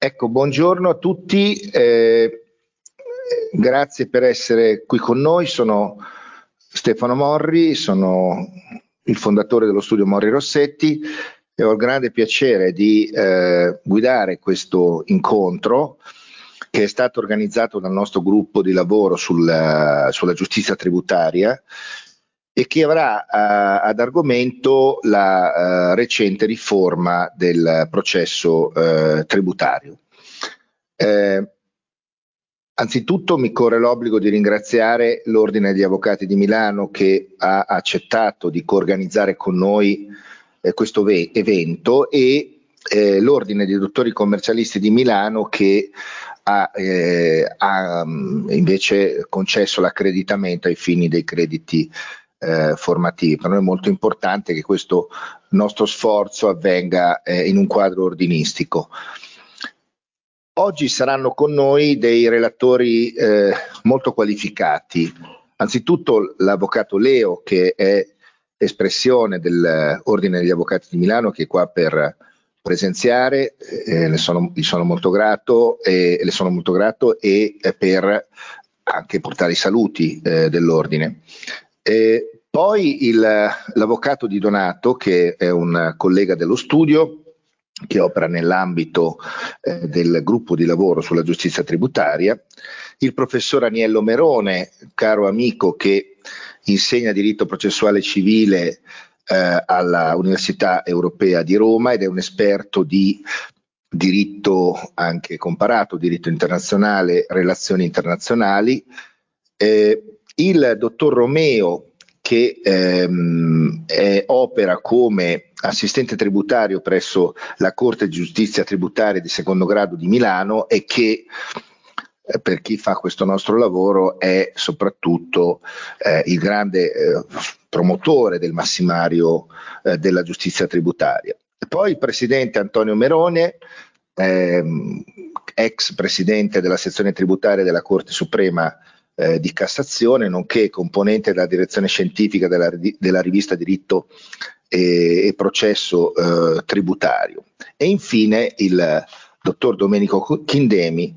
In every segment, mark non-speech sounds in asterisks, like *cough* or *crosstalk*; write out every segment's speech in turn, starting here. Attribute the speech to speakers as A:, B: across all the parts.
A: Ecco, buongiorno a tutti, eh, grazie per essere qui con noi. Sono Stefano Morri, sono il fondatore dello studio Morri Rossetti e ho il grande piacere di eh, guidare questo incontro che è stato organizzato dal nostro gruppo di lavoro sul, sulla giustizia tributaria e che avrà uh, ad argomento la uh, recente riforma del processo uh, tributario. Eh, anzitutto mi corre l'obbligo di ringraziare l'Ordine degli Avvocati di Milano che ha accettato di coorganizzare con noi eh, questo evento e eh, l'Ordine dei Dottori Commercialisti di Milano che ha, eh, ha invece concesso l'accreditamento ai fini dei crediti eh, formativi. Per noi è molto importante che questo nostro sforzo avvenga eh, in un quadro ordinistico. Oggi saranno con noi dei relatori eh, molto qualificati. Anzitutto l'avvocato Leo, che è espressione dell'Ordine degli Avvocati di Milano, che è qua per presenziare, eh, sono, gli sono molto grato, e, le sono molto grato e eh, per anche portare i saluti eh, dell'ordine. E poi il, l'avvocato di Donato, che è un collega dello studio, che opera nell'ambito eh, del gruppo di lavoro sulla giustizia tributaria, il professor Aniello Merone, caro amico che insegna diritto processuale civile eh, alla Università Europea di Roma ed è un esperto di diritto anche comparato, diritto internazionale, relazioni internazionali, eh, il dottor Romeo che ehm, è, opera come assistente tributario presso la Corte di Giustizia Tributaria di secondo grado di Milano e che eh, per chi fa questo nostro lavoro è soprattutto eh, il grande eh, promotore del massimario eh, della giustizia tributaria. Poi il presidente Antonio Merone, ehm, ex presidente della sezione tributaria della Corte Suprema eh, di Cassazione, nonché componente della direzione scientifica della, della rivista Diritto e, e Processo eh, Tributario. E infine il dottor Domenico Chindemi,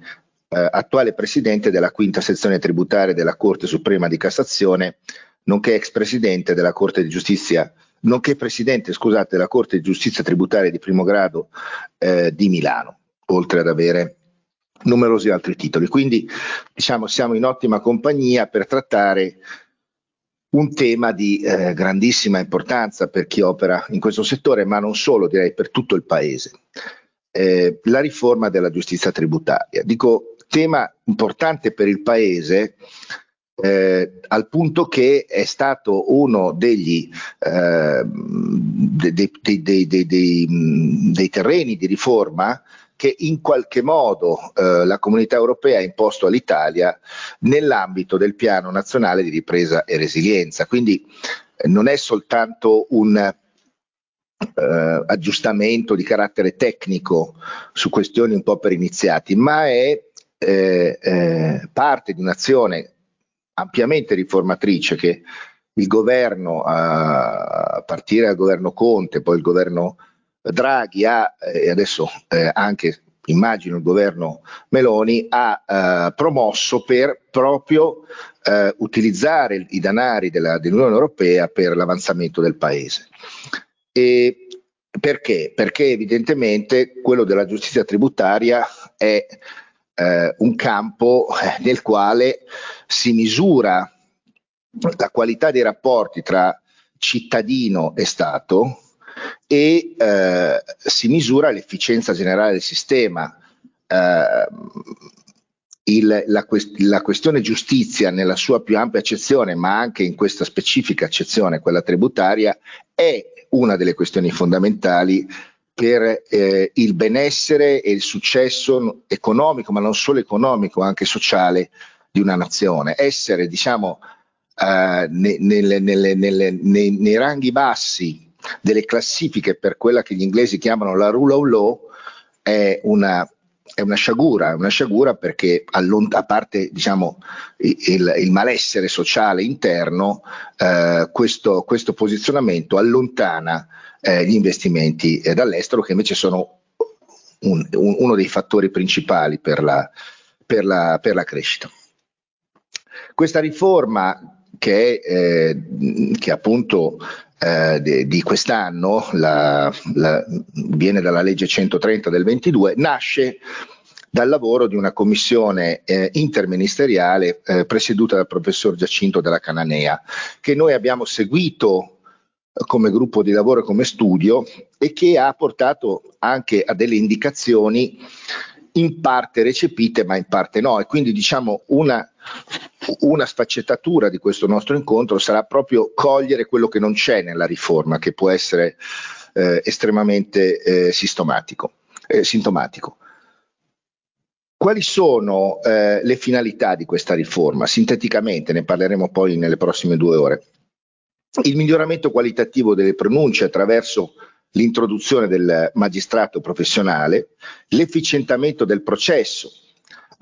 A: eh, attuale presidente della quinta sezione tributaria della Corte Suprema di Cassazione, nonché ex presidente della Corte di Giustizia nonché presidente scusate, della Corte di Giustizia Tributaria di primo grado eh, di Milano, oltre ad avere numerosi altri titoli. Quindi diciamo siamo in ottima compagnia per trattare un tema di eh, grandissima importanza per chi opera in questo settore, ma non solo, direi per tutto il Paese. Eh, la riforma della giustizia tributaria. Dico tema importante per il Paese eh, al punto che è stato uno degli, dei, dei, dei, dei, terreni di riforma che in qualche modo eh, la comunità europea ha imposto all'Italia nell'ambito del piano nazionale di ripresa e resilienza. Quindi eh, non è soltanto un eh, aggiustamento di carattere tecnico su questioni un po' per iniziati, ma è eh, eh, parte di un'azione ampiamente riformatrice che il governo, a partire dal governo Conte, poi il governo Draghi ha, e adesso eh, anche immagino il governo Meloni, ha eh, promosso per proprio eh, utilizzare i della, dell'Unione Europea per l'avanzamento del Paese. E perché? Perché evidentemente quello della giustizia tributaria è eh, un campo eh, nel quale si misura la qualità dei rapporti tra cittadino e Stato e eh, si misura l'efficienza generale del sistema. Eh, il, la, la, questione giustizia nella sua più ampia accezione, ma anche in questa specifica accezione, quella tributaria, è una delle questioni fondamentali per eh, il benessere e il successo economico, ma non solo economico, anche sociale di una nazione. Essere, diciamo, eh, nelle, nelle, nelle, nei, nei ranghi bassi delle classifiche per quella che gli inglesi chiamano la rule of law è una, è una sciagura, una sciagura perché a parte diciamo, il, il, malessere sociale interno, eh, questo, questo, posizionamento allontana eh, gli investimenti eh, dall'estero che invece sono un, un, uno dei fattori principali per la, per la, per la crescita. Questa riforma che, eh, che appunto eh, di, quest'anno la, la, viene dalla legge 130 del 22, nasce dal lavoro di una commissione eh, interministeriale eh, presieduta dal professor Giacinto della Cananea, che noi abbiamo seguito come gruppo di lavoro e come studio e che ha portato anche a delle indicazioni in parte recepite ma in parte no. E quindi diciamo una, una sfaccettatura di questo nostro incontro sarà proprio cogliere quello che non c'è nella riforma che può essere eh, estremamente eh, sintomatico. Eh, sintomatico. Quali sono eh, le finalità di questa riforma? Sinteticamente, ne parleremo poi nelle prossime due ore. Il miglioramento qualitativo delle pronunce attraverso l'introduzione del magistrato professionale, l'efficientamento del processo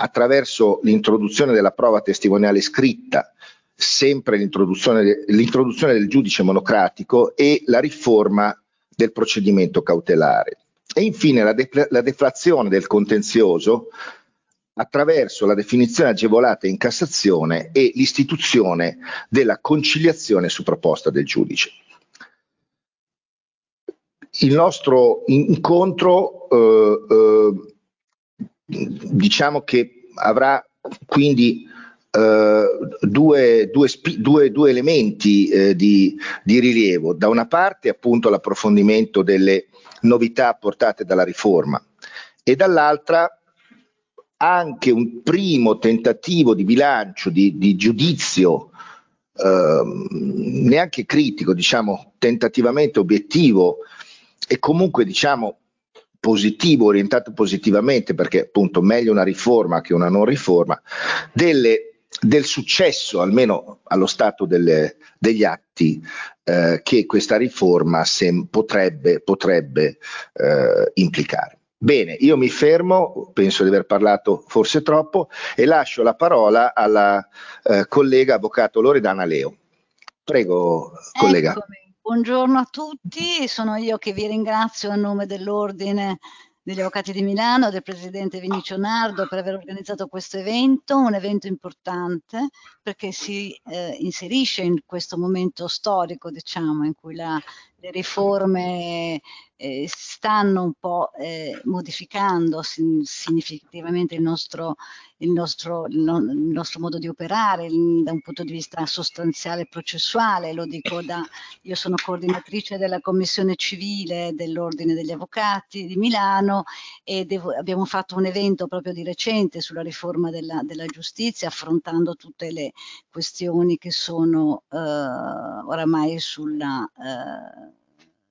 A: attraverso l'introduzione della prova testimoniale scritta, sempre l'introduzione, l'introduzione del giudice monocratico e la riforma del procedimento cautelare. E infine la, de- la deflazione del contenzioso attraverso la definizione agevolata in Cassazione e l'istituzione della conciliazione su proposta del giudice. Il nostro incontro eh, eh, diciamo che avrà quindi eh, due, due, due, due, elementi eh, di, di rilievo. Da una parte appunto l'approfondimento delle novità apportate dalla riforma e dall'altra anche un primo tentativo di bilancio, di, di giudizio, eh, neanche critico, diciamo tentativamente obiettivo e comunque diciamo positivo, orientato positivamente, perché appunto meglio una riforma che una non riforma, delle, del successo, almeno allo stato delle, degli atti, eh, che questa riforma sem- potrebbe, potrebbe eh, implicare. Bene, io mi fermo, penso di aver parlato forse troppo e lascio la parola alla eh, collega avvocato Loredana Leo. Prego, collega.
B: Eccomi. Buongiorno a tutti, sono io che vi ringrazio a nome dell'Ordine degli Avvocati di Milano, del Presidente Vinicio Nardo per aver organizzato questo evento, un evento importante perché si eh, inserisce in questo momento storico, diciamo, in cui la, le riforme eh, stanno un po' eh, modificando sin significativamente il nostro, il, nostro, il, no il nostro, modo di operare il, da un punto di vista sostanziale e processuale, lo dico da, io sono coordinatrice della commissione civile dell'Ordine degli Avvocati di Milano e devo, abbiamo fatto un evento proprio di recente sulla riforma della, della giustizia affrontando tutte le questioni che sono eh, oramai sulla eh,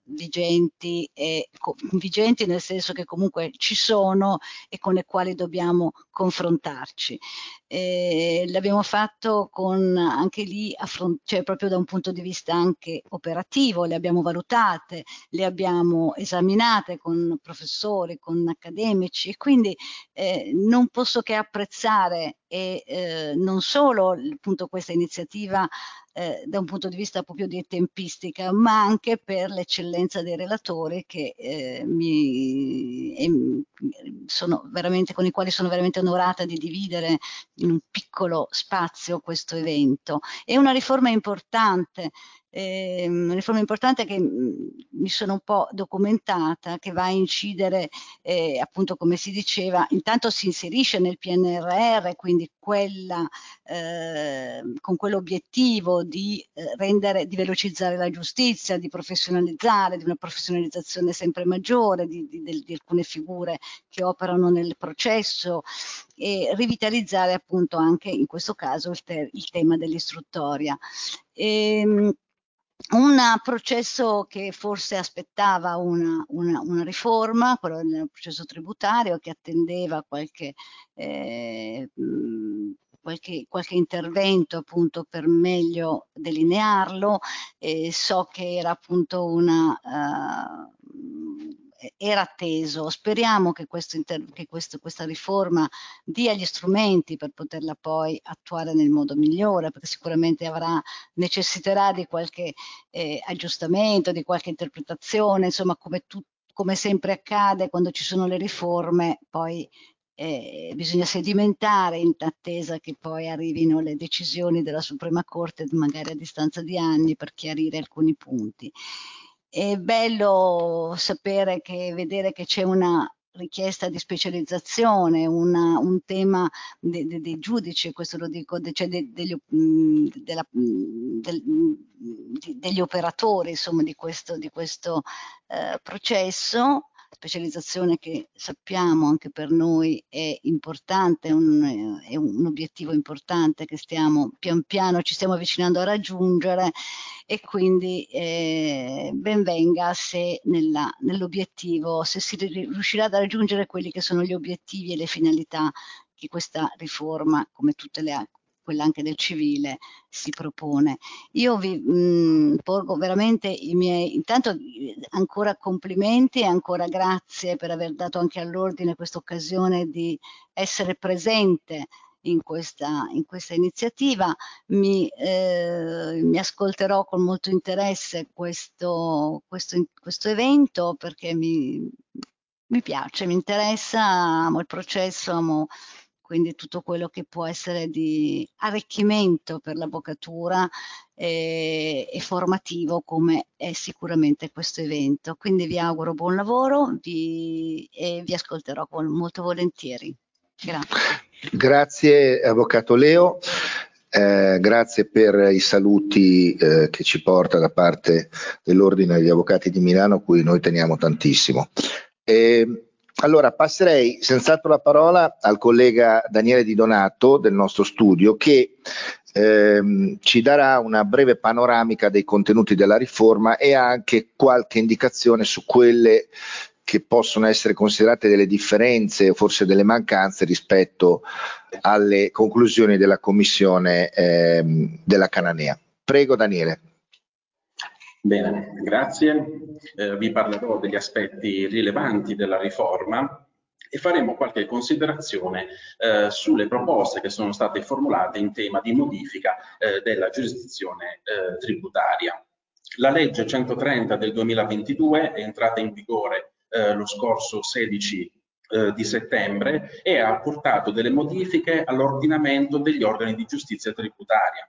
B: vigenti, e, vigenti nel senso che comunque ci sono e con le quali dobbiamo confrontarci. Eh, l'abbiamo fatto con anche lì, cioè proprio da un punto di vista anche operativo, le abbiamo valutate, le abbiamo esaminate con professori, con accademici e quindi eh, non posso che apprezzare e eh, non solo appunto questa iniziativa eh, da un punto di vista proprio di tempistica, ma anche per l'eccellenza dei relatori che, eh, mi, sono veramente, con i quali sono veramente onorata di dividere in un piccolo spazio questo evento. È una riforma importante eh, riforma importante che mh, mhmm, mi sono un po' documentata, che va a incidere, eh, appunto come si diceva, intanto si inserisce nel PNRR, quindi quella, eh, con quell'obiettivo di eh, rendere, di velocizzare la giustizia, di professionalizzare, di una professionalizzazione sempre maggiore di, di, di, di alcune figure che operano nel processo e rivitalizzare appunto anche in questo caso il, te il tema dell'istruttoria. Ehm, un processo che forse aspettava una, una, una, riforma, quello del processo tributario, che attendeva qualche, eh, qualche, qualche, intervento appunto per meglio delinearlo. Eh, so che era appunto una... Uh, era atteso. Speriamo che, questo, che questo, questa riforma dia gli strumenti per poterla poi attuare nel modo migliore, perché sicuramente avrà, necessiterà di qualche eh, aggiustamento, di qualche interpretazione, insomma come tutto come sempre accade quando ci sono le riforme, poi eh, bisogna sedimentare in attesa che poi arrivino le decisioni della Suprema Corte, magari a distanza di anni, per chiarire alcuni punti. È bello sapere che, vedere che c'è una richiesta di specializzazione, una, un tema dei de, de giudici, questo lo dico, de, cioè degli, della, del, degli, operatori insomma, di questo, di questo eh, processo specializzazione che sappiamo anche per noi è importante, un, è un obiettivo importante che stiamo pian piano ci stiamo avvicinando a raggiungere e quindi eh, ben venga se nella, nell'obiettivo, se si riuscirà a raggiungere quelli che sono gli obiettivi e le finalità che questa riforma, come tutte le, quella anche del civile, si propone. Io vi mh, porgo veramente i miei, intanto ancora complimenti e ancora grazie per aver dato anche all'ordine questa occasione di essere presente in questa, in questa iniziativa. Mi, eh, mi, ascolterò con molto interesse questo, questo, questo evento perché mi, mi piace, mi interessa, amo il processo, amo quindi tutto quello che può essere di arricchimento per l'avvocatura e, e, formativo come è sicuramente questo evento. Quindi vi auguro buon lavoro vi, e vi ascolterò molto volentieri. Grazie.
A: Grazie Avvocato Leo. Eh, grazie per i saluti eh, che ci porta da parte dell'Ordine degli Avvocati di Milano, cui noi teniamo tantissimo. E, allora, passerei senz'altro la parola al collega Daniele Di Donato del nostro studio che ehm, ci darà una breve panoramica dei contenuti della riforma e anche qualche indicazione su quelle che possono essere considerate delle differenze o forse delle mancanze rispetto alle conclusioni della Commissione ehm, della Cananea. Prego Daniele.
C: Bene, grazie. Eh, vi parlerò degli aspetti rilevanti della riforma e faremo qualche considerazione eh, sulle proposte che sono state formulate in tema di modifica eh, della giurisdizione eh, tributaria. La legge 130 del 2022 è entrata in vigore eh, lo scorso 16 eh, di settembre e ha portato delle modifiche all'ordinamento degli organi di giustizia tributaria.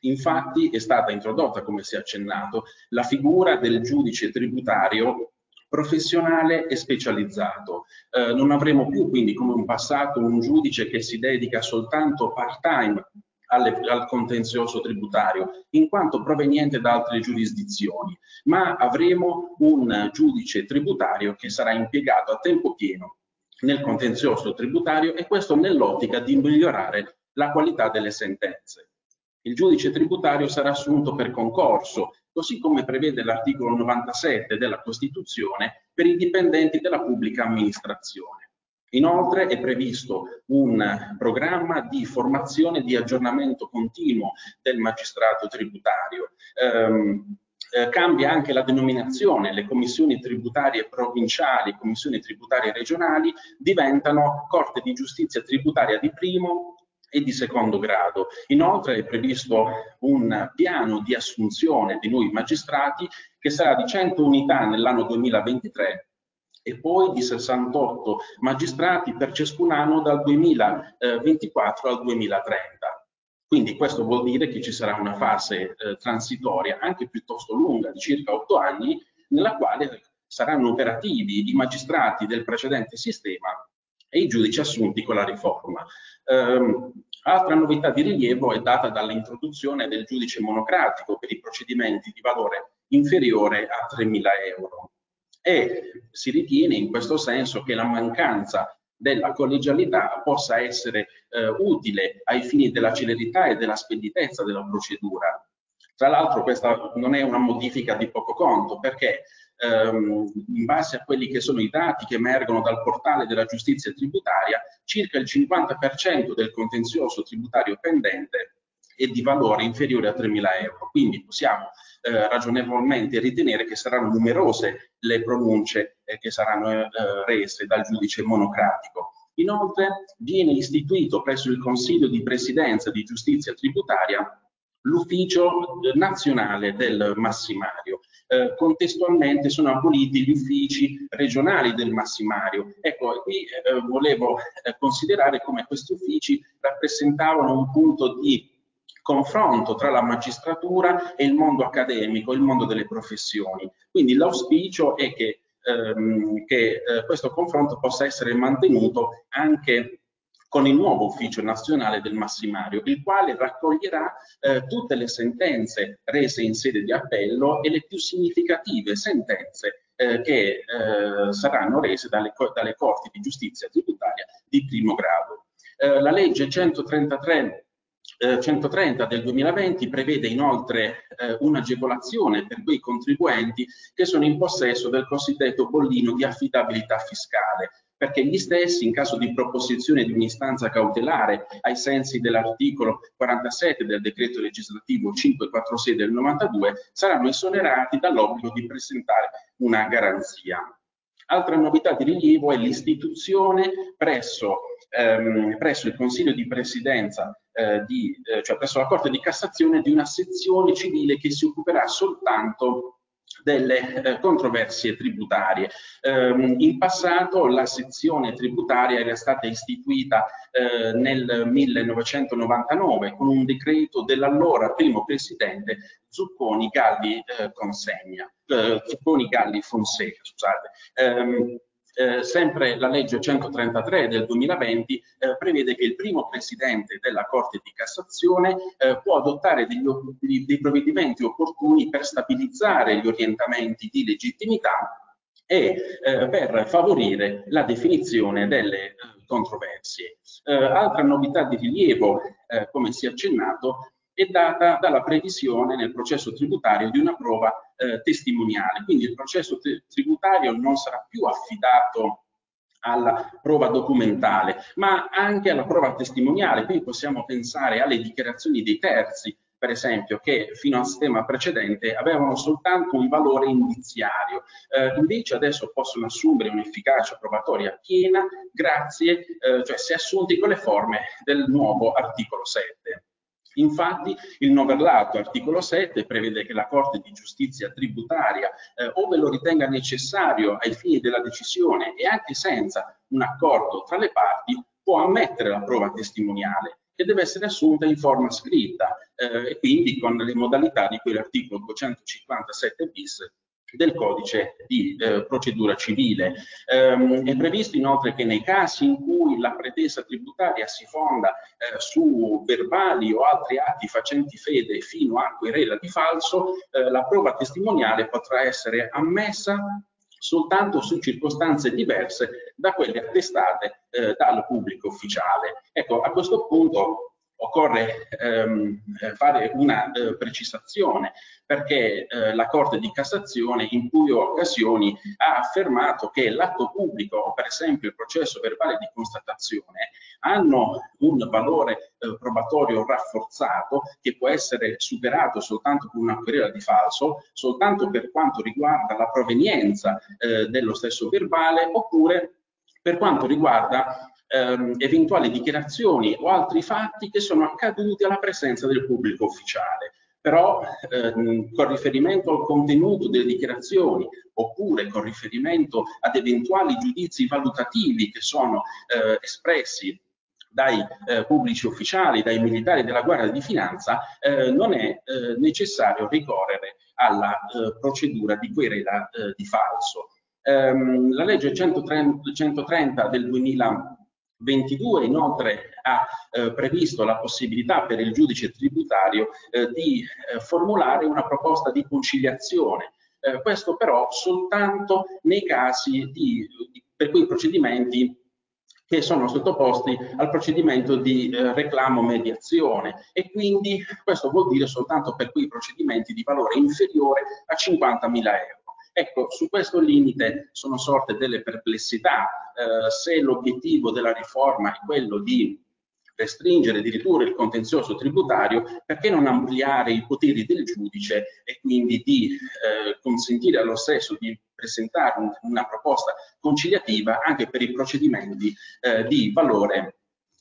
C: Infatti è stata introdotta, come si è accennato, la figura del giudice tributario professionale e specializzato. Eh, non avremo più quindi come in passato un giudice che si dedica soltanto part-time al contenzioso tributario, in quanto proveniente da altre giurisdizioni, ma avremo un giudice tributario che sarà impiegato a tempo pieno nel contenzioso tributario e questo nell'ottica di migliorare la qualità delle sentenze. Il giudice tributario sarà assunto per concorso, così come prevede l'articolo 97 della Costituzione per i dipendenti della pubblica amministrazione. Inoltre è previsto un programma di formazione e di aggiornamento continuo del magistrato tributario. Um, eh, cambia anche la denominazione, le commissioni tributarie provinciali, commissioni tributarie regionali diventano Corte di giustizia tributaria di primo, e di secondo grado. Inoltre è previsto un piano di assunzione di nuovi magistrati che sarà di 100 unità nell'anno 2023 e poi di 68 magistrati per ciascun anno dal 2024 al 2030. Quindi questo vuol dire che ci sarà una fase eh, transitoria anche piuttosto lunga, di circa 8 anni, nella quale saranno operativi i magistrati del precedente sistema e i giudici assunti con la riforma. Um, altra novità di rilievo è data dall'introduzione del giudice monocratico per i procedimenti di valore inferiore a 3.000 euro e si ritiene in questo senso che la mancanza della collegialità possa essere eh, utile ai fini della celerità e della speditezza della procedura. Tra l'altro questa non è una modifica di poco conto perché ehm, in base a quelli che sono i dati che emergono dal portale della giustizia tributaria, circa il 50% del contenzioso tributario pendente è di valore inferiore a 3.000 euro. Quindi possiamo eh, ragionevolmente ritenere che saranno numerose le pronunce eh, che saranno eh, rese dal giudice monocratico. Inoltre viene istituito presso il Consiglio di Presidenza di Giustizia Tributaria l'ufficio nazionale del massimario. Eh, contestualmente sono aboliti gli uffici regionali del massimario. Ecco, qui eh, volevo eh, considerare come questi uffici rappresentavano un punto di confronto tra la magistratura e il mondo accademico, il mondo delle professioni. Quindi l'auspicio è che, ehm, che eh, questo confronto possa essere mantenuto anche con il nuovo ufficio nazionale del massimario, il quale raccoglierà eh, tutte le sentenze rese in sede di appello e le più significative sentenze eh, che eh, saranno rese dalle, dalle, corti di giustizia tributaria di primo grado. Eh, la legge 133 130 eh, del 2020 prevede inoltre eh, un'agevolazione per quei contribuenti che sono in possesso del cosiddetto bollino di affidabilità fiscale, perché gli stessi, in caso di proposizione di un'istanza cautelare ai sensi dell'articolo 47 del decreto legislativo 546 del 92, saranno esonerati dall'obbligo di presentare una garanzia. Altra novità di rilievo è l'istituzione presso, ehm, presso, il Consiglio di Presidenza, eh, di, eh, cioè presso la Corte di Cassazione, di una sezione civile che si occuperà soltanto delle eh, controversie tributarie. Eh, in passato la sezione tributaria era stata istituita eh, nel 1999 con un decreto dell'allora primo presidente Zucconi Galli eh, Consegna, eh, Zucconi Galli Fonseca, scusate. Ehm, eh, sempre la legge 133 del 2020 eh, prevede che il primo presidente della Corte di Cassazione eh, può adottare degli, dei provvedimenti opportuni per stabilizzare gli orientamenti di legittimità e eh, per favorire la definizione delle eh, controversie. Eh, altra novità di rilievo, come si è accennato, è data dalla previsione nel processo tributario di una prova eh, testimoniale. Quindi il processo tributario non sarà più affidato alla prova documentale, ma anche alla prova testimoniale. Qui possiamo pensare alle dichiarazioni dei terzi, per esempio, che fino al sistema precedente avevano soltanto un valore indiziario, eh, invece adesso possono assumere un'efficacia probatoria piena grazie, eh, cioè se assunti con le forme del nuovo articolo 7. Infatti il novellato articolo 7 prevede che la Corte di giustizia tributaria, eh, ove lo ritenga necessario ai fini della decisione e anche senza un accordo tra le parti, può ammettere la prova testimoniale che deve essere assunta in forma scritta eh, e quindi con le modalità di quell'articolo 257 bis del codice di eh, procedura civile. Um, è previsto inoltre che nei casi in cui la pretesa tributaria si fonda eh, su verbali o altri atti facenti fede fino a querela di falso, eh, la prova testimoniale potrà essere ammessa soltanto su circostanze diverse da quelle attestate eh, dal pubblico ufficiale. Ecco, a questo punto occorre ehm, eh, fare una eh, precisazione perché eh, la Corte di Cassazione in più occasioni ha affermato che l'atto pubblico o per esempio il processo verbale di constatazione hanno un valore eh, probatorio rafforzato che può essere superato soltanto con una querela di falso, soltanto per quanto riguarda la provenienza eh, dello stesso verbale oppure per quanto riguarda ehm, eventuali dichiarazioni o altri fatti che sono accaduti alla presenza del pubblico ufficiale. Però ehm, con riferimento al contenuto delle dichiarazioni oppure con riferimento ad eventuali giudizi valutativi che sono eh, espressi dai eh, pubblici ufficiali, dai militari della Guardia di Finanza, eh, non è eh, necessario ricorrere alla eh, procedura di querela eh, di falso. Ehm, la legge 130, 130 del 2000 22 inoltre ha eh, previsto la possibilità per il giudice tributario eh, di eh, formulare una proposta di conciliazione. Eh, questo però soltanto nei casi di, di, per quei procedimenti che sono sottoposti al procedimento di eh, reclamo mediazione e quindi questo vuol dire soltanto per quei procedimenti di valore inferiore a 50.000 euro. Ecco, su questo limite sono sorte delle perplessità. Eh, se l'obiettivo della riforma è quello di restringere, di ridurre il contenzioso tributario, perché non ampliare i poteri del giudice e quindi di eh, consentire allo stesso di presentare un, una proposta conciliativa anche per i procedimenti eh, di valore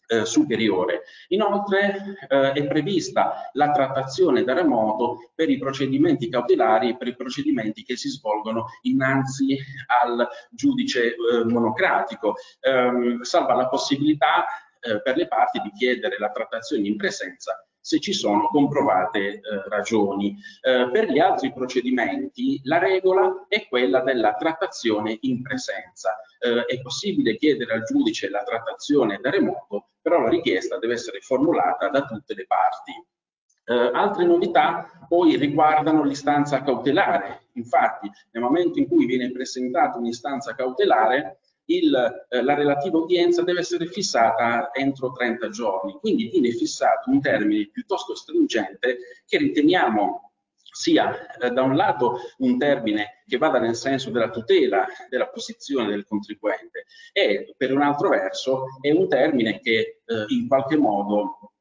C: eh, superiore. Inoltre eh, è prevista la trattazione da remoto per i procedimenti cautelari e per i procedimenti che si svolgono innanzi al giudice eh, monocratico, ehm, salva la possibilità eh, per le parti di chiedere la trattazione in presenza se ci sono comprovate eh, ragioni. Eh, per gli altri procedimenti la regola è quella della trattazione in presenza. Eh, è possibile chiedere al giudice la trattazione da remoto, però la richiesta deve essere formulata da tutte le parti. Eh, altre novità poi riguardano l'istanza cautelare. Infatti, nel momento in cui viene presentata un'istanza cautelare, il, eh, la relativa udienza deve essere fissata entro 30 giorni, quindi viene fissato un termine piuttosto stringente che riteniamo sia eh, da un lato un termine che vada nel senso della tutela della posizione del contribuente e per un altro verso è un termine che eh, in qualche modo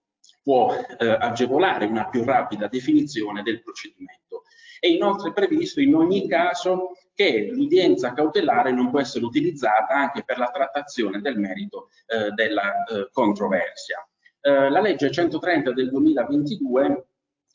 C: può eh, agevolare una più rapida definizione del procedimento. È inoltre previsto in ogni caso che l'udienza cautelare non può essere utilizzata anche per la trattazione del merito eh, della eh, controversia. Eh, la legge 130 del 2022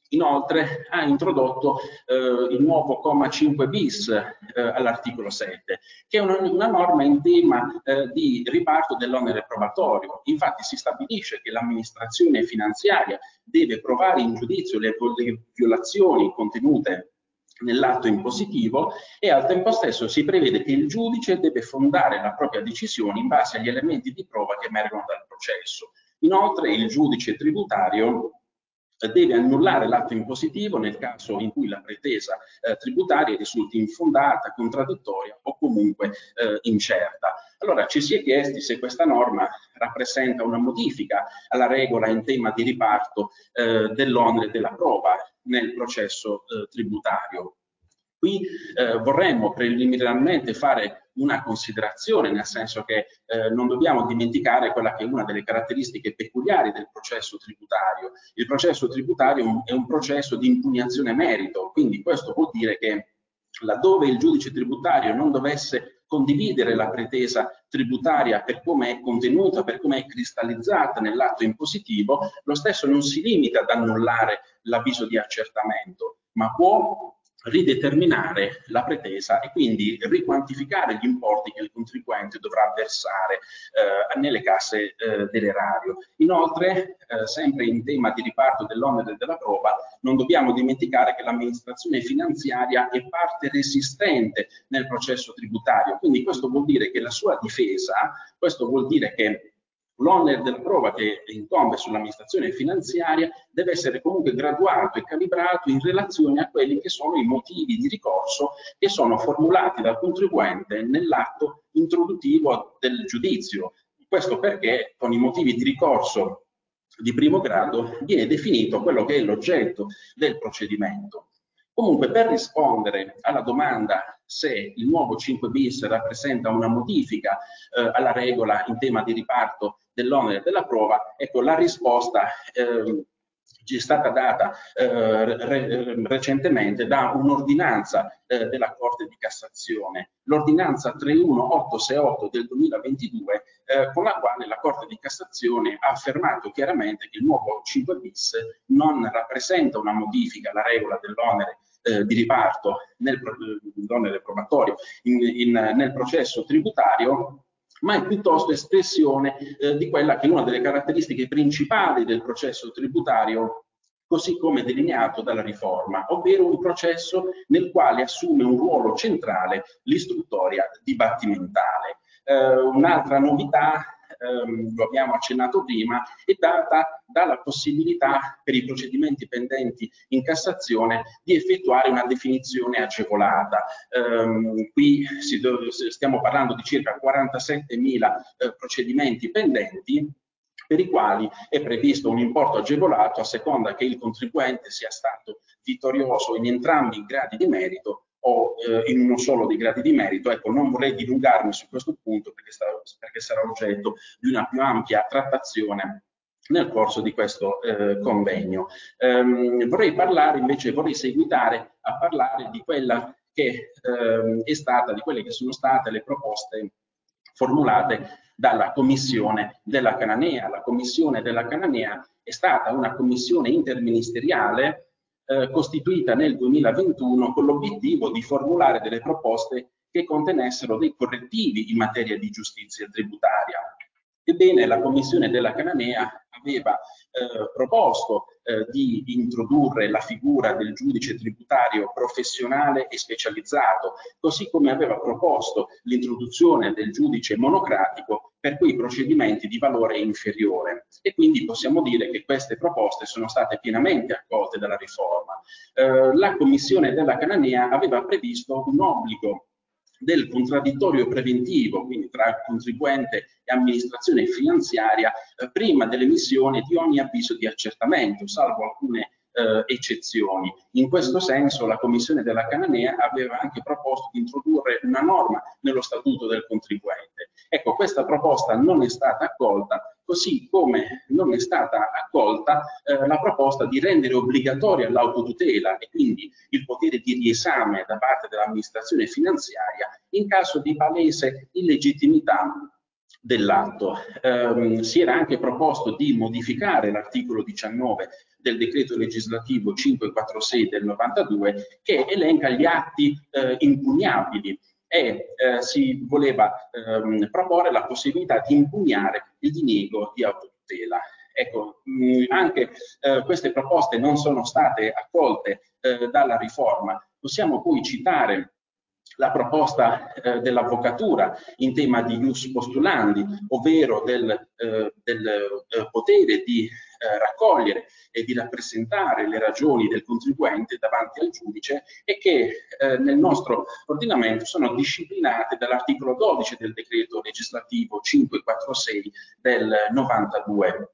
C: Inoltre ha introdotto eh, il nuovo comma 5 bis eh, all'articolo 7, che è una, una norma in tema eh, di riparto dell'onere probatorio. Infatti si stabilisce che l'amministrazione finanziaria deve provare in giudizio le, le violazioni contenute nell'atto impositivo e al tempo stesso si prevede che il giudice deve fondare la propria decisione in base agli elementi di prova che emergono dal processo. Inoltre il giudice tributario deve annullare l'atto impositivo nel caso in cui la pretesa eh, tributaria risulti infondata, contraddittoria o comunque eh, incerta. Allora ci si è chiesti se questa norma rappresenta una modifica alla regola in tema di riparto eh, dell'onere della prova nel processo eh, tributario. Qui eh, vorremmo preliminarmente fare una considerazione, nel senso che eh, non dobbiamo dimenticare quella che è una delle caratteristiche peculiari del processo tributario. Il processo tributario è un processo di impugnazione merito, quindi questo vuol dire che laddove il giudice tributario non dovesse condividere la pretesa tributaria per come è contenuta, per come è cristallizzata nell'atto impositivo, lo stesso non si limita ad annullare l'avviso di accertamento, ma può rideterminare la pretesa e quindi riquantificare gli importi che il contribuente dovrà versare eh, nelle casse eh, dell'erario. Inoltre, eh, sempre in tema di riparto dell'onere della prova, non dobbiamo dimenticare che l'amministrazione finanziaria è parte resistente nel processo tributario, quindi questo vuol dire che la sua difesa, questo vuol dire che L'onere della prova che incombe sull'amministrazione finanziaria deve essere comunque graduato e calibrato in relazione a quelli che sono i motivi di ricorso che sono formulati dal contribuente nell'atto introduttivo del giudizio. Questo perché con i motivi di ricorso di primo grado viene definito quello che è l'oggetto del procedimento. Comunque, per rispondere alla domanda se il nuovo 5 bis rappresenta una modifica eh, alla regola in tema di riparto dell'onere della prova, ecco la risposta eh, è stata data eh, re, recentemente da un'ordinanza eh, della Corte di Cassazione, l'ordinanza 31868 del 2022, eh, con la quale la Corte di Cassazione ha affermato chiaramente che il nuovo 5 bis non rappresenta una modifica alla regola dell'onere eh, di riparto nell'onere probatorio in, in, nel processo tributario ma è piuttosto espressione eh, di quella che è una delle caratteristiche principali del processo tributario così come delineato dalla riforma, ovvero un processo nel quale assume un ruolo centrale l'istruttoria dibattimentale. Eh, un'altra novità ehm, lo abbiamo accennato prima, è data dalla possibilità per i procedimenti pendenti in Cassazione di effettuare una definizione agevolata. Ehm, qui si, stiamo parlando di circa 47.000 eh, procedimenti pendenti per i quali è previsto un importo agevolato a seconda che il contribuente sia stato vittorioso in entrambi i gradi di merito o eh, in uno solo dei gradi di merito. Ecco, non vorrei dilungarmi su questo punto perché, sta, perché sarà oggetto di una più ampia trattazione nel corso di questo eh, convegno. Um, vorrei parlare invece, vorrei seguitare a parlare di quella che um, è stata, di quelle che sono state le proposte formulate dalla Commissione della Cananea. La Commissione della Cananea è stata una commissione interministeriale eh, costituita nel 2021 con l'obiettivo di formulare delle proposte che contenessero dei correttivi in materia di giustizia tributaria. Ebbene, la Commissione della Cananea aveva eh, proposto eh, di introdurre la figura del giudice tributario professionale e specializzato, così come aveva proposto l'introduzione del giudice monocratico per quei procedimenti di valore inferiore. E quindi possiamo dire che queste proposte sono state pienamente accolte dalla riforma. Eh, la Commissione della Cananea aveva previsto un obbligo del contraddittorio preventivo, quindi tra contribuente e amministrazione finanziaria, eh, prima dell'emissione di ogni avviso di accertamento, salvo alcune eh, eccezioni. In questo senso la Commissione della Cananea aveva anche proposto di introdurre una norma nello statuto del contribuente. Ecco, questa proposta non è stata accolta, così come non è stata accolta eh, la proposta di rendere obbligatoria l'autotutela e quindi il potere di riesame da parte dell'amministrazione finanziaria in caso di palese illegittimità dell'atto. Eh, si era anche proposto di modificare l'articolo 19 del decreto legislativo 546 del 92 che elenca gli atti eh, impugnabili e eh, si voleva ehm, proporre la possibilità di impugnare il diniego di autotutela. Ecco, mh, anche eh, queste proposte non sono state accolte eh, dalla riforma. Possiamo poi citare la proposta eh, dell'avvocatura in tema di ius postulandi, ovvero del, eh, del eh, potere di eh, raccogliere e di rappresentare le ragioni del contribuente davanti al giudice e che eh, nel nostro ordinamento sono disciplinate dall'articolo 12 del decreto legislativo 546 del 92.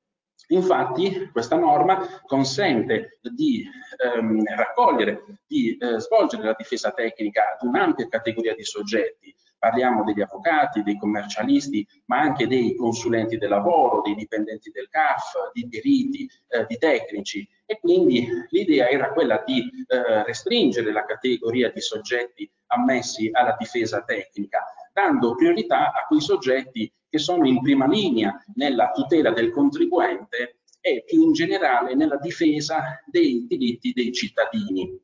C: Infatti questa norma consente di ehm, raccogliere, di eh, svolgere la difesa tecnica ad un'ampia categoria di soggetti. Parliamo degli avvocati, dei commercialisti, ma anche dei consulenti del lavoro, dei dipendenti del CAF, di periti, eh, di tecnici. E quindi l'idea era quella di eh, restringere la categoria di soggetti ammessi alla difesa tecnica, dando priorità a quei soggetti che sono in prima linea nella tutela del contribuente e più in generale nella difesa dei diritti dei cittadini.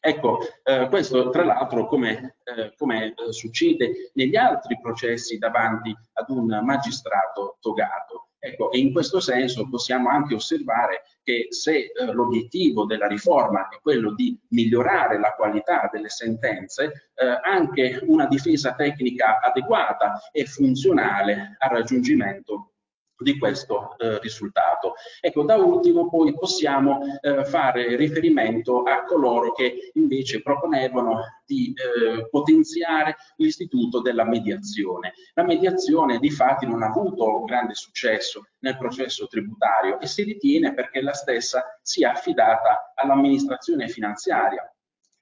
C: Ecco, eh, questo tra l'altro come, eh, come eh, succede negli altri processi davanti ad un magistrato togato. Ecco, e in questo senso possiamo anche osservare che se eh, l'obiettivo della riforma è quello di migliorare la qualità delle sentenze, eh, anche una difesa tecnica adeguata e funzionale al raggiungimento di questo eh, risultato. Ecco, da ultimo poi possiamo eh, fare riferimento a coloro che invece proponevano di eh, potenziare l'istituto della mediazione. La mediazione di fatti non ha avuto grande successo nel processo tributario e si ritiene perché la stessa sia affidata all'amministrazione finanziaria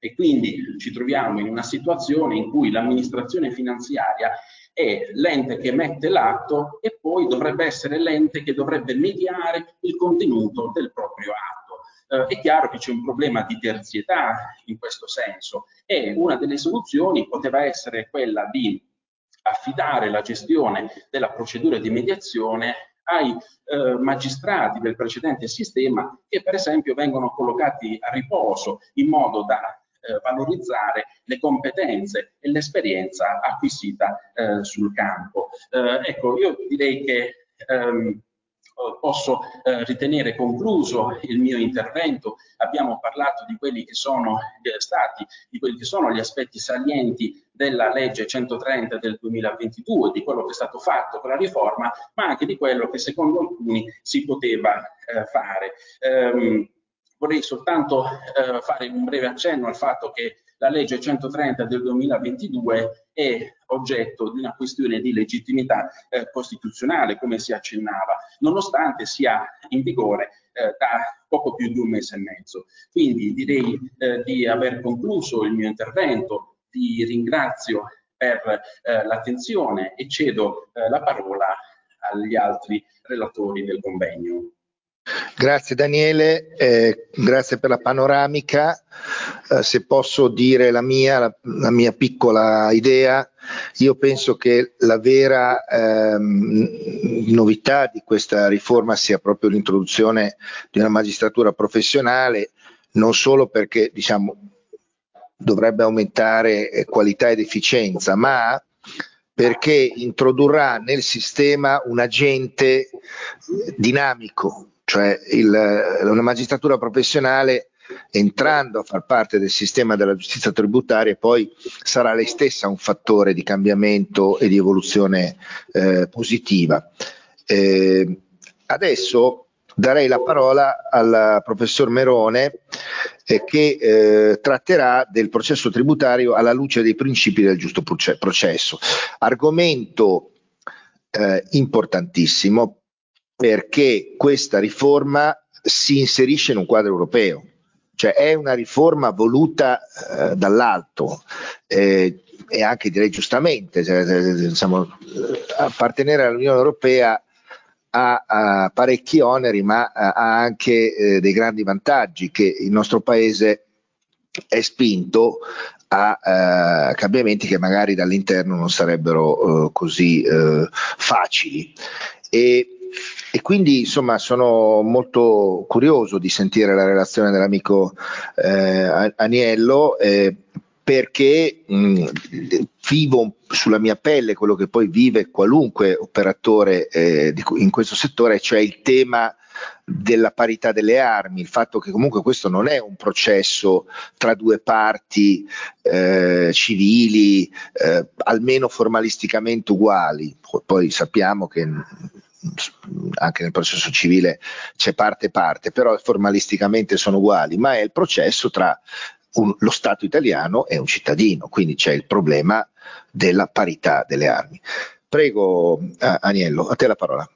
C: e quindi ci troviamo in una situazione in cui l'amministrazione finanziaria è l'ente che emette l'atto e poi dovrebbe essere l'ente che dovrebbe mediare il contenuto del proprio atto. Eh, è chiaro che c'è un problema di terzietà in questo senso e una delle soluzioni poteva essere quella di affidare la gestione della procedura di mediazione ai eh, magistrati del precedente sistema che per esempio vengono collocati a riposo in modo da eh, valorizzare le competenze e l'esperienza acquisita eh, sul campo. Eh, ecco, io direi che ehm, posso eh, ritenere concluso il mio intervento. Abbiamo parlato di quelli che sono stati, di quelli che sono gli aspetti salienti della legge 130 del 2022, di quello che è stato fatto con la riforma, ma anche di quello che secondo alcuni si poteva eh, fare. Um, Vorrei soltanto eh, fare un breve accenno al fatto che la legge 130 del 2022 è oggetto di una questione di legittimità eh, costituzionale, come si accennava, nonostante sia in vigore eh, da poco più di un mese e mezzo. Quindi direi eh, di aver concluso il mio intervento, vi ringrazio per eh, l'attenzione e cedo eh, la parola agli altri relatori del convegno.
A: Grazie Daniele, eh, grazie per la panoramica. Eh, se posso dire la mia, la, la, mia piccola idea, io penso che la vera ehm, novità di questa riforma sia proprio l'introduzione di una magistratura professionale, non solo perché diciamo, dovrebbe aumentare qualità ed efficienza, ma perché introdurrà nel sistema un agente dinamico, cioè il, una magistratura professionale entrando a far parte del sistema della giustizia tributaria poi sarà lei stessa un fattore di cambiamento e di evoluzione eh, positiva. Eh, adesso darei la parola al professor Merone eh, che eh, tratterà del processo tributario alla luce dei principi del giusto processo. Argomento eh, importantissimo perché questa riforma si inserisce in un quadro europeo, cioè è una riforma voluta eh, dall'alto eh, e anche direi giustamente, cioè, diciamo, appartenere all'Unione Europea ha, parecchi oneri ma ha anche eh, dei grandi vantaggi che il nostro paese è spinto a uh, cambiamenti che magari dall'interno non sarebbero uh, così uh, facili. E e quindi insomma sono molto curioso di sentire la relazione dell'amico eh, Aniello eh, perché mh, vivo sulla mia pelle quello che poi vive qualunque operatore eh, di, in questo settore, cioè il tema della parità delle armi, il fatto che comunque questo non è un processo tra due parti eh, civili, eh, almeno formalisticamente uguali. Poi sappiamo che anche nel processo civile c'è parte parte, però formalisticamente sono uguali, ma è il processo tra un, lo Stato italiano e un cittadino, quindi c'è il problema della parità delle armi. Prego Aniello, a te la parola.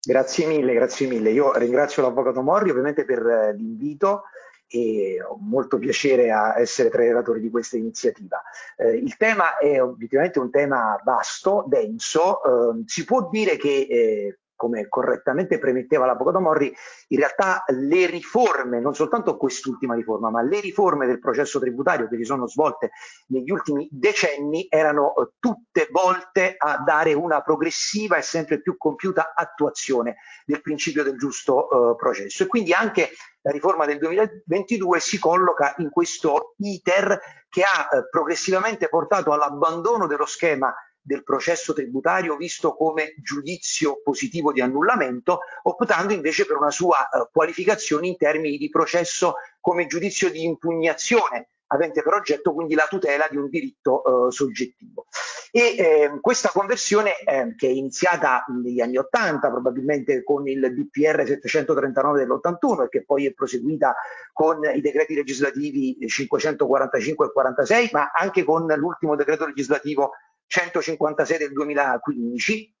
D: Grazie mille, grazie mille. Io ringrazio l'Avvocato Morri ovviamente per eh, l'invito e ho molto piacere a essere tra i relatori di questa iniziativa. Eh, il tema è obiettivamente un tema vasto, denso, eh, si può dire che eh, come correttamente premetteva l'Avvocato Morri, in realtà le riforme, non soltanto quest'ultima riforma, ma le riforme del processo tributario che si sono svolte negli ultimi decenni erano eh, tutte volte a dare una progressiva e sempre più compiuta attuazione del principio del giusto uh, processo. E quindi anche la riforma del 2022 si colloca in questo iter che ha uh, progressivamente portato all'abbandono dello schema del processo tributario visto come giudizio positivo di annullamento, optando invece per una sua eh, qualificazione in termini di processo come giudizio di impugnazione, avente per oggetto quindi la tutela di un diritto eh, soggettivo. E eh, questa conversione, eh, che è iniziata negli anni 80, probabilmente con il DPR 739 dell'81 e che poi è proseguita con i decreti legislativi 545 e 46, ma anche con l'ultimo decreto legislativo 156 del 2015,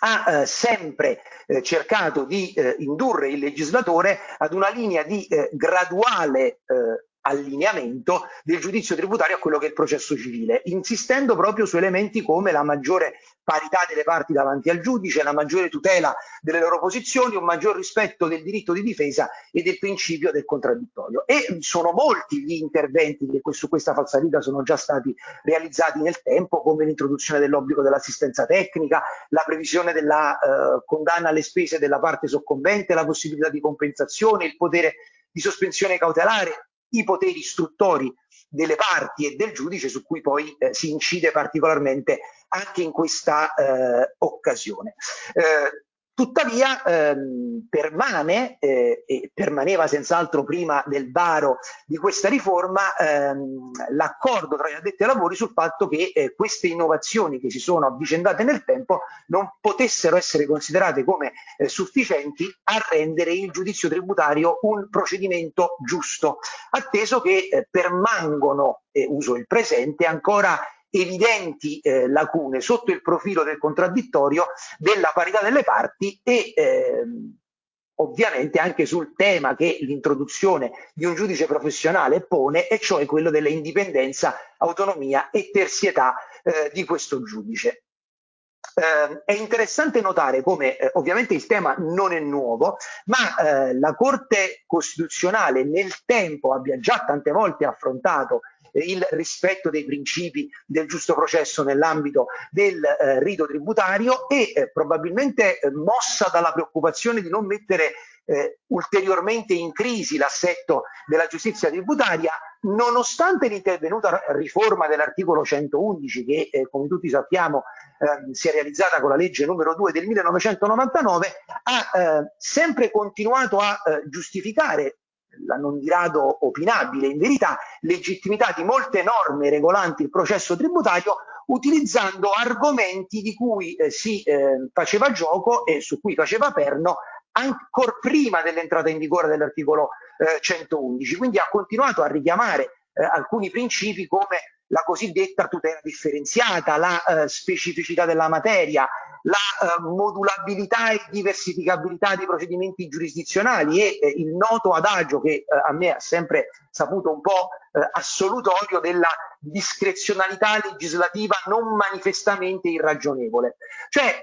D: ha eh, sempre eh, cercato di eh, indurre il legislatore ad una linea di eh, graduale eh, allineamento del giudizio tributario a quello che è il processo civile, insistendo proprio su elementi come la maggiore parità delle parti davanti al giudice, la maggiore tutela delle loro posizioni, un maggior rispetto del diritto di difesa e del principio del contraddittorio. E sono molti gli interventi che su questa falsariga sono già stati realizzati nel tempo, come l'introduzione dell'obbligo dell'assistenza tecnica, la previsione della eh, condanna alle spese della parte soccombente, la possibilità di compensazione, il potere di sospensione cautelare, i poteri istruttori delle parti e del giudice su cui poi eh, si incide particolarmente anche in questa eh, occasione. Eh, Tuttavia ehm, permane eh, e permaneva senz'altro prima del varo di questa riforma ehm, l'accordo tra gli addetti ai lavori sul fatto che eh, queste innovazioni che si sono avvicendate nel tempo non potessero essere considerate come eh, sufficienti a rendere il giudizio tributario un procedimento giusto, atteso che eh, permangono, uso il presente, ancora evidenti eh, lacune sotto il profilo del contraddittorio, della parità delle parti e ehm, ovviamente anche sul tema che l'introduzione di un giudice professionale pone, e cioè quello dell'indipendenza, autonomia e terzietà eh, di questo giudice. eh, è interessante notare come eh, ovviamente il tema non è nuovo, ma eh, la Corte Costituzionale nel tempo abbia già tante volte affrontato il rispetto dei principi del giusto processo nell'ambito del eh, rito tributario e eh, probabilmente eh, mossa dalla preoccupazione di non mettere eh, ulteriormente in crisi l'assetto della giustizia tributaria, nonostante l'intervenuta riforma dell'articolo 111 che eh, come tutti sappiamo eh, si è realizzata con la legge numero 2 del 1999, ha eh, sempre continuato a eh, giustificare la non di rado opinabile in verità legittimità di molte norme regolanti il processo tributario utilizzando argomenti di cui eh, si eh, faceva gioco e su cui faceva perno ancora prima dell'entrata in vigore dell'articolo eh, 111. Quindi ha continuato a richiamare eh, alcuni principi come la cosiddetta tutela differenziata, la eh, specificità della materia, la eh, modulabilità e diversificabilità dei procedimenti giurisdizionali e eh, il noto adagio che eh, a me ha sempre saputo un po' eh, assolutorio della discrezionalità legislativa non manifestamente irragionevole. Cioè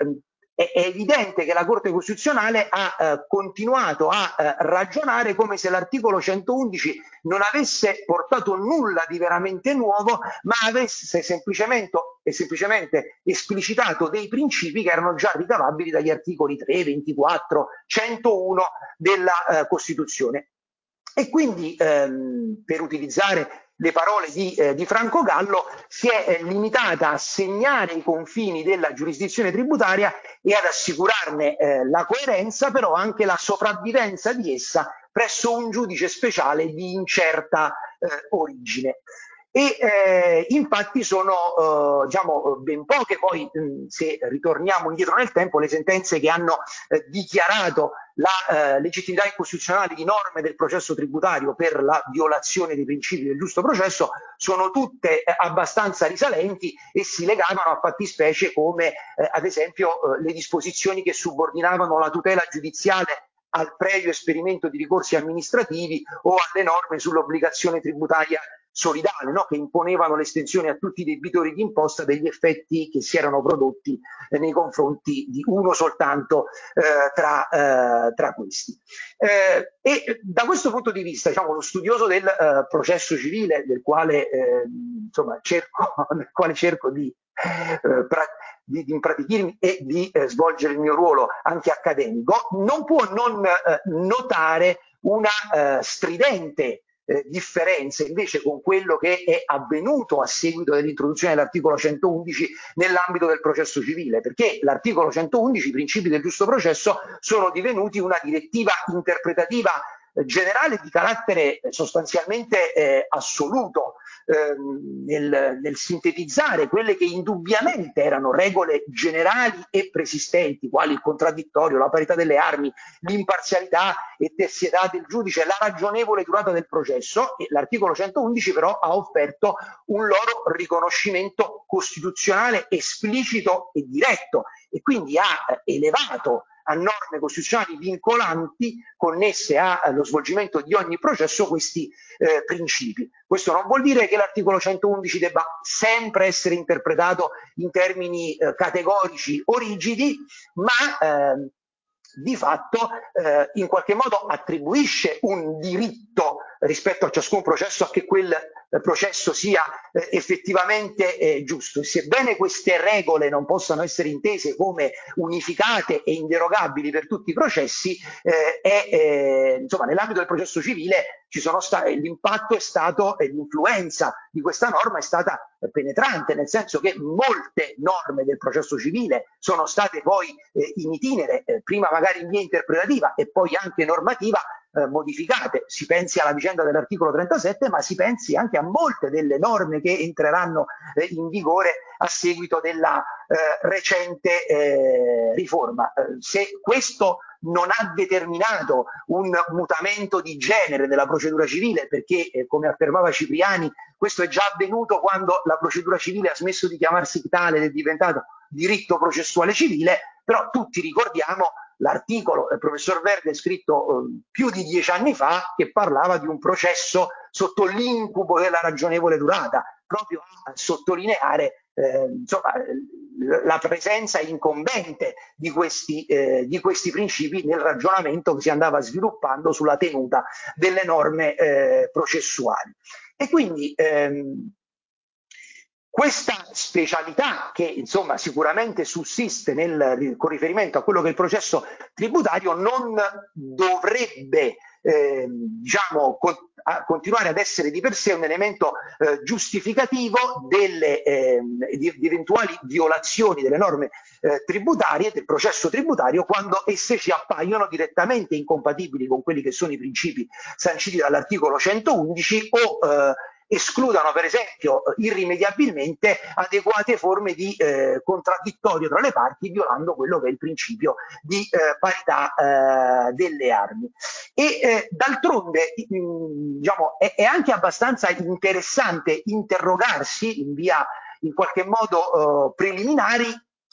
D: è, evidente che la Corte Costituzionale ha eh, continuato a eh, ragionare come se l'articolo 111 non avesse portato nulla di veramente nuovo, ma avesse semplicemente, semplicemente esplicitato dei principi che erano già ricavabili dagli articoli 3, 24, 101 della eh, Costituzione. E quindi ehm, per utilizzare le parole di, eh, di Franco Gallo, si è eh, limitata a segnare i confini della giurisdizione tributaria e ad assicurarne eh, la coerenza, però anche la sopravvivenza di essa presso un giudice speciale di incerta eh, origine e eh, infatti sono eh, diciamo ben poche. Poi mh, se ritorniamo indietro nel tempo le sentenze che hanno eh, dichiarato la eh, legittimità incostituzionale di norme del processo tributario per la violazione dei principi del giusto processo sono tutte eh, abbastanza risalenti e si legavano a fattispecie come eh, ad esempio le disposizioni che subordinavano la tutela giudiziale al previo esperimento di ricorsi amministrativi o alle norme sull'obbligazione tributaria solidale, no? che imponevano l'estensione a tutti i debitori di imposta degli effetti che si erano prodotti eh, nei confronti di uno soltanto eh, tra, eh, tra, questi. Eh, e da questo punto di vista, diciamo, lo studioso del eh, processo civile, del quale, eh, insomma, cerco, *laughs* nel quale cerco di, pra- di, di impratichirmi e di svolgere il mio ruolo anche accademico, non può non notare una stridente eh, differenze invece con quello che è avvenuto a seguito dell'introduzione dell'articolo 111 nell'ambito del processo civile, perché l'articolo 111, i principi del giusto processo, sono divenuti una direttiva interpretativa generale di carattere sostanzialmente eh, assoluto ehm, nel, nel, sintetizzare quelle che indubbiamente erano regole generali e preesistenti, quali il contraddittorio, la parità delle armi, l'imparzialità e terzietà del giudice, la ragionevole durata del processo e l'articolo 111 però ha offerto un loro riconoscimento costituzionale esplicito e diretto e quindi ha eh, elevato a norme costituzionali vincolanti connesse allo svolgimento di ogni processo questi eh, principi. Questo non vuol dire che l'articolo 111 debba sempre essere interpretato in termini eh, categorici o rigidi, ma eh, di fatto eh, in qualche modo attribuisce un diritto rispetto a ciascun processo a che quel processo sia eh, effettivamente eh, giusto. Sebbene queste regole non possano essere intese come unificate e inderogabili per tutti i processi, eh, è, eh, insomma, nell'ambito del processo civile stati, l'impatto è stato e l'influenza di questa norma è stata penetrante, nel senso che molte norme del processo civile sono state poi eh, in itinere, eh, prima magari in via interpretativa e poi anche normativa, eh, modificate. Si pensi alla vicenda dell'articolo 37, ma si pensi anche a molte delle norme che entreranno eh, in vigore a seguito della eh, recente eh, riforma. Eh, se questo non ha determinato un mutamento di genere della procedura civile, perché eh, come affermava Cipriani, questo è già avvenuto quando la procedura civile ha smesso di chiamarsi tale ed è diventato diritto processuale civile, però tutti ricordiamo l'articolo del professor Verde scritto eh, più di dieci anni fa che parlava di un processo sotto l'incubo della ragionevole durata, proprio a sottolineare eh, insomma, la presenza incombente di questi, eh, di questi, principi nel ragionamento che si andava sviluppando sulla tenuta delle norme eh, processuali. E quindi ehm, questa specialità che insomma sicuramente sussiste nel, con riferimento a quello che è il processo tributario non dovrebbe eh, diciamo, con, continuare ad essere di per sé un elemento eh, giustificativo delle, eh, di, di, eventuali violazioni delle norme eh, tributarie, del processo tributario, quando esse ci appaiono direttamente incompatibili con quelli che sono i principi sanciti dall'articolo 111 o eh, escludano per esempio irrimediabilmente adeguate forme di eh, contraddittorio tra le parti violando quello che è il principio di eh, parità eh, delle armi. E eh, d'altronde diciamo, è, è, anche abbastanza interessante interrogarsi in via in qualche modo eh, preliminari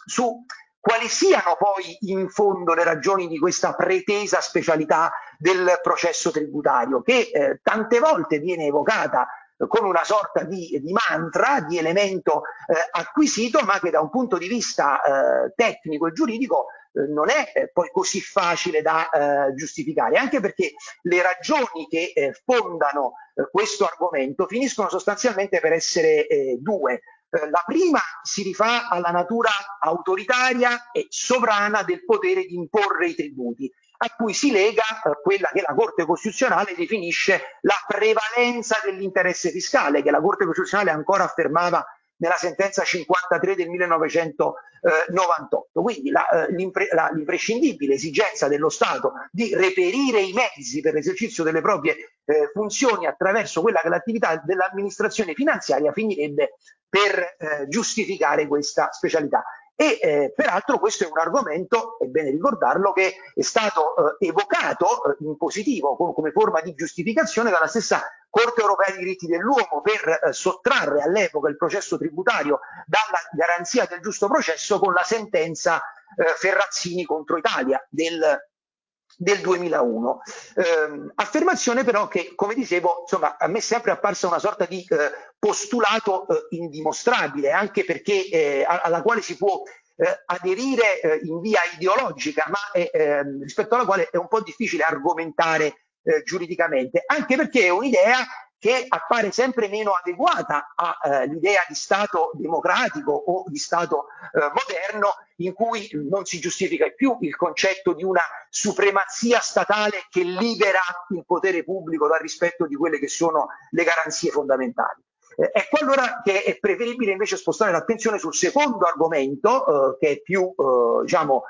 D: su quali siano poi in fondo le ragioni di questa pretesa specialità del processo tributario che eh, tante volte viene evocata con una sorta di, di mantra, di elemento eh, acquisito, ma che da un punto di vista eh, tecnico e giuridico eh, non è eh, poi così facile da eh, giustificare, anche perché le ragioni che eh, fondano questo argomento finiscono sostanzialmente per essere due. La prima si rifà alla natura autoritaria e sovrana del potere di imporre i tributi a cui si lega eh, quella che la Corte Costituzionale definisce la prevalenza dell'interesse fiscale, che la Corte Costituzionale ancora affermava nella sentenza 53 del 1998. Quindi la, eh, l'impre, la, l'imprescindibile esigenza dello Stato di reperire i mezzi per l'esercizio delle proprie eh, funzioni attraverso quella che l'attività dell'amministrazione finanziaria finirebbe per eh, giustificare questa specialità. E eh, peraltro questo è un argomento, è bene ricordarlo, che è stato eh, evocato eh, in positivo come, come, forma di giustificazione dalla stessa Corte europea dei diritti dell'uomo per eh, sottrarre all'epoca il processo tributario dalla garanzia del giusto processo con la sentenza eh, Ferrazzini contro Italia del del 2001. Eh, affermazione però che, come dicevo, insomma, a me è sempre apparsa una sorta di eh, postulato eh, indimostrabile, anche perché eh, alla quale si può eh, aderire eh, in via ideologica, ma ehm, rispetto alla quale è un po' difficile argomentare giuridicamente, anche perché è un'idea che appare sempre meno adeguata all'idea eh, di Stato democratico o di Stato eh, moderno in cui non si giustifica più il concetto di una supremazia statale che libera il potere pubblico dal rispetto di quelle che sono le garanzie fondamentali. Eh, ecco allora che è preferibile invece spostare l'attenzione sul secondo argomento, eh, che è più eh, diciamo,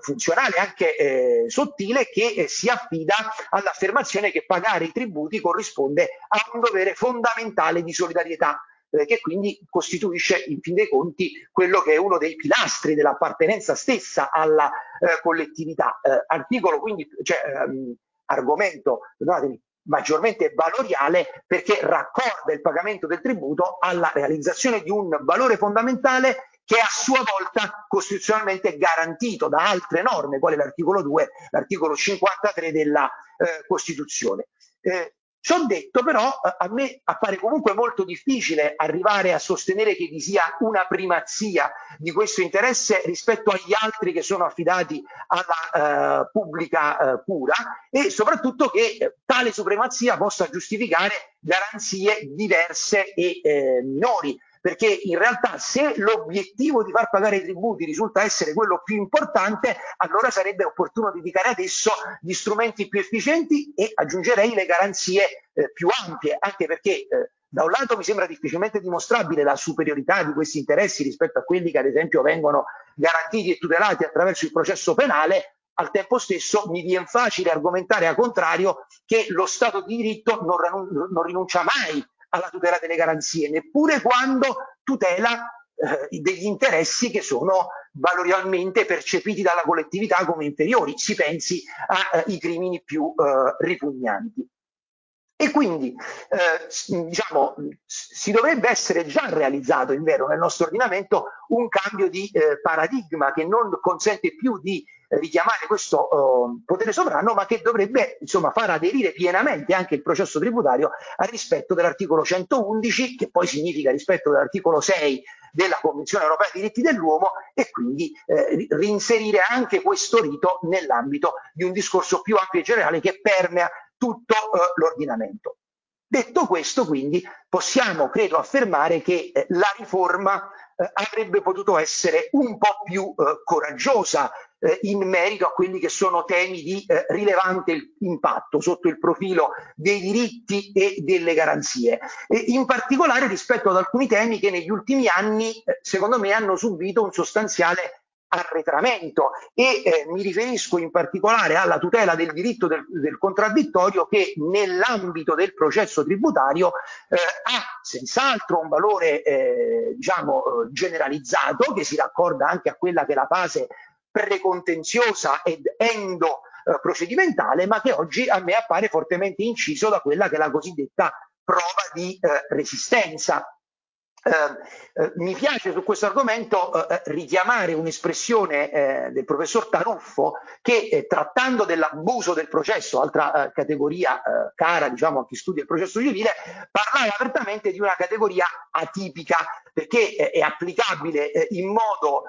D: funzionale, anche eh, sottile, che eh, si affida all'affermazione che pagare i tributi corrisponde a un dovere fondamentale di solidarietà eh, che quindi costituisce in fin dei conti quello che è uno dei pilastri dell'appartenenza stessa alla eh, collettività. Eh, articolo quindi, cioè, ehm, argomento, perdonatemi, maggiormente valoriale perché raccorda il pagamento del tributo alla realizzazione di un valore fondamentale che è a sua volta costituzionalmente garantito da altre norme, quale l'articolo 2, l'articolo 53 della eh, Costituzione. Eh, Ciò detto però a me appare comunque molto difficile arrivare a sostenere che vi sia una primazia di questo interesse rispetto agli altri che sono affidati alla eh, pubblica eh, cura e soprattutto che eh, tale supremazia possa giustificare garanzie diverse e eh, minori perché in realtà se l'obiettivo di far pagare i tributi risulta essere quello più importante, allora sarebbe opportuno dedicare adesso gli strumenti più efficienti e aggiungerei le garanzie eh, più ampie, anche perché eh, da un lato mi sembra difficilmente dimostrabile la superiorità di questi interessi rispetto a quelli che ad esempio vengono garantiti e tutelati attraverso il processo penale, al tempo stesso mi viene facile argomentare a contrario che lo Stato di diritto non, non rinuncia mai alla tutela delle garanzie, neppure quando tutela eh, degli interessi che sono valorialmente percepiti dalla collettività come inferiori. Si pensi ai eh, crimini più eh, ripugnanti. E quindi eh, diciamo, si dovrebbe essere già realizzato in vero nel nostro ordinamento un cambio di eh, paradigma che non consente più di richiamare questo uh, potere sovrano, ma che dovrebbe insomma, far aderire pienamente anche il processo tributario al rispetto dell'articolo 111, che poi significa rispetto dell'articolo 6 della Convenzione europea dei diritti dell'uomo e quindi eh, reinserire anche questo rito nell'ambito di un discorso più ampio e generale che permea tutto eh, l'ordinamento. Detto questo, quindi, possiamo, credo, affermare che eh, la riforma eh, avrebbe potuto essere un po' più eh, coraggiosa eh, in merito a quelli che sono temi di eh, rilevante impatto sotto il profilo dei diritti e delle garanzie, e in particolare rispetto ad alcuni temi che negli ultimi anni, eh, secondo me, hanno subito un sostanziale arretramento. E eh, mi riferisco in particolare alla tutela del diritto del, del contraddittorio che nell'ambito del processo tributario eh, ha senz'altro un valore eh, diciamo eh, generalizzato che si raccorda anche a quella che è la fase precontenziosa ed endo eh, procedimentale ma che oggi a me appare fortemente inciso da quella che è la cosiddetta prova di eh, resistenza eh, eh, mi piace su questo argomento eh, eh richiamare un'espressione eh, del professor Taruffo che trattando dell'abuso del processo, altra categoria cara diciamo, a chi studia il processo civile, parlava apertamente di una categoria atipica perché è applicabile in modo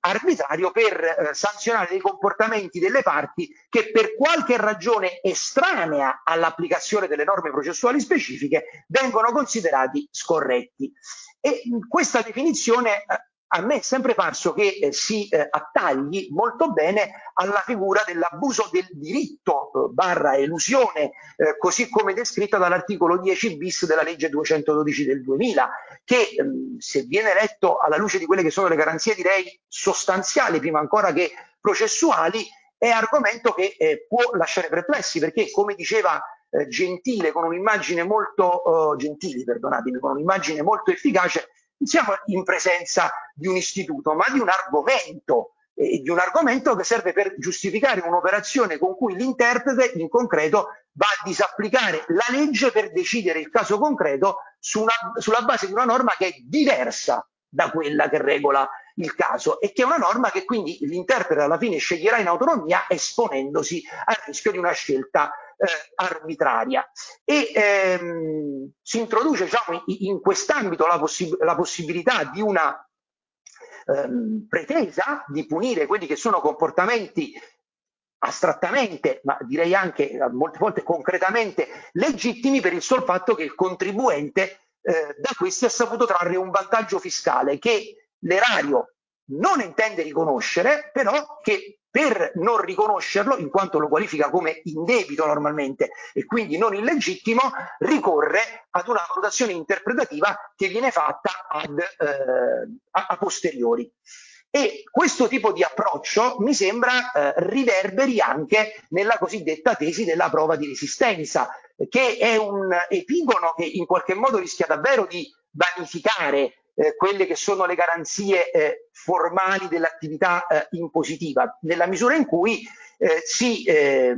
D: arbitrario per sanzionare dei comportamenti delle parti che per qualche ragione estranea all'applicazione delle norme processuali specifiche vengono considerati scorretti. E questa definizione eh, a me è sempre parso che eh, si eh, attagli molto bene alla figura dell'abuso del diritto eh, barra elusione, eh, così come descritta dall'articolo 10 bis della legge 212 del 2000, che ehm, se viene letto alla luce di quelle che sono le garanzie direi sostanziali, prima ancora che processuali, è argomento che eh, può lasciare perplessi, perché come diceva eh, gentile, con un'immagine molto, eh, gentili, perdonatemi, con un'immagine molto efficace, siamo in presenza di un istituto, ma di un argomento, eh, di un argomento che serve per giustificare un'operazione con cui l'interprete in concreto va a disapplicare la legge per decidere il caso concreto su una, sulla base di una norma che è diversa da quella che regola il caso e che è una norma che quindi l'interprete alla fine sceglierà in autonomia esponendosi al rischio di una scelta eh, arbitraria. E ehm, si introduce diciamo, in, in quest'ambito la, possi- la, possibilità di una ehm, pretesa di punire quelli che sono comportamenti astrattamente, ma direi anche molte volte concretamente legittimi per il sol fatto che il contribuente eh, da questi ha saputo trarre un vantaggio fiscale che l'erario non intende riconoscere, però che per non riconoscerlo, in quanto lo qualifica come indebito normalmente e quindi non illegittimo, ricorre ad una valutazione interpretativa che viene fatta ad, eh, a, posteriori. E questo tipo di approccio mi sembra eh, riverberi anche nella cosiddetta tesi della prova di resistenza, che è un epigono che in qualche modo rischia davvero di vanificare eh, quelle che sono le garanzie eh, formali dell'attività eh, impositiva, nella misura in cui eh, si ehm,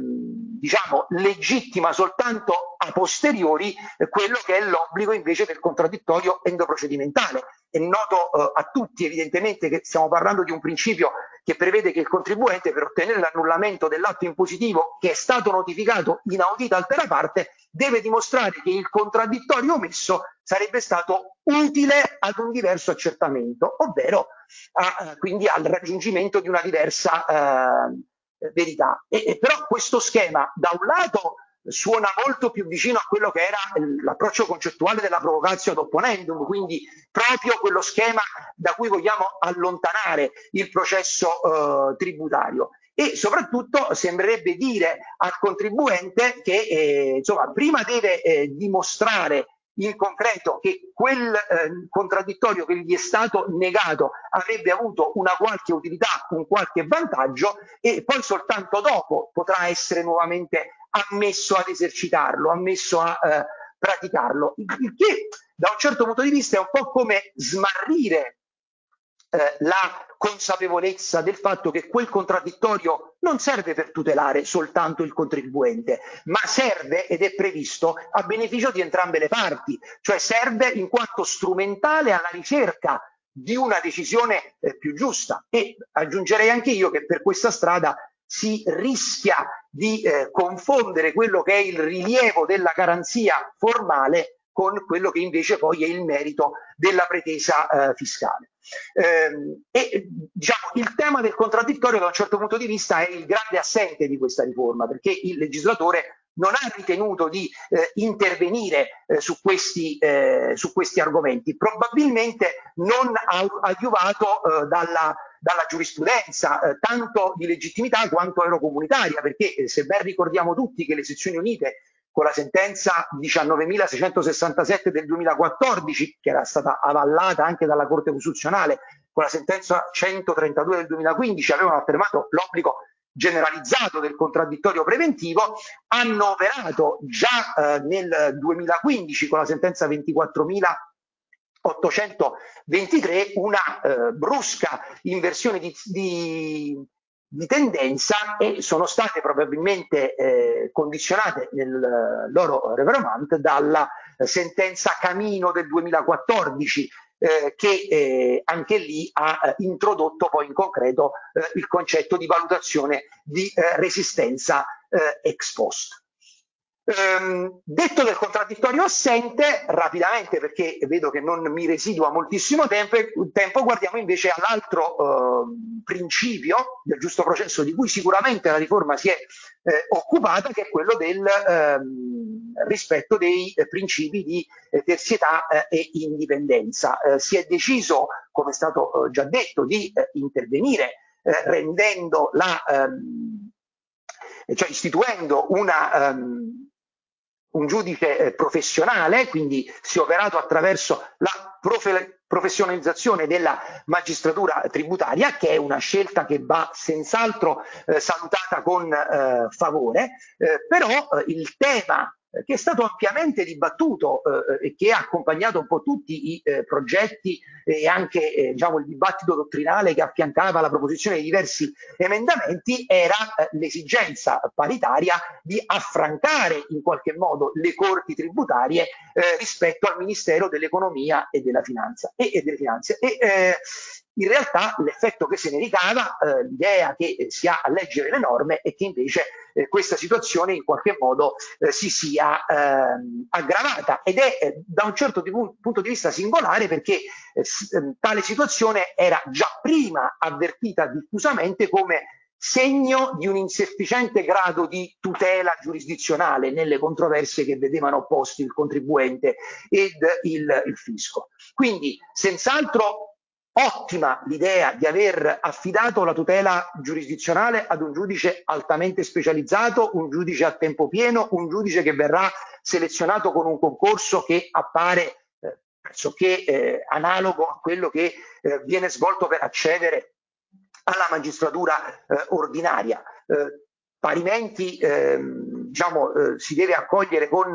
D: diciamo, legittima soltanto a posteriori eh, quello che è l'obbligo invece del contraddittorio endoprocedimentale. È noto eh, a tutti evidentemente che stiamo parlando di un principio che prevede che il contribuente per ottenere l'annullamento dell'atto impositivo che è stato notificato inaudita altera parte deve dimostrare che il contraddittorio omesso sarebbe stato utile ad un diverso accertamento, ovvero a, quindi al raggiungimento di una diversa eh, verità. E, e però questo schema da un lato suona molto più vicino a quello che era l'approccio concettuale della provocazio ad opponendum, quindi proprio quello schema da cui vogliamo allontanare il processo eh, tributario. E soprattutto sembrerebbe dire al contribuente che eh, insomma, prima deve eh, dimostrare in concreto che quel eh, contraddittorio che gli è stato negato avrebbe avuto una qualche utilità, un qualche vantaggio e poi soltanto dopo potrà essere nuovamente ammesso ad esercitarlo, ammesso a eh, praticarlo. Il che da un certo punto di vista è un po' come smarrire eh, la consapevolezza del fatto che quel contraddittorio non serve per tutelare soltanto il contribuente, ma serve ed è previsto a beneficio di entrambe le parti, cioè serve in quanto strumentale alla ricerca di una decisione eh, più giusta. E aggiungerei anche io che per questa strada si rischia di eh, confondere quello che è il rilievo della garanzia formale con quello che invece poi è il merito della pretesa eh, fiscale. Eh, e diciamo, il tema del contraddittorio da un certo punto di vista è il grande assente di questa riforma, perché il legislatore non ha ritenuto di eh, intervenire eh, su, questi, eh, su, questi, argomenti, probabilmente non aiutato eh, dalla, dalla, giurisprudenza, eh, tanto di legittimità quanto eurocomunitaria, perché eh, se ben ricordiamo tutti che le sezioni unite con la sentenza 19.667 del 2014, che era stata avallata anche dalla Corte Costituzionale, con la sentenza 132 del 2015, avevano affermato l'obbligo generalizzato del contraddittorio preventivo, hanno operato già eh, nel 2015 con la sentenza 24.823 una eh, brusca inversione di, di, di, tendenza e sono state probabilmente eh, condizionate nel loro reverement dalla sentenza Camino del 2014 eh, che eh, anche lì ha eh, introdotto poi in concreto eh, il concetto di valutazione di eh, resistenza eh, ex post. Ehm, detto del contraddittorio assente, rapidamente perché vedo che non mi residua moltissimo tempo, tempo guardiamo invece all'altro eh, principio del giusto processo di cui sicuramente la riforma si è eh, occupata, che è quello del ehm, rispetto dei eh, principi di eh, terzietà eh, e indipendenza. Eh, si è deciso, come è stato già detto, di intervenire rendendo la ehm, cioè istituendo una um, un giudice eh, professionale, quindi si è operato attraverso la profe- professionalizzazione della magistratura tributaria, che è una scelta che va senz'altro eh, salutata con eh, favore, eh, però eh, il tema che è stato ampiamente dibattuto eh, e che ha accompagnato un po' tutti i eh, progetti e anche eh, diciamo, il dibattito dottrinale che affiancava la proposizione di diversi emendamenti, era eh, l'esigenza paritaria di affrancare in qualche modo le corti tributarie eh, rispetto al Ministero dell'Economia e della Finanza. E, e delle finanze. E, eh, in realtà l'effetto che se ne ricava, eh, l'idea che si ha a leggere le norme è che invece eh, questa situazione in qualche modo eh, si sia ehm, aggravata ed è eh, da un certo di, punto di vista singolare perché eh, ehm, tale situazione era già prima avvertita diffusamente come segno di un insufficiente grado di tutela giurisdizionale nelle controversie che vedevano opposti il contribuente ed il, il fisco. Quindi senz'altro Ottima l'idea di aver affidato la tutela giurisdizionale ad un giudice altamente specializzato, un giudice a tempo pieno, un giudice che verrà selezionato con un concorso che appare eh, pressoché eh, analogo a quello che eh, viene svolto per accedere alla magistratura eh, ordinaria. Eh, parimenti ehm, diciamo, eh, si deve accogliere con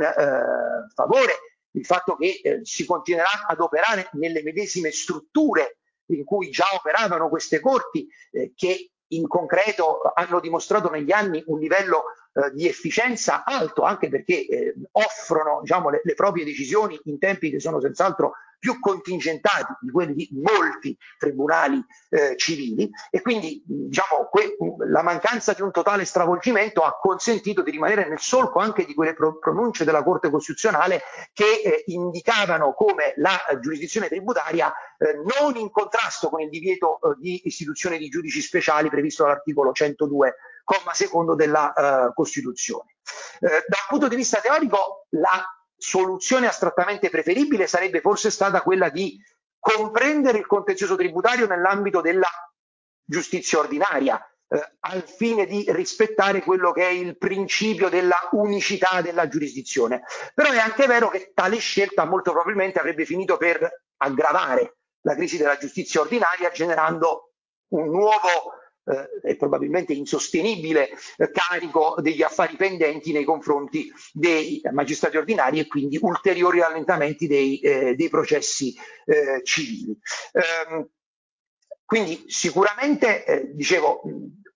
D: favore il fatto che si continuerà ad operare nelle medesime strutture in cui già operavano queste corti eh, che in concreto hanno dimostrato negli anni un livello eh, di efficienza alto, anche perché eh, offrono diciamo, le, le, proprie decisioni in tempi che sono senz'altro più contingentati di quelli di molti tribunali eh, civili e quindi diciamo, que- la mancanza di un totale stravolgimento ha consentito di rimanere nel solco anche di quelle pro- pronunce della Corte Costituzionale che eh, indicavano come la giurisdizione tributaria eh, non in contrasto con il divieto eh, di istituzione di giudici speciali previsto dall'articolo 102 comma secondo della uh, Costituzione. Uh, da un punto di vista teorico, la soluzione astrattamente preferibile sarebbe forse stata quella di comprendere il contenzioso tributario nell'ambito della giustizia ordinaria, eh, al fine di rispettare quello che è il principio della unicità della giurisdizione. Però è anche vero che tale scelta molto probabilmente avrebbe finito per aggravare la crisi della giustizia ordinaria generando un nuovo eh, e probabilmente insostenibile eh, carico degli affari pendenti nei confronti dei magistrati ordinari e quindi ulteriori rallentamenti dei, eh, dei processi eh, civili. Ehm, quindi sicuramente, eh, dicevo,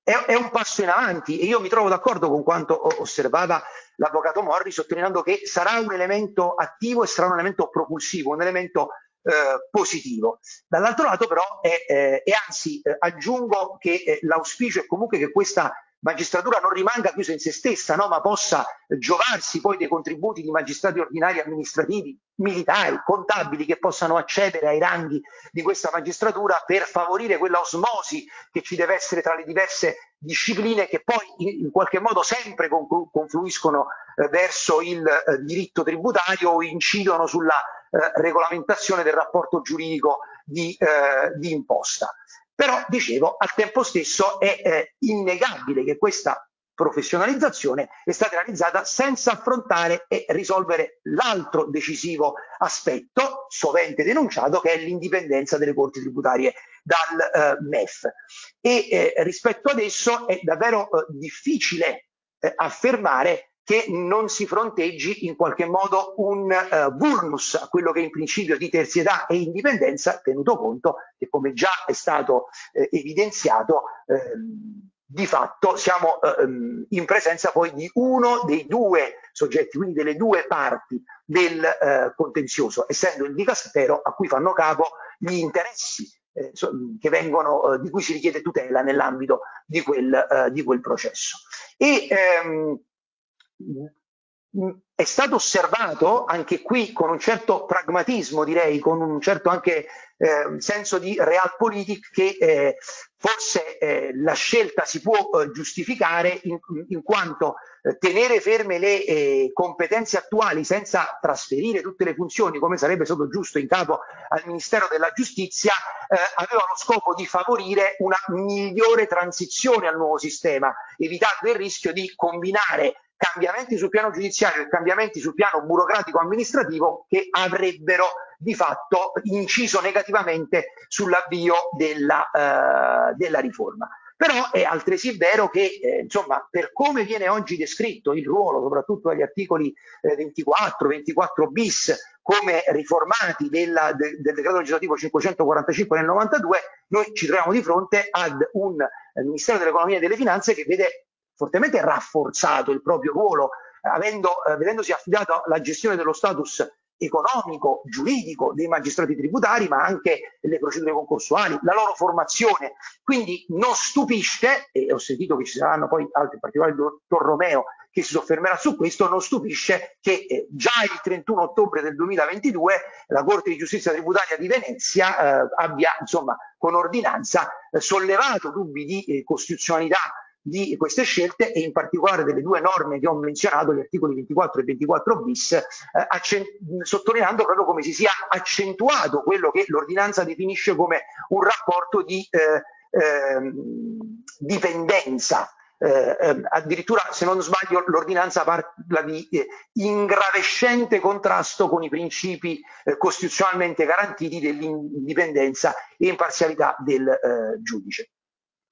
D: è, è, un passo in avanti e io mi trovo d'accordo con quanto osservava l'avvocato Morri sottolineando che sarà un elemento attivo e sarà un elemento propulsivo, un elemento eh, positivo. Dall'altro lato però è, eh, e anzi eh, aggiungo che eh, l'auspicio è comunque che questa magistratura non rimanga chiusa in se stessa, no? ma possa giovarsi poi dei contributi di magistrati ordinari amministrativi, militari, contabili che possano accedere ai ranghi di questa magistratura per favorire quella osmosi che ci deve essere tra le diverse discipline che poi in, qualche modo sempre confluiscono eh, verso il eh, diritto tributario o incidono sulla regolamentazione del rapporto giuridico di, eh, di imposta. Però, dicevo, al tempo stesso è eh, innegabile che questa professionalizzazione è stata realizzata senza affrontare e risolvere l'altro decisivo aspetto, sovente denunciato, che è l'indipendenza delle corti tributarie dal eh, MEF. E eh, rispetto ad esso è davvero eh, difficile eh, affermare che non si fronteggi in qualche modo un uh, vulnus a quello che è in principio di terzietà e indipendenza, tenuto conto che come già è stato eh, evidenziato, ehm, di fatto siamo ehm, in presenza poi di uno dei due soggetti, quindi delle due parti del eh, contenzioso, essendo il dicastero a cui fanno capo gli interessi eh, che vengono, eh, di cui si richiede tutela nell'ambito di quel, eh, di quel processo. E, ehm, è stato osservato anche qui con un certo pragmatismo, direi, con un certo anche eh, senso di realpolitik che eh, forse eh, la scelta si può eh, giustificare in, in quanto eh, tenere ferme le eh, competenze attuali senza trasferire tutte le funzioni, come sarebbe stato giusto in capo al Ministero della Giustizia, aveva lo scopo di favorire una migliore transizione al nuovo sistema, evitando il rischio di combinare cambiamenti sul piano giudiziario e cambiamenti sul piano burocratico amministrativo che avrebbero di fatto inciso negativamente sull'avvio della, eh, della riforma. Però è altresì vero che, eh, insomma, per come viene oggi descritto il ruolo, soprattutto agli articoli eh, 24, 24 bis, come riformati della, de, del decreto legislativo 545 del 92, noi ci troviamo di fronte ad un eh, Ministero dell'Economia e delle Finanze che vede fortemente rafforzato il proprio ruolo, avendo, eh, vedendosi affidato la gestione dello status economico, giuridico dei magistrati tributari, ma anche le procedure concorsuali, la loro formazione. Quindi non stupisce, e ho sentito che ci saranno poi altri, in particolare il dottor Romeo, che si soffermerà su questo, non stupisce che eh, già il 31 ottobre del 2022 la Corte di Giustizia Tributaria di Venezia eh, abbia, insomma, con ordinanza eh, sollevato dubbi di eh, costituzionalità di queste scelte e in particolare delle due norme che ho menzionato, gli articoli 24 e 24 bis, eh, sottolineando proprio come si sia accentuato quello che l'ordinanza definisce come un rapporto di eh, eh, dipendenza. Eh, ehm, addirittura, se non sbaglio, l'ordinanza parla di eh, ingravescente contrasto con i principi eh, costituzionalmente garantiti dell'indipendenza e imparzialità del giudice.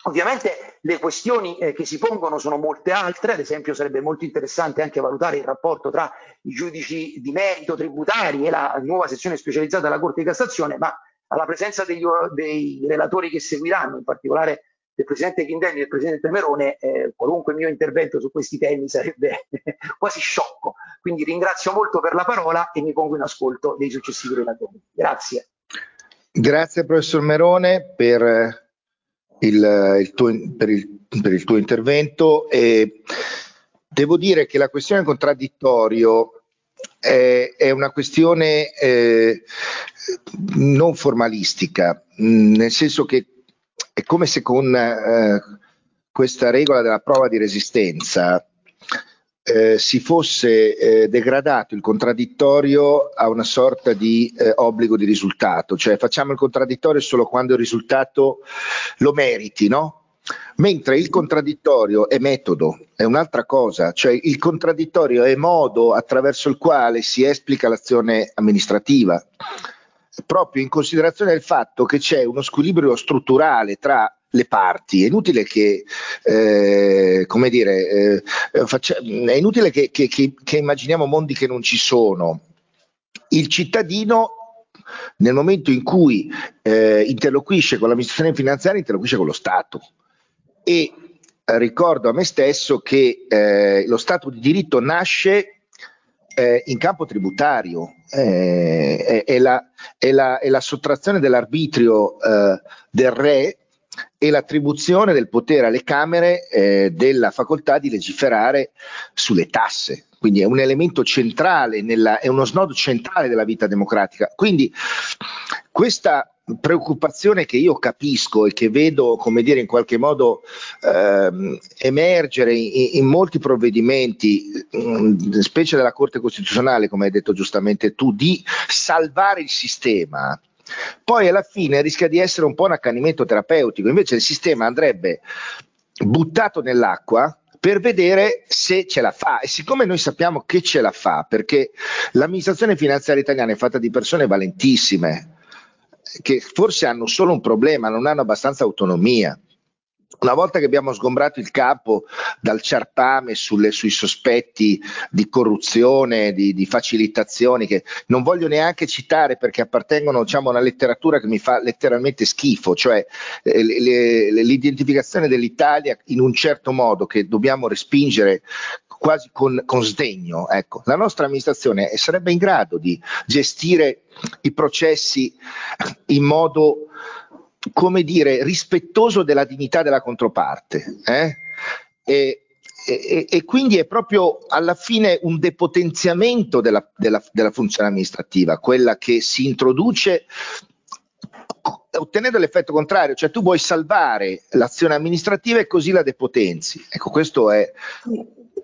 D: Ovviamente le questioni eh, che si pongono sono molte altre, ad esempio sarebbe molto interessante anche valutare il rapporto tra i giudici di merito tributari e la nuova sezione specializzata della Corte di Cassazione, ma alla presenza degli, dei relatori che seguiranno, in particolare del Presidente Chindelli e del Presidente Merone, eh, qualunque mio intervento su questi temi sarebbe *laughs* quasi sciocco. Quindi ringrazio molto per la parola e mi pongo in ascolto dei successivi relatori. Grazie.
A: Grazie professor Merone per il, il tuo, per, il, per, il, tuo intervento e devo dire che la questione del contraddittorio è, è una questione eh, non formalistica, nel senso che è come se con eh, questa regola della prova di resistenza eh, si fosse eh, degradato il contraddittorio a una sorta di eh, obbligo di risultato, cioè facciamo il contraddittorio solo quando il risultato lo meriti, no? Mentre il contraddittorio è metodo, è un'altra cosa, cioè il contraddittorio è modo attraverso il quale si esplica l'azione amministrativa, proprio in considerazione del fatto che c'è uno squilibrio strutturale tra le parti. È inutile che, eh, come dire, eh, faccia, è inutile che, che, che immaginiamo mondi che non ci sono. Il cittadino nel momento in cui eh, interloquisce con l'amministrazione finanziaria, interloquisce con lo Stato. E ricordo a me stesso che eh, lo Stato di diritto nasce eh, in campo tributario, eh, è, è, la, è, la, è, la, sottrazione dell'arbitrio eh, del re e l'attribuzione del potere alle Camere eh, della facoltà di legiferare sulle tasse. Quindi è un elemento centrale, nella, è uno snodo centrale della vita democratica. Quindi questa preoccupazione che io capisco e che vedo, come dire, in qualche modo ehm, emergere in, in, molti provvedimenti, mh, mm, specie della Corte Costituzionale, come hai detto giustamente tu, di salvare il sistema, poi alla fine rischia di essere un po' un accanimento terapeutico, invece il sistema andrebbe buttato nell'acqua per vedere se ce la fa. E siccome noi sappiamo che ce la fa perché l'amministrazione finanziaria italiana è fatta di persone valentissime che forse hanno solo un problema, non hanno abbastanza autonomia una volta che abbiamo sgombrato il capo dal ciarpame sulle, sui sospetti di corruzione, di, di, facilitazioni, che non voglio neanche citare perché appartengono diciamo, a una letteratura che mi fa letteralmente schifo, cioè eh, le, le, l'identificazione dell'Italia in un certo modo che dobbiamo respingere quasi con, con sdegno. Ecco, la nostra amministrazione sarebbe in grado di gestire i processi in modo come dire, rispettoso della dignità della controparte. Eh? E, e, e, quindi è proprio alla fine un depotenziamento della, della, della funzione amministrativa, quella che si introduce ottenendo l'effetto contrario, cioè tu vuoi salvare l'azione amministrativa e così la depotenzi. Ecco, questo è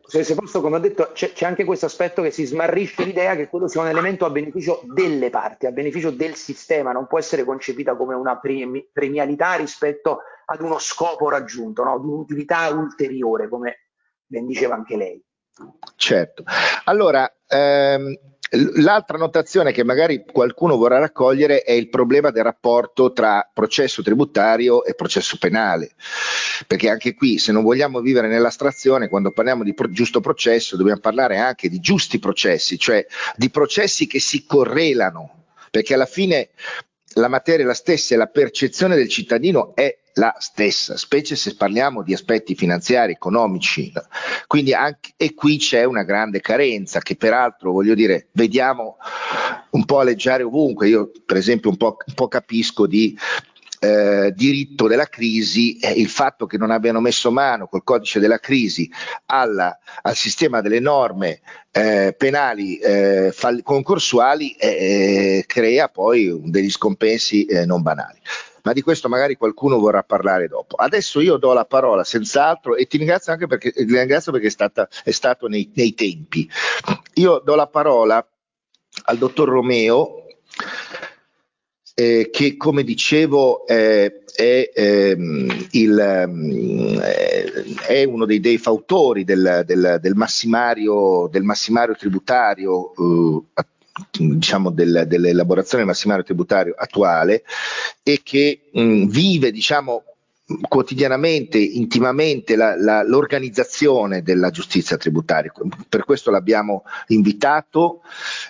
D: se, se posso, come ho detto, c'è, c'è, anche questo aspetto che si smarrisce l'idea che quello sia un elemento a beneficio delle parti, a beneficio del sistema, non può essere concepita come una premi, premialità rispetto ad uno scopo raggiunto, no? ad un'utilità ulteriore, come ben diceva anche lei.
A: Certo. Allora, ehm, L'altra notazione che magari qualcuno vorrà raccogliere è il problema del rapporto tra processo tributario e processo penale, perché anche qui se non vogliamo vivere nell'astrazione, quando parliamo di pro- giusto processo dobbiamo parlare anche di giusti processi, cioè di processi che si correlano, perché alla fine la materia è la stessa e la percezione del cittadino è la stessa, specie se parliamo di aspetti finanziari, economici. Quindi anche, e qui c'è una grande carenza che peraltro, voglio dire, vediamo un po' alleggiare ovunque. Io per esempio un po', un po capisco di eh, diritto della crisi, eh, il fatto che non abbiano messo mano col codice della crisi alla, al sistema delle norme eh, penali eh, fall- concorsuali eh, eh, crea poi degli scompensi non banali ma di questo magari qualcuno vorrà parlare dopo. Adesso io do la parola senz'altro e ti ringrazio anche perché, ringrazio perché è, stata, è stato nei, nei tempi. Io do la parola al dottor Romeo eh, che come dicevo eh, è, ehm, il, eh, è, uno dei, dei fautori del, del, del, massimario, del massimario tributario eh, diciamo del, dell'elaborazione del massimario tributario attuale e che mh, vive diciamo quotidianamente, intimamente la, la, l'organizzazione della giustizia tributaria. Per questo l'abbiamo invitato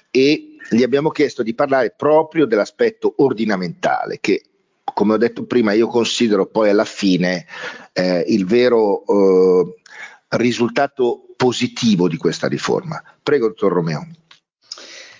A: e gli abbiamo chiesto di parlare proprio dell'aspetto ordinamentale che come ho detto prima io considero poi alla fine eh, il vero eh, risultato positivo di questa riforma. Prego, dottor Romeo.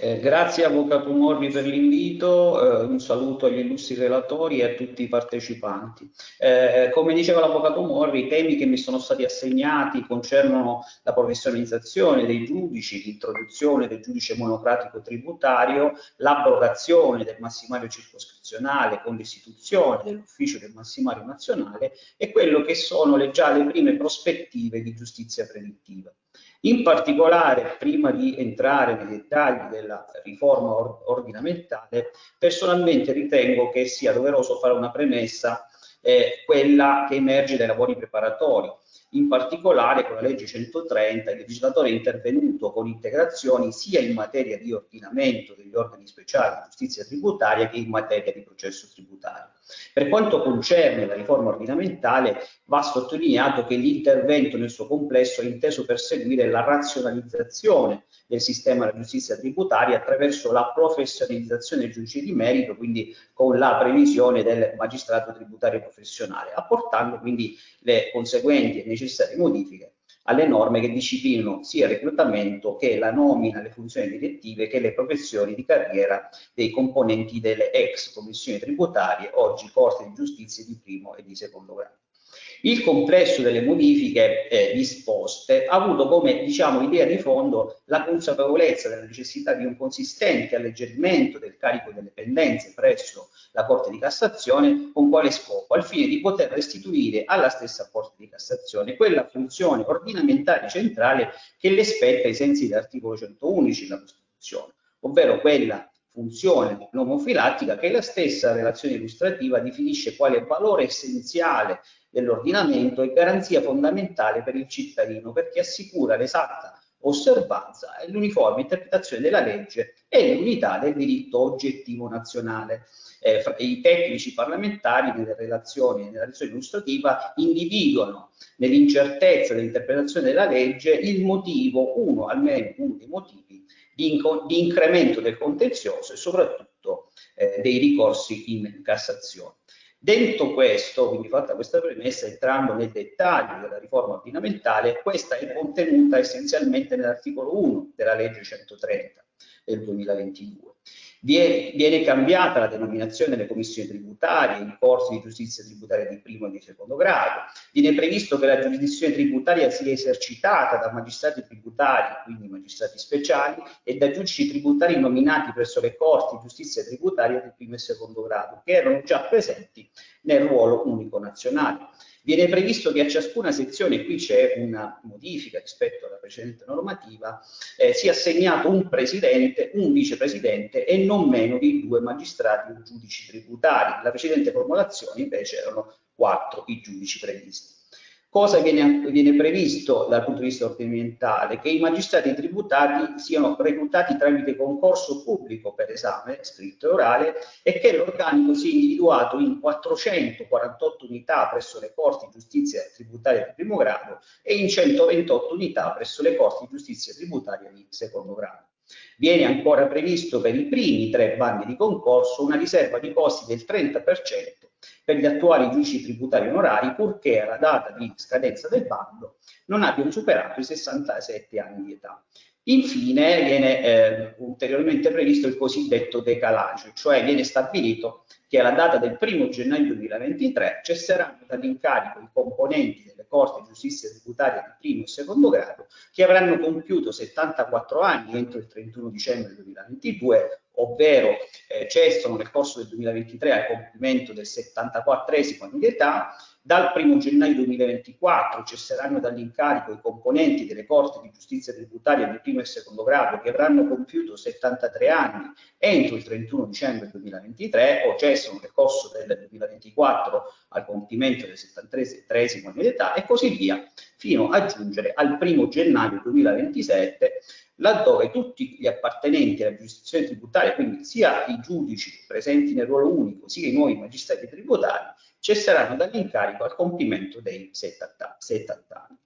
E: Eh, grazie Avvocato Morri per l'invito, eh, un saluto agli illustri relatori e a tutti i partecipanti. Eh, come diceva l'Avvocato Morri, i temi che mi sono stati assegnati concernono la professionalizzazione dei giudici, l'introduzione del giudice monocratico tributario, l'abrogazione del massimario circoscrizionale con l'istituzione dell'ufficio del massimario nazionale e quello che sono le già le prime prospettive di giustizia predittiva. In particolare, prima di entrare nei dettagli della riforma or- ordinamentale, personalmente ritengo che sia doveroso fare una premessa, eh, quella che emerge dai lavori preparatori. In particolare con la legge 130 il legislatore è intervenuto con integrazioni sia in materia di ordinamento degli organi speciali di giustizia tributaria che in materia di processo tributario. Per quanto concerne la riforma ordinamentale, va sottolineato che l'intervento nel suo complesso è inteso perseguire la razionalizzazione del sistema della giustizia tributaria attraverso la professionalizzazione dei giudici di merito, quindi con la previsione del magistrato tributario professionale, apportando quindi le conseguenti e necessarie modifiche alle norme che disciplinano sia il reclutamento che la nomina, le funzioni direttive che le professioni di carriera dei componenti delle ex commissioni tributarie, oggi Corte di Giustizia di primo e di secondo grado. Il complesso delle modifiche eh, disposte ha avuto come diciamo, idea di fondo la consapevolezza della necessità di un consistente alleggerimento del carico delle pendenze presso la Corte di Cassazione, con quale scopo? Al fine di poter restituire alla stessa Corte di Cassazione quella funzione ordinamentale centrale che le spetta ai sensi dell'articolo 111 della Costituzione, ovvero quella funzione nomofilattica che la stessa relazione illustrativa definisce quale valore essenziale dell'ordinamento e garanzia fondamentale per il cittadino perché assicura l'esatta osservanza e l'uniforme interpretazione della legge e l'unità del diritto oggettivo nazionale. Eh, I tecnici parlamentari nelle relazioni, nella relazione illustrativa individuano nell'incertezza dell'interpretazione della legge il motivo, uno almeno uno dei motivi di, di incremento del contenzioso e soprattutto eh, dei ricorsi in Cassazione. Dentro questo, quindi fatta questa premessa, entrando nel dettaglio della riforma ordinamentale, questa è contenuta essenzialmente nell'articolo 1 della legge 130 del 2022. Viene, cambiata la denominazione delle commissioni tributarie, i corsi di giustizia tributaria di primo e di secondo grado, viene previsto che la giurisdizione tributaria sia esercitata da magistrati tributari, quindi magistrati speciali, e da giudici tributari nominati presso le corti di giustizia tributaria di primo e secondo grado, che erano già presenti nel ruolo unico nazionale. Viene previsto che a ciascuna sezione, qui c'è una modifica rispetto alla precedente normativa, eh, sia assegnato un presidente, un vicepresidente e non meno di due magistrati o giudici tributari. La precedente formulazione invece erano quattro i giudici previsti. Cosa viene, viene, previsto dal punto di vista ordinamentale? Che i magistrati tributari siano reclutati tramite concorso pubblico per esame scritto e orale e che l'organico sia individuato in 448 unità presso le corti di giustizia tributaria di primo grado e in 128 unità presso le corti di giustizia tributaria di secondo grado. Viene ancora previsto per i primi tre bandi di concorso una riserva di posti del 30% per gli attuali giudici tributari onorari, purché alla data di scadenza del bando non abbiano superato i 67 anni di età. Infine viene eh, ulteriormente previsto il cosiddetto decalaggio, cioè viene stabilito che alla data del 1 gennaio 2023 cesseranno dall'incarico i componenti Corti di Giustizia Tributaria di primo e secondo grado che avranno compiuto 74 anni entro il 31 dicembre 2022 ovvero eh, cessano nel corso del 2023 al compimento del 74esimo anno di età, dal 1 gennaio 2024 cesseranno dall'incarico i componenti delle Corti di Giustizia Tributaria di primo e secondo grado che avranno compiuto 73 anni entro il 31 dicembre 2023 o cessano nel corso del 2024 al compimento del 73esimo anno di età e così via, fino a giungere al 1 gennaio 2027 laddove tutti gli appartenenti alla giurisdizione tributaria, quindi sia i giudici presenti nel ruolo unico, sia i nuovi magistrati tributari, cesseranno dall'incarico al compimento dei 70, 70 anni.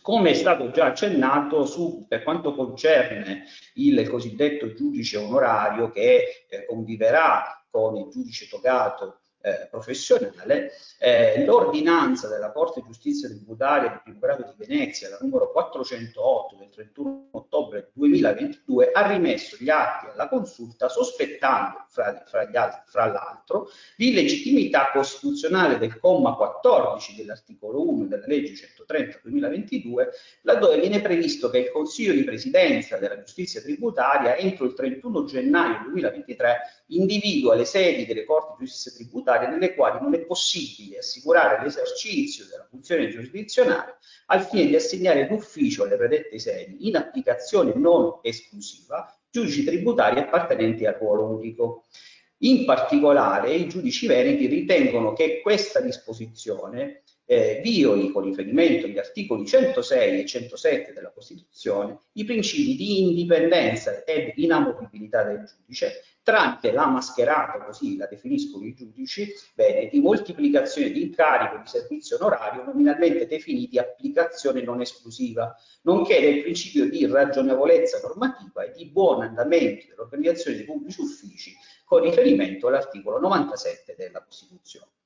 E: Come è stato già accennato su, per quanto concerne il cosiddetto giudice onorario che eh, conviverà con il giudice togato eh, professionale, eh, l'ordinanza della Corte di Giustizia Tributaria di primo grado di Venezia, la numero 408 del 31 ottobre 2022, ha rimesso gli atti alla consulta sospettando, fra, fra, fra l'altro, l'illegittimità costituzionale del comma 14 dell'articolo 1 della legge 130 2022, laddove viene previsto che il Consiglio di Presidenza della Giustizia Tributaria entro il 31 gennaio 2023 individua le sedi delle Corti di Giustizia Tributaria nelle quali non è possibile assicurare l'esercizio della funzione giurisdizionale al fine di assegnare d'ufficio alle predette sedi, in applicazione non esclusiva, giudici tributari appartenenti al ruolo unico. In particolare i giudici veneti ritengono che questa disposizione eh, violi con riferimento agli articoli 106 e 107 della Costituzione i principi di indipendenza ed inamovibilità del giudice tramite la mascherata, così la definiscono i giudici, bene, di moltiplicazione di incarico di servizio onorario nominalmente definiti applicazione non esclusiva, nonché del principio di ragionevolezza normativa e di buon andamento dell'organizzazione dei pubblici uffici con riferimento all'articolo 97 della Costituzione.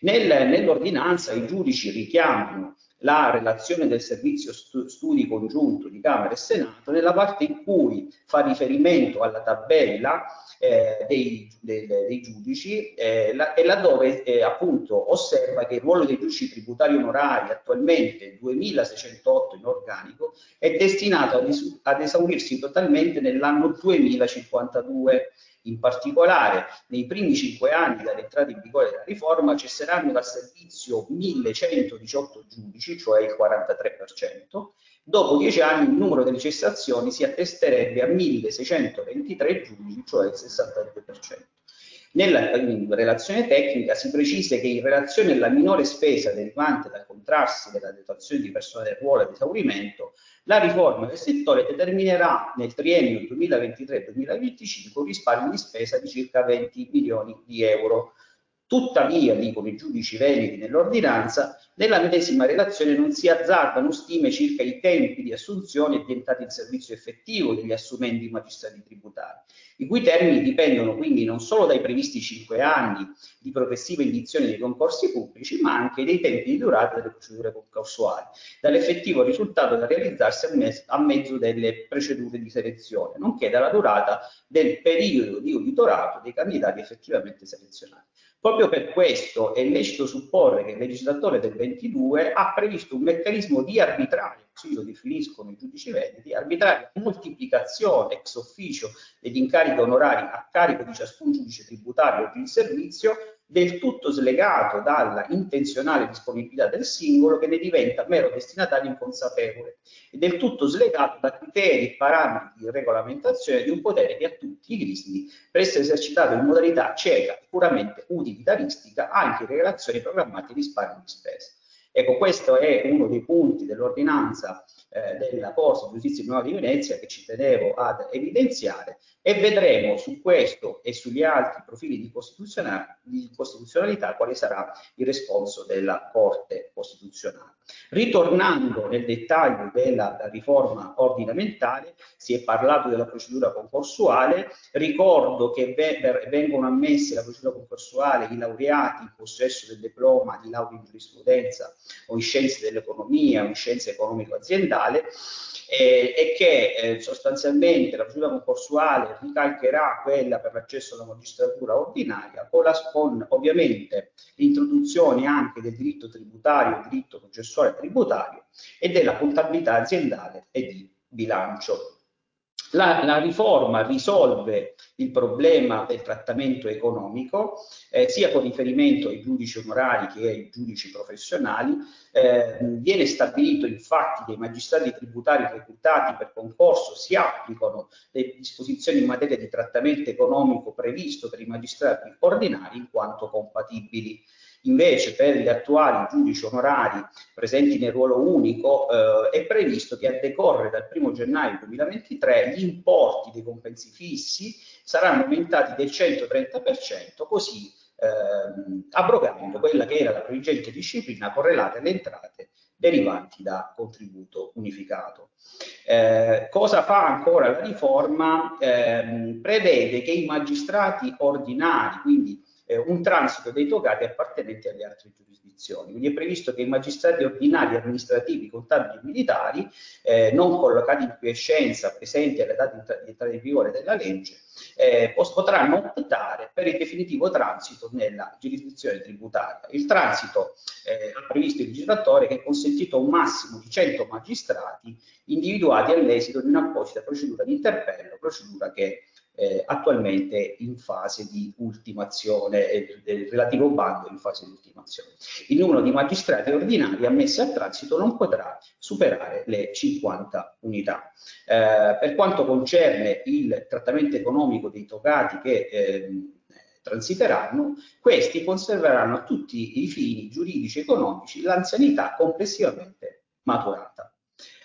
E: Nel, nell'ordinanza i giudici richiamano la relazione del servizio studi congiunto di Camera e Senato nella parte in cui fa riferimento alla tabella eh, dei, dei, dei, giudici eh, la, e laddove eh, appunto osserva che il ruolo dei giudici tributari onorari attualmente 2608 in organico è destinato ad, ad esaurirsi totalmente nell'anno 2052 in particolare, nei primi cinque anni dall'entrata in vigore della riforma cesseranno dal servizio 1118 giudici, cioè il 43%. Dopo dieci anni il numero delle cessazioni si attesterebbe a 1623 giudici, cioè il 62%. Nella relazione tecnica si precisa che in relazione alla minore spesa derivante dal contrarsi della dotazione di personale del ruolo ed esaurimento, la riforma del settore determinerà nel triennio 2023-2025 un risparmio di spesa di circa 20 milioni di euro. Tuttavia, dicono i giudici veneti nell'ordinanza, nella medesima relazione non si azzardano stime circa i tempi di assunzione e di entrata in servizio effettivo degli assumenti magistrati tributari, i cui termini dipendono quindi non solo dai previsti cinque anni di progressiva indizione dei concorsi pubblici, ma anche dei tempi di durata delle procedure concorsuali, dall'effettivo risultato da realizzarsi a, me a mezzo delle procedure di selezione, nonché dalla durata del periodo di uditorato dei candidati effettivamente selezionati. Proprio per questo è lecito supporre che il legislatore del 22 ha previsto un meccanismo di arbitrario, così lo definiscono i giudici veneti, arbitrario moltiplicazione ex officio degli incarichi onorari a carico di ciascun giudice tributario di servizio del tutto slegato dalla intenzionale disponibilità del singolo che ne diventa mero destinatario inconsapevole e del tutto slegato da criteri e parametri di regolamentazione di un potere che a tutti i per essere esercitato in modalità cieca puramente utilitaristica anche in relazione ai programmati risparmi di spesa. Ecco, questo è uno dei punti dell'ordinanza eh, della Corte di Giustizia Nuova di Venezia che ci tenevo ad evidenziare e vedremo su questo e sugli altri profili di, di costituzionalità quale sarà il responso della Corte Costituzionale. Ritornando nel dettaglio della riforma ordinamentale, si è parlato della procedura concorsuale, ricordo che vengono ammessi alla procedura concorsuale i laureati in possesso del diploma di laurea in giurisprudenza o in scienze dell'economia o in scienze economico-aziendale eh, e che eh, sostanzialmente la procedura concorsuale ricalcherà quella per l'accesso alla magistratura ordinaria con, la, con ovviamente l'introduzione anche del diritto tributario, diritto processuale tributario e della contabilità aziendale e di bilancio. La, la, riforma risolve il problema del trattamento economico eh, sia con riferimento ai giudici onorari che ai giudici professionali. Eh, viene stabilito infatti che i magistrati tributari reclutati per concorso si applicano le disposizioni in materia di trattamento economico previsto per i magistrati ordinari in quanto compatibili. Invece per gli attuali giudici onorari presenti nel ruolo unico eh, è previsto che a decorrere dal 1 gennaio 2023 gli importi dei compensi fissi saranno aumentati del 130%, così eh, abrogando quella che era la precedente disciplina correlata alle entrate derivanti da contributo unificato. Eh, cosa fa ancora la riforma? Eh, prevede che i magistrati ordinari, quindi eh, un transito dei togati appartenenti alle altre giurisdizioni. Quindi è previsto che i magistrati ordinari amministrativi, contabili e militari, eh, non collocati in quiescenza, presenti alle date di entrata in vigore della legge, eh, potranno optare per il definitivo transito nella giurisdizione tributaria. Il transito eh, ha previsto il legislatore che è consentito un massimo di 100 magistrati individuati all'esito di un'apposita procedura di interpello, procedura che eh, attualmente in fase di ultimazione, eh, il relativo bando in fase di ultimazione. Il numero di magistrati ordinari ammessi al transito non potrà superare le 50 unità. Eh, per quanto concerne il trattamento economico dei togati che ehm, transiteranno, questi conserveranno a tutti i fini giuridici e economici l'anzianità complessivamente maturata.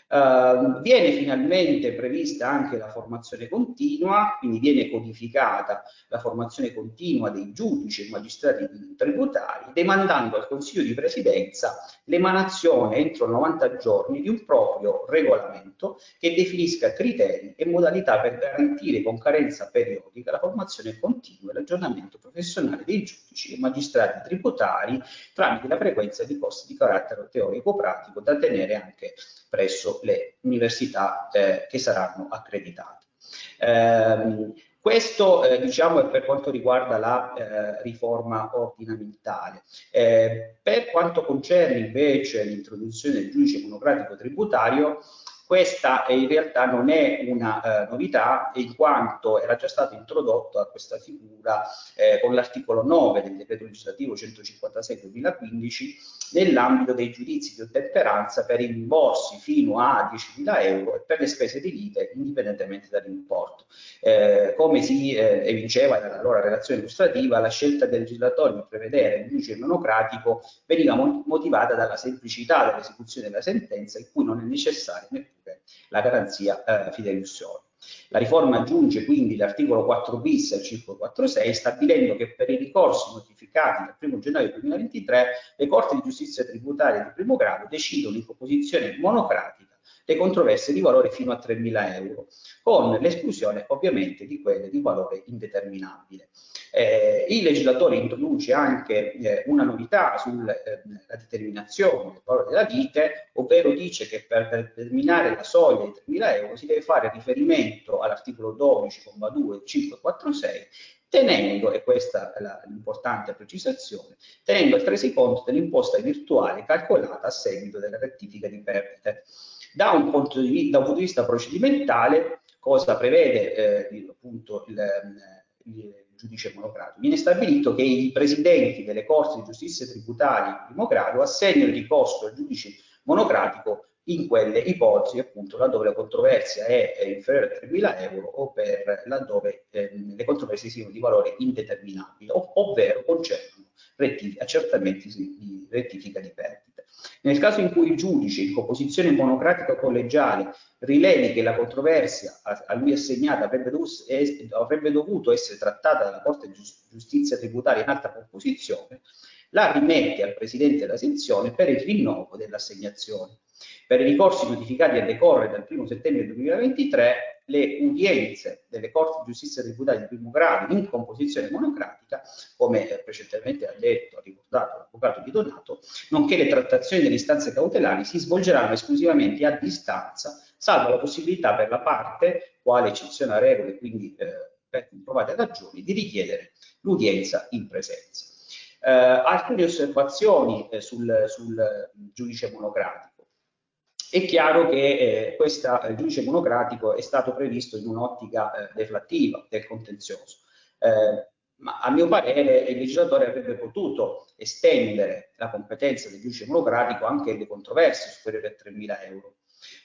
E: Uh, viene finalmente prevista anche la formazione continua, quindi viene codificata la formazione continua dei giudici e magistrati tributari, demandando al Consiglio di Presidenza l'emanazione entro 90 giorni di un proprio regolamento che definisca criteri e modalità per garantire con carenza periodica la formazione continua e l'aggiornamento professionale dei giudici e magistrati tributari tramite la frequenza di corsi di carattere teorico-pratico da tenere anche presso le università eh, che saranno accreditate. Eh, questo eh, diciamo è per quanto riguarda la eh, riforma ordinamentale. Eh, per quanto concerne invece l'introduzione del giudice monocratico tributario, questa in realtà non è una eh, novità in quanto era già stata introdotta questa figura eh, con l'articolo 9 del decreto legislativo 156-2015 nell'ambito dei giudizi di ottemperanza per i rimborsi fino a 10.000 euro e per le spese di lite indipendentemente dall'importo. Eh, come si eh, evinceva nella loro relazione illustrativa, la scelta del legislatore di prevedere il giudice monocratico veniva motivata dalla semplicità dell'esecuzione della sentenza in cui non è necessario neppure la garanzia eh, fideiussione. La riforma aggiunge quindi l'articolo 4 bis al circolo 4.6 stabilendo che per i ricorsi notificati dal 1 gennaio 2023 le Corti di giustizia tributaria di primo grado decidono in composizione monocratica le controversie di valore fino a 3.000 euro, con l'esclusione ovviamente di quelle di valore indeterminabile. Eh, il legislatore introduce anche eh, una novità sulla eh, determinazione del valore della lite, ovvero dice che per determinare la soglia di 3.000 euro si deve fare riferimento all'articolo 12,2 546 tenendo, e questa è l'importante precisazione, tenendo altresì conto dell'imposta virtuale calcolata a seguito della rettifica di perdite. Da un punto di, da un punto di vista procedimentale, cosa prevede eh, appunto il, il, giudice monocratico? Viene stabilito che i presidenti delle corti di giustizia tributaria in primo grado assegnano il ricorso al giudice monocratico in quelle ipotesi appunto laddove la controversia è, inferiore a 3.000 euro o per laddove eh, le controversie siano di valore indeterminabile, ov ovvero concernono accertamenti di rettifica di perdite. Nel caso in cui il giudice in composizione monocratica collegiale rilevi che la controversia a, lui assegnata avrebbe, dovuto, es, avrebbe dovuto essere trattata dalla Corte di Giustizia tributaria in alta composizione, la rimette al Presidente della sezione per il rinnovo dell'assegnazione. Per i ricorsi notificati a decorrere dal 1 settembre 2023, le udienze delle Corti di Giustizia tributaria di primo grado in composizione monocratica, come precedentemente ha detto, ha ricordato l'Avvocato Di Donato, nonché le trattazioni delle istanze cautelari si svolgeranno esclusivamente a distanza, salvo la possibilità per la parte, quale eccezione a regole, quindi eh, per comprovate ragioni, di richiedere l'udienza in presenza. Eh, alcune osservazioni eh, sul, sul giudice monocratico. È chiaro che eh, questo eh, giudice monocratico è stato previsto in un'ottica eh, deflattiva del contenzioso, eh, ma a mio parere il legislatore avrebbe potuto estendere la competenza del giudice monocratico anche alle controversie superiori a 3.000 euro.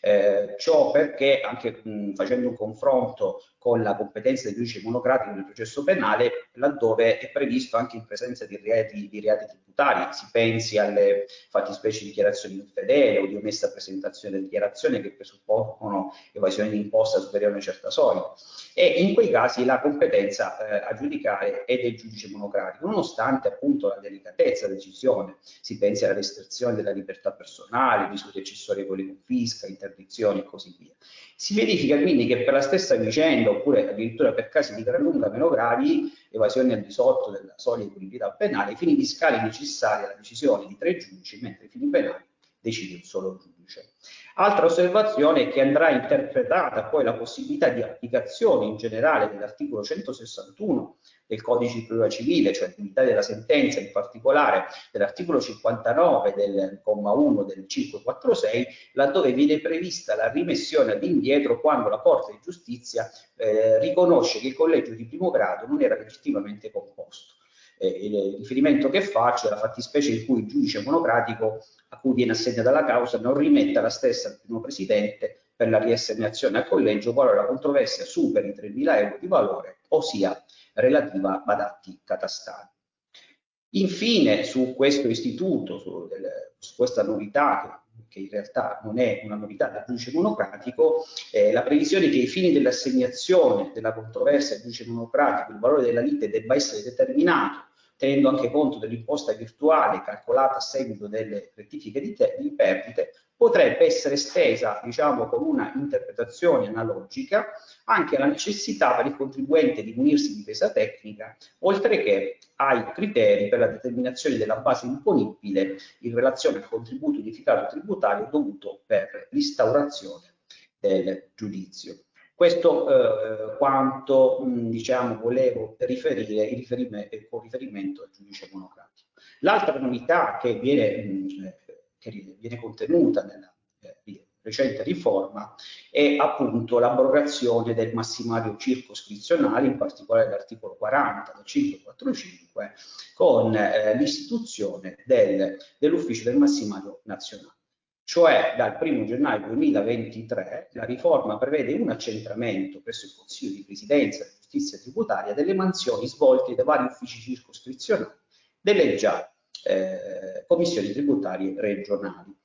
E: Eh, ciò perché anche mh, facendo un confronto con la competenza del giudice monocratico nel processo penale, laddove è previsto anche in presenza di reati, di reati tributari, si pensi alle fattispecie di dichiarazioni infedele o di omessa presentazione della dichiarazione che presuppongono evasione di imposta superiore a una certa soglia. E in quei casi la competenza eh, a giudicare è del giudice monocratico, nonostante appunto la delicatezza della decisione. Si pensi alla restrizione della libertà personale, misure accessorie con le confisca, interdizioni e così via. Si verifica quindi che per la stessa vicenda, oppure addirittura per casi di gran lunga meno gravi, evasioni al di sotto della soglia di punibilità penale, i fini fiscali necessari alla decisione di tre giudici, mentre i fini penali decide un solo giudice. Altra osservazione è che andrà interpretata poi la possibilità di applicazione in generale dell'articolo 161 del codice di procedura civile, cioè l'unità della sentenza, in particolare dell'articolo 59 del comma 1 del 546, laddove viene prevista la rimessione all'indietro quando la Corte di Giustizia eh, riconosce che il collegio di primo grado non era legittimamente composto eh, il riferimento che faccio è la fattispecie in cui il giudice monocratico a cui viene assegnata la causa non rimetta la stessa al primo presidente per la riassegnazione al collegio qualora la controversia superi i 3.000 euro di valore o sia relativa ad atti catastali. Infine, su questo istituto, su, del, su questa novità che, che in realtà non è una novità del giudice monocratico, eh, la previsione che ai fini dell'assegnazione della controversia al giudice monocratico il valore della lite debba essere determinato tenendo anche conto dell'imposta virtuale calcolata a seguito delle rettifiche di, di perdite, potrebbe essere estesa, diciamo, con una interpretazione analogica anche alla necessità per il contribuente di munirsi di difesa tecnica, oltre che ai criteri per la determinazione della base imponibile in relazione al contributo unificato tributario dovuto per l'instaurazione del giudizio. Questo eh, quanto mh, diciamo, volevo riferire riferime, con riferimento al giudice monocratico. L'altra novità che viene, che viene contenuta nella eh, recente riforma è appunto l'abrogazione del massimario circoscrizionale, in particolare l'articolo 40 del 545, con eh, l'istituzione del, dell'ufficio del massimario nazionale cioè dal 1 gennaio 2023 la riforma prevede un accentramento presso il Consiglio di Presidenza della Giustizia Tributaria delle mansioni svolte da vari uffici circoscrizionali delle già eh, commissioni tributarie regionali.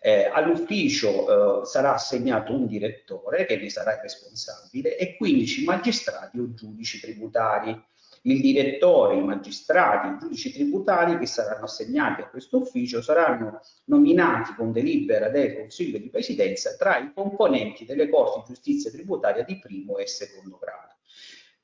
E: Eh, All'ufficio eh, sarà assegnato un direttore che ne sarà responsabile e 15 magistrati o giudici tributari il direttore, i magistrati, i giudici tributari che saranno assegnati a questo ufficio saranno nominati con delibera del Consiglio di Presidenza tra i componenti delle Corti di Giustizia Tributaria di primo e secondo grado.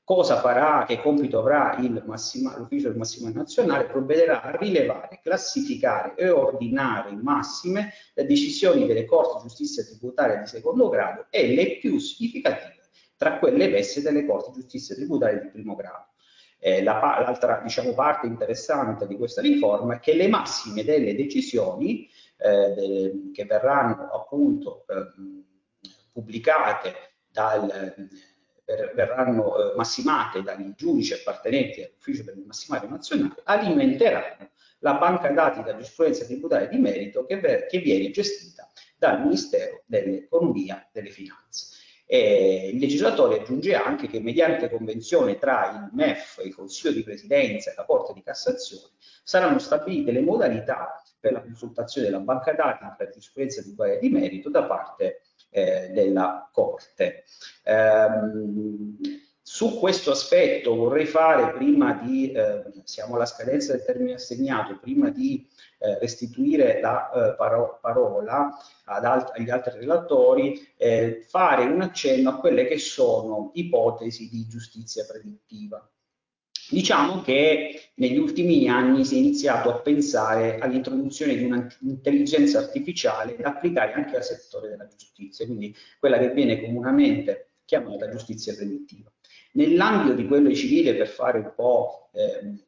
E: Cosa farà, che compito avrà l'ufficio del Massimo Nazionale? Provvederà a rilevare, classificare e ordinare in massime le decisioni delle Corti di Giustizia Tributaria di secondo grado e le più significative tra quelle emesse dalle Corti di Giustizia Tributaria di primo grado. Eh, l'altra diciamo, parte interessante di questa riforma è che le massime delle decisioni eh, de, che verranno appunto eh, pubblicate dal, per, verranno eh, massimate dagli giudici appartenenti all'ufficio del massimario nazionale alimenteranno la banca dati della giurisprudenza tributaria di merito che, ver, che viene gestita dal Ministero dell'Economia e delle Finanze. E il legislatore aggiunge anche che mediante convenzione tra il MEF, il Consiglio di Presidenza e la Corte di Cassazione saranno stabilite le modalità per la consultazione della banca dati per giurisprudenza tributaria di merito da parte eh, della Corte. Um, su questo aspetto vorrei fare, prima di, eh, siamo alla scadenza del termine assegnato, prima di eh, restituire la eh, paro parola alt agli altri relatori, eh, fare un accenno a quelle che sono ipotesi di giustizia predittiva. Diciamo che negli ultimi anni si è iniziato a pensare all'introduzione di un'intelligenza artificiale da applicare anche al settore della giustizia, quindi quella che viene comunemente chiamata giustizia predittiva. Nell'ambito di quello civile, per fare un po', eh,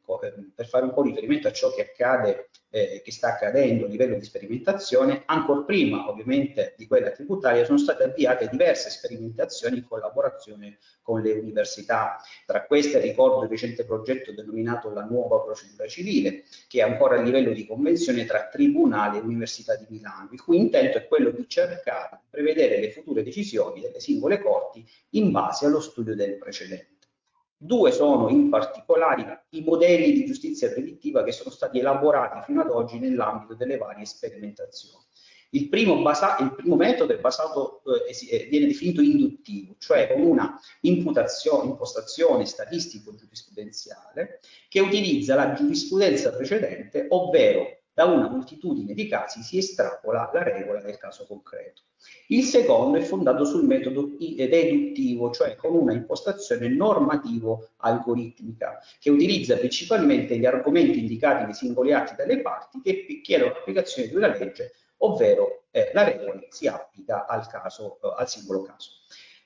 E: per fare un po' riferimento a ciò che accade eh, che sta accadendo a livello di sperimentazione, ancora prima ovviamente di quella tributaria sono state avviate diverse sperimentazioni in collaborazione con le università. Tra queste ricordo il recente progetto denominato la nuova procedura civile, che è ancora a livello di convenzione tra Tribunale e Università di Milano, il cui intento è quello di cercare di prevedere le future decisioni delle singole corti in base allo studio del precedente. Due sono in particolare i modelli di giustizia predittiva che sono stati elaborati fino ad oggi nell'ambito delle varie sperimentazioni. Il primo, il primo metodo basato, eh, eh, viene definito induttivo, cioè con una impostazione statistico-giurisprudenziale che utilizza la giurisprudenza precedente, ovvero da una moltitudine di casi si estrapola la regola del caso concreto. Il secondo è fondato sul metodo deduttivo, cioè con una impostazione normativo-algoritmica, che utilizza principalmente gli argomenti indicati nei singoli atti dalle parti che chiedono l'applicazione di una legge, ovvero eh, la regola si applica al, caso, al singolo caso.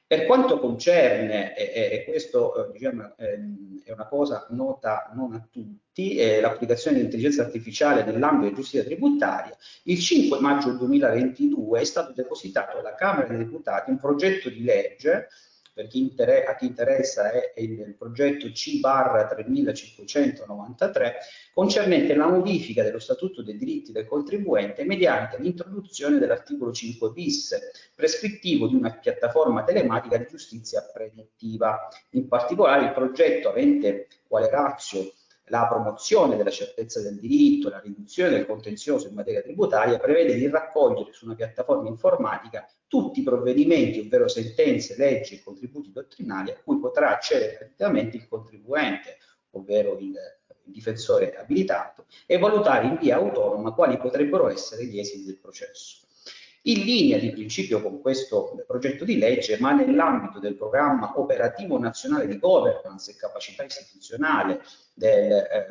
E: Per quanto concerne, e, e questo eh, diciamo, ehm, è una cosa nota non a tutti, eh, l'applicazione dell'intelligenza artificiale nell'ambito di giustizia tributaria, il 5 maggio 2022 è stato depositato alla Camera dei Deputati un progetto di legge per chi inter a chi interessa è il, il progetto C 3593 concernente la modifica dello Statuto dei diritti del contribuente mediante l'introduzione dell'articolo 5 bis prescrittivo di una piattaforma telematica di giustizia predittiva. In particolare il progetto avente quale razio la promozione della certezza del diritto, la riduzione del contenzioso in materia tributaria, prevede di raccogliere su una piattaforma informatica tutti i provvedimenti, ovvero sentenze, leggi e contributi dottrinali a cui potrà accedere gratuitamente il contribuente, ovvero il difensore abilitato, e valutare in via autonoma quali potrebbero essere gli esiti del processo in linea di principio con questo progetto di legge, ma nell'ambito del programma operativo nazionale di governance e capacità istituzionale del eh,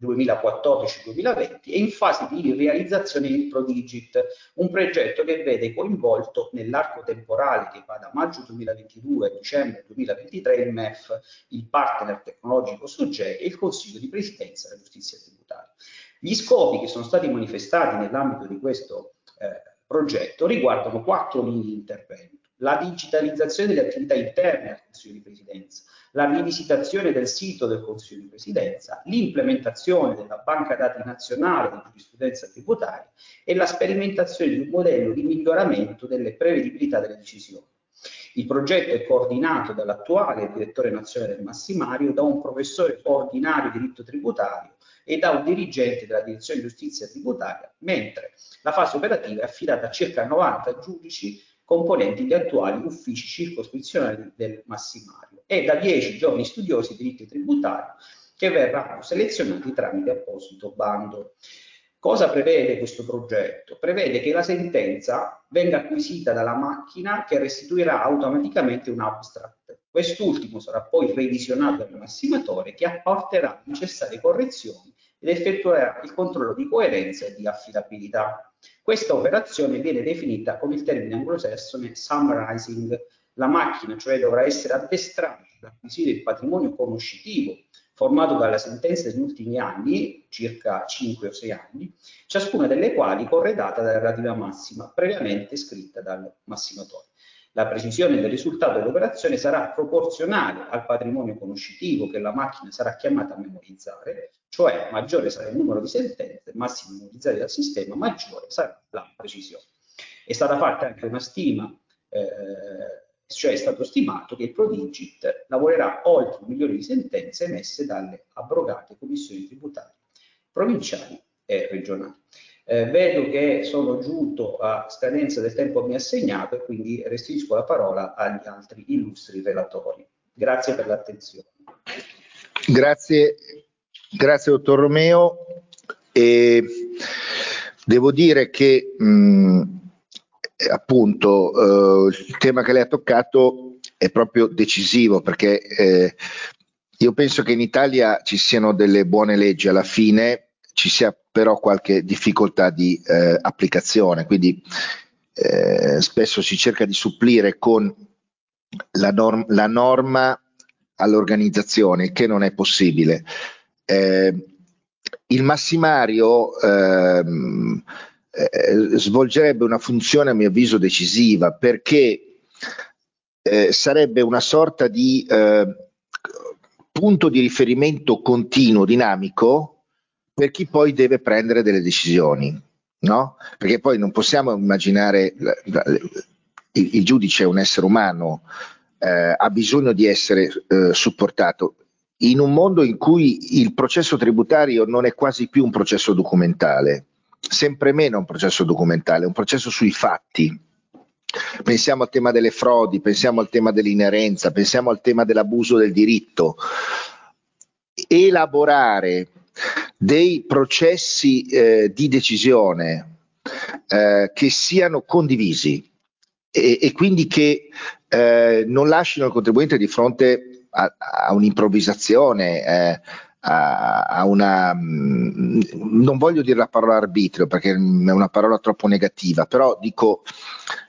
E: 2014-2020 e in fase di realizzazione il Prodigit, un progetto che vede coinvolto nell'arco temporale che va da maggio 2022 a dicembre 2023 il MEF, il partner tecnologico SOGEI e il Consiglio di Presidenza della Giustizia Tributaria. Gli scopi che sono stati manifestati nell'ambito di questo progetto riguardano quattro linee di intervento. La digitalizzazione delle attività interne al Consiglio di Presidenza, la rivisitazione del sito del Consiglio di Presidenza, l'implementazione della banca dati nazionale di giurisprudenza tributaria e la sperimentazione di un modello di miglioramento delle prevedibilità delle decisioni. Il progetto è coordinato dall'attuale direttore nazionale del Massimario, da un professore ordinario di diritto tributario e da un dirigente della direzione giustizia tributaria, mentre la fase operativa è affidata a circa 90 giudici componenti gli attuali uffici circoscrizionali del Massimario e da 10 giovani studiosi di diritto tributario che verranno selezionati tramite apposito bando. Cosa prevede questo progetto? Prevede che la sentenza venga acquisita dalla macchina che restituirà automaticamente un abstract. Quest'ultimo sarà poi revisionato dal massimatore che apporterà necessarie correzioni ed effettuerà il controllo di coerenza e di affidabilità. Questa operazione viene definita con il termine anglosassone summarizing. La macchina, cioè, dovrà essere addestrata ad acquisire il patrimonio conoscitivo formato dalle sentenze degli ultimi anni, circa 5 o 6 anni, ciascuna delle quali corredata dalla relativa massima, previamente scritta dal massimatore. La precisione del risultato dell'operazione sarà proporzionale al patrimonio conoscitivo che la macchina sarà chiamata a memorizzare, cioè maggiore sarà il numero di sentenze massime memorizzate dal sistema, maggiore sarà la precisione. È stata fatta anche una stima, eh, cioè è stato stimato che il Prodigit lavorerà oltre un milione di sentenze emesse dalle abrogate commissioni tributarie provinciali e regionali. Eh, vedo che sono giunto a scadenza del tempo mi assegnato e quindi restituisco la parola agli altri illustri relatori. Grazie per l'attenzione.
A: Grazie, grazie dottor Romeo. E devo dire che mh, appunto eh, il tema che lei ha toccato è proprio decisivo perché eh, io penso che in Italia ci siano delle buone leggi alla fine ci sia però qualche difficoltà di eh, applicazione, quindi eh, spesso si cerca di supplire con la, norm- la norma all'organizzazione, che non è possibile. Eh, il massimario ehm, eh, svolgerebbe una funzione a mio avviso decisiva perché eh, sarebbe una sorta di eh, punto di riferimento continuo, dinamico, per chi poi deve prendere delle decisioni, no? Perché poi non possiamo immaginare il, il giudice è un essere umano, eh, ha bisogno di essere eh, supportato. In un mondo in cui il processo tributario non è quasi più un processo documentale, sempre meno un processo documentale, è un processo sui fatti. Pensiamo al tema delle frodi, pensiamo al tema dell'inerenza, pensiamo al tema dell'abuso del diritto. Elaborare dei processi eh, di decisione eh, che siano condivisi e, e quindi che eh, non lasciano il contribuente di fronte a, a un'improvvisazione, eh, a, a, una mh, mm, non voglio dire la parola arbitrio perché è una parola troppo negativa, però dico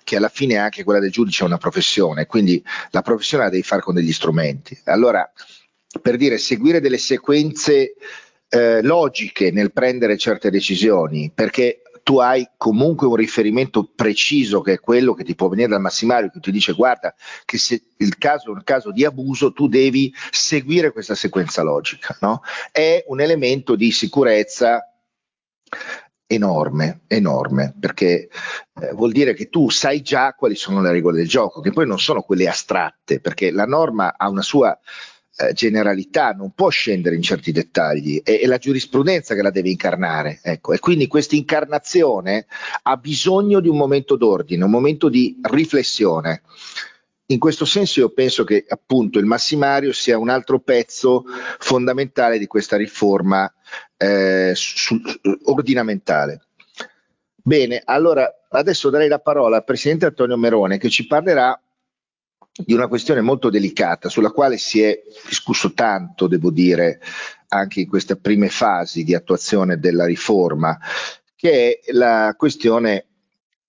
A: che alla fine anche quella del giudice è una professione, quindi la professione la devi fare con degli strumenti. Allora, per dire, seguire delle sequenze eh, logiche nel prendere certe decisioni, perché tu hai comunque un riferimento preciso che è quello che ti può venire dal massimario che ti dice guarda che se il caso è un caso di abuso tu devi seguire questa sequenza logica, no? È un elemento di sicurezza enorme, enorme, perché eh, vuol dire che tu sai già quali sono le regole del gioco, che poi non sono quelle astratte, perché la norma ha una sua eh, generalità, non può scendere in certi dettagli, è, è la giurisprudenza che la deve incarnare. Ecco. E quindi questa incarnazione ha bisogno di un momento d'ordine, un momento di riflessione. In questo senso io penso che appunto il massimario sia un altro pezzo fondamentale di questa riforma eh, su, ordinamentale. Bene, allora adesso darei la parola al Presidente Antonio Merone che ci parlerà di una questione molto delicata sulla quale si è discusso tanto, devo dire, anche in queste prime fasi di attuazione della riforma, che è la questione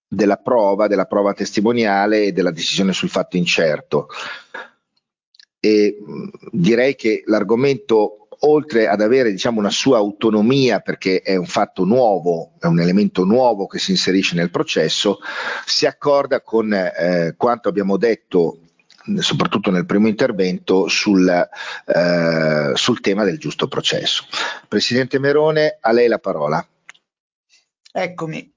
A: della prova, della prova testimoniale e della decisione sul fatto incerto. E direi che l'argomento, oltre ad avere diciamo, una sua autonomia, perché è un fatto nuovo, è un elemento nuovo che si inserisce nel processo, si accorda con eh, quanto abbiamo detto soprattutto nel primo intervento, sul, eh, sul tema del giusto processo. Presidente Merone, a lei la parola.
F: Eccomi.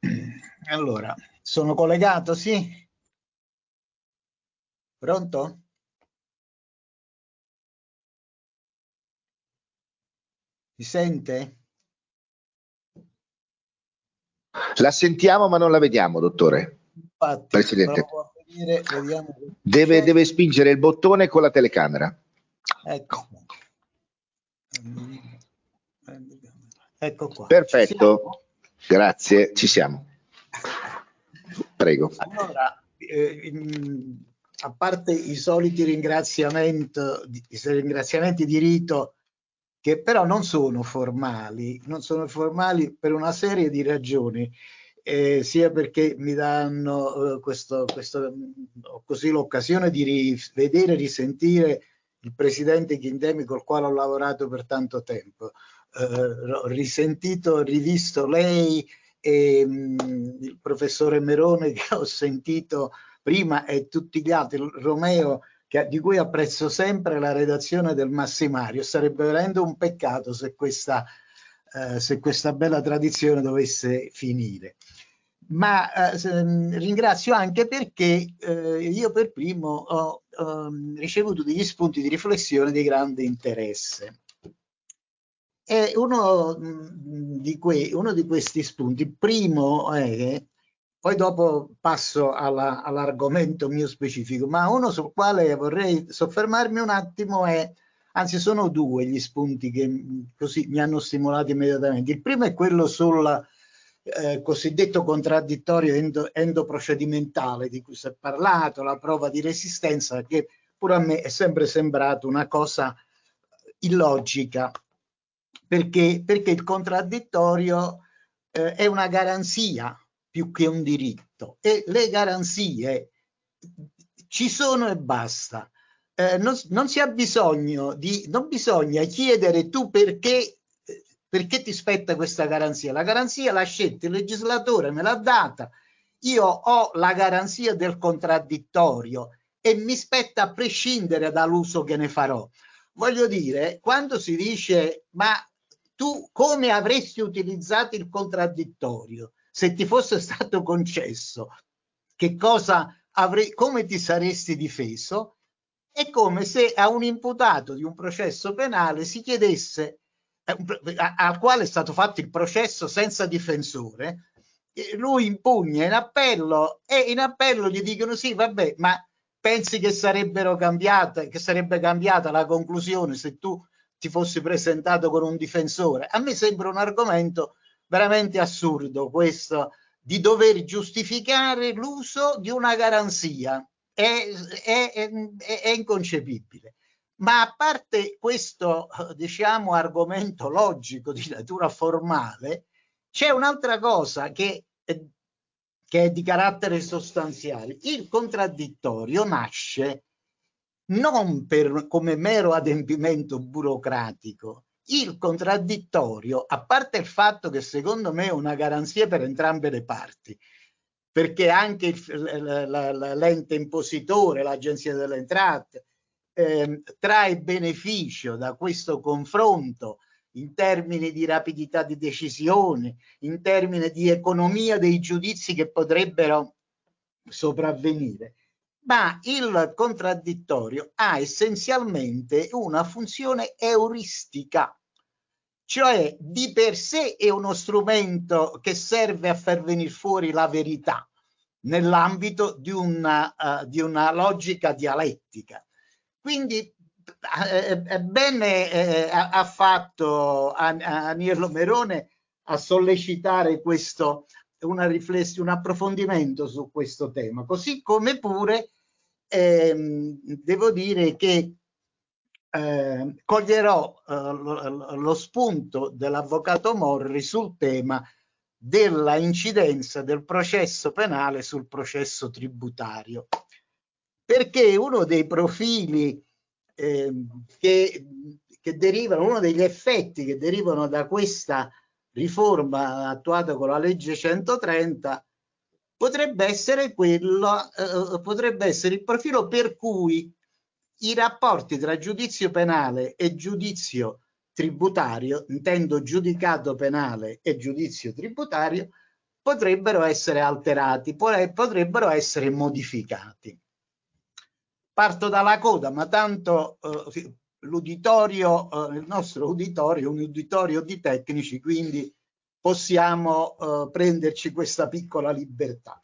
F: Allora, sono collegato, sì? Pronto? Si sente?
A: La sentiamo ma non la vediamo, dottore.
F: Infatti,
A: Presidente.
F: Vedere, vediamo.
A: Deve, deve, spingere il bottone con la telecamera.
F: Ecco. Ecco qua.
A: Perfetto. Grazie, ci siamo. Prego.
F: Allora, eh, a parte i soliti ringraziamenti di rito, che però non sono formali, non sono formali per una serie di ragioni, eh, sia perché mi danno eh, questo, questo, così l'occasione di rivedere e risentire il presidente Ghindemi col quale ho lavorato per tanto tempo. Eh, risentito, rivisto lei, e mh, il professore Merone *laughs* che ho sentito prima e tutti gli altri, Romeo che, di cui apprezzo sempre la redazione del Massimario. Sarebbe veramente un peccato se questa, eh, se questa bella tradizione dovesse finire. Ma eh, ringrazio anche perché eh, io per primo ho, ho ricevuto degli spunti di riflessione di grande interesse. E uno di, que, uno di questi spunti, primo è, poi dopo passo alla, all'argomento mio specifico, ma uno sul quale vorrei soffermarmi un attimo è, anzi sono due gli spunti che così mi hanno stimolato immediatamente. Il primo è quello sul eh, cosiddetto contraddittorio endo, endoprocedimentale di cui si è parlato, la prova di resistenza, che pure a me è sempre sembrato una cosa illogica perché, perché il contraddittorio eh, è una garanzia più che un diritto e le garanzie ci sono e basta. Eh, non, non, si ha bisogno di, non bisogna chiedere tu perché, perché ti spetta questa garanzia. La garanzia l'ha scelta il legislatore, me l'ha data. Io ho la garanzia del contraddittorio e mi spetta a prescindere dall'uso che ne farò. Voglio dire, quando si dice ma tu come avresti utilizzato il contraddittorio se ti fosse stato concesso, che cosa avrei, come ti saresti difeso? È come se a un imputato di un processo penale si chiedesse, al quale è stato fatto il processo senza difensore, lui impugna in appello e in appello gli dicono sì, vabbè, ma pensi che sarebbero cambiate, che sarebbe cambiata la conclusione se tu ti fossi presentato con un difensore. A me sembra un argomento veramente assurdo questo di dover giustificare l'uso di una garanzia. È, è, è, è inconcepibile. Ma a parte questo, diciamo, argomento logico di natura formale, c'è un'altra cosa che è, che è di carattere sostanziale. Il contraddittorio nasce non per, come mero adempimento burocratico. Il contraddittorio, a parte il fatto che secondo me è una garanzia per entrambe le parti, perché anche l'ente impositore, l'Agenzia delle Entrate, eh, trae beneficio da questo confronto in termini di rapidità di decisione, in termini di economia dei giudizi che potrebbero sopravvenire ma il contraddittorio ha essenzialmente una funzione euristica, cioè di per sé è uno strumento che serve a far venire fuori la verità nell'ambito di una, uh, di una logica dialettica. Quindi eh, eh bene eh, ha fatto Aniello Merone a sollecitare questo, una riflessione, un approfondimento su questo tema, così come pure ehm, devo dire che eh, coglierò eh, lo, spunto dell'avvocato Morri sul tema della incidenza del processo penale sul processo tributario, perché uno dei profili eh, che, che derivano, uno degli effetti che derivano da questa riforma attuata con la legge 130 potrebbe essere quello, eh, potrebbe essere il profilo per cui i rapporti tra giudizio penale e giudizio tributario, intendo giudicato penale e giudizio tributario, potrebbero essere alterati, potrebbero essere modificati. Parto dalla coda, ma tanto eh, l'uditorio, eh, il nostro uditorio è un uditorio di tecnici, quindi possiamo eh, prenderci questa piccola libertà.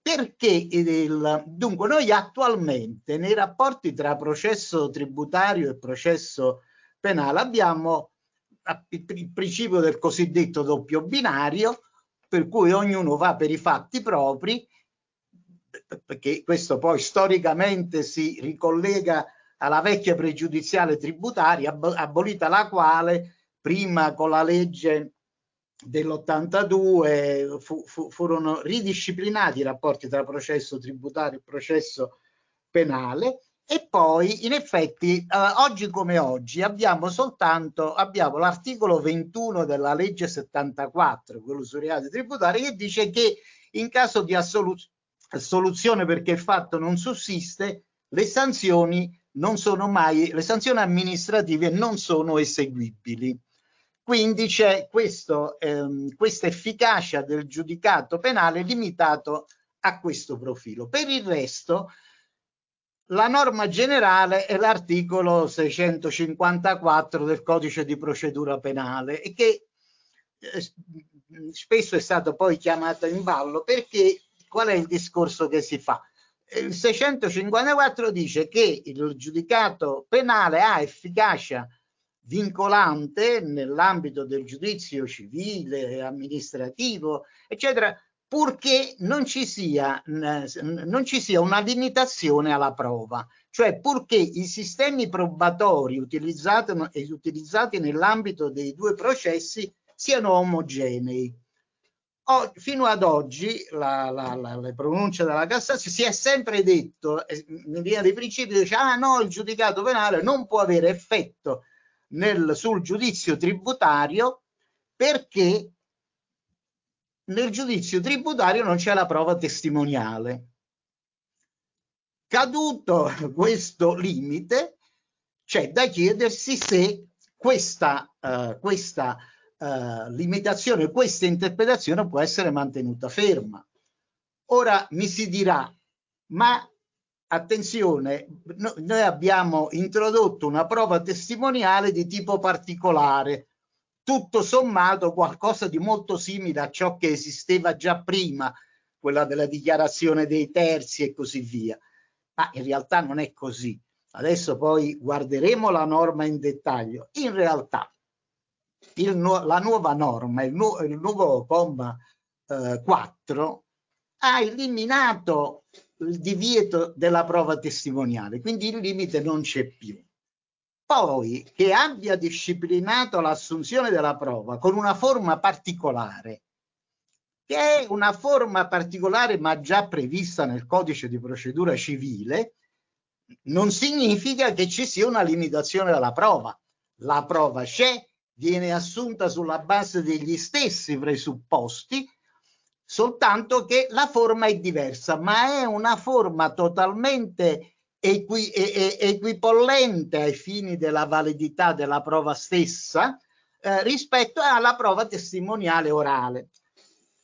F: Perché il, dunque noi attualmente nei rapporti tra processo tributario e processo penale abbiamo il principio del cosiddetto doppio binario, per cui ognuno va per i fatti propri, perché questo poi storicamente si ricollega alla vecchia pregiudiziale tributaria, abolita la quale prima con la legge dell'82 fu, fu, furono ridisciplinati i rapporti tra processo tributario e processo penale e poi in effetti eh, oggi come oggi abbiamo soltanto abbiamo l'articolo 21 della legge 74 quello sui reati tributari che dice che in caso di assoluzione perché il fatto non sussiste le sanzioni non sono mai, le sanzioni amministrative non sono eseguibili. Quindi c'è questo, ehm, questa efficacia del giudicato penale limitato a questo profilo. Per il resto, la norma generale è l'articolo 654 del codice di procedura penale e che eh, spesso è stato poi chiamato in ballo perché qual è il discorso che si fa? il 654 dice che il giudicato penale ha efficacia vincolante nell'ambito del giudizio civile, amministrativo, eccetera, purché non ci sia, non ci sia una limitazione alla prova, cioè purché i sistemi probatori utilizzati, utilizzati nell'ambito dei due processi siano omogenei o, fino ad oggi la, la, la, le pronunce della Cassazione si è sempre detto eh, in linea di principio dice ah no il giudicato penale non può avere effetto nel, sul giudizio tributario perché nel giudizio tributario non c'è la prova testimoniale caduto *laughs* questo limite c'è da chiedersi se questa, uh, questa eh, limitazione, questa interpretazione può essere mantenuta ferma. Ora mi si dirà, ma attenzione, no, noi abbiamo introdotto una prova testimoniale di tipo particolare, tutto sommato qualcosa di molto simile a ciò che esisteva già prima, quella della dichiarazione dei terzi e così via. Ma in realtà non è così. Adesso poi guarderemo la norma in dettaglio. In realtà il, la nuova norma, il, nu il nuovo comma eh, 4, ha eliminato il divieto della prova testimoniale, quindi il limite non c'è più. Poi che abbia disciplinato l'assunzione della prova con una forma particolare, che è una forma particolare ma già prevista nel codice di procedura civile, non significa che ci sia una limitazione della prova. La prova c'è, viene assunta sulla base degli stessi presupposti, soltanto che la forma è diversa, ma è una forma totalmente equi, equipollente ai fini della validità della prova stessa eh, rispetto alla prova testimoniale orale.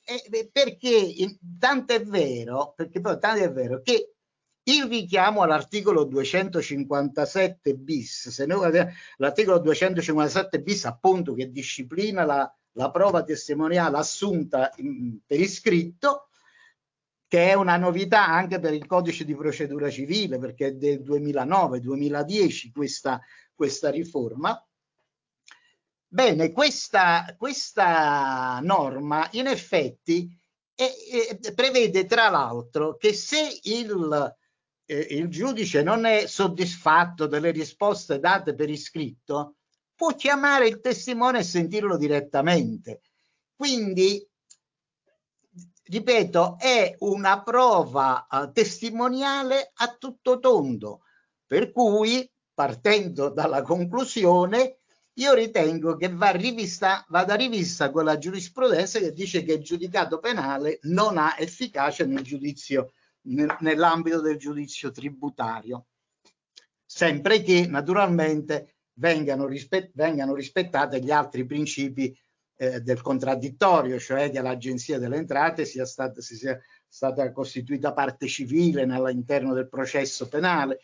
F: eh, perché tanto è vero, perché poi tanto è vero che il richiamo all'articolo 257 bis, se noi guardiamo l'articolo 257 bis appunto che disciplina la, la prova testimoniale assunta in, per iscritto, che è una novità anche per il codice di procedura civile, perché è del 2009-2010 questa, questa riforma. Bene, questa, questa norma in effetti è, è, prevede tra l'altro che se il, eh, il giudice non è soddisfatto delle risposte date per iscritto, può chiamare il testimone e sentirlo direttamente. Quindi ripeto, è una prova uh, testimoniale a tutto tondo, per cui partendo dalla conclusione io ritengo che va rivista, vada rivista quella giurisprudenza che dice che il giudicato penale non ha efficacia nel giudizio, nel, nell'ambito del giudizio tributario, sempre che naturalmente vengano, rispet, vengano rispettati gli altri principi eh, del contraddittorio, cioè che l'Agenzia delle Entrate sia stata, sia stata costituita parte civile all'interno del processo penale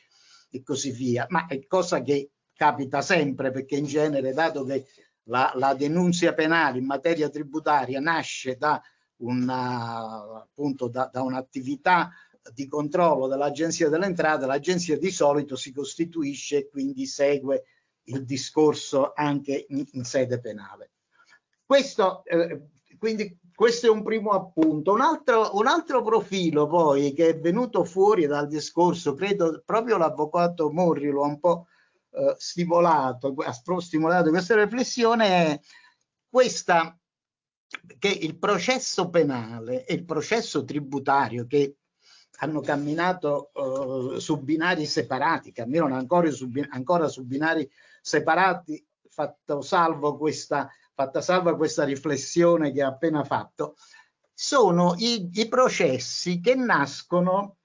F: e così via. Ma è cosa che capita sempre perché in genere, dato che la, la denunzia penale in materia tributaria nasce da, una, appunto, da, da un'attività di controllo dell'Agenzia delle Entrate, l'Agenzia di solito si costituisce e quindi segue il discorso anche in, in sede penale. Questo, eh, quindi questo è un primo appunto. Un altro, un altro, profilo poi che è venuto fuori dal discorso, credo proprio l'avvocato Morri lo ha un po' eh, stimolato, ha stimolato questa riflessione, è questa che il processo penale e il processo tributario che hanno camminato uh, su binari separati, camminano ancora su, ancora su binari separati, fatta salva questa riflessione che ha appena fatto, sono i, i processi che nascono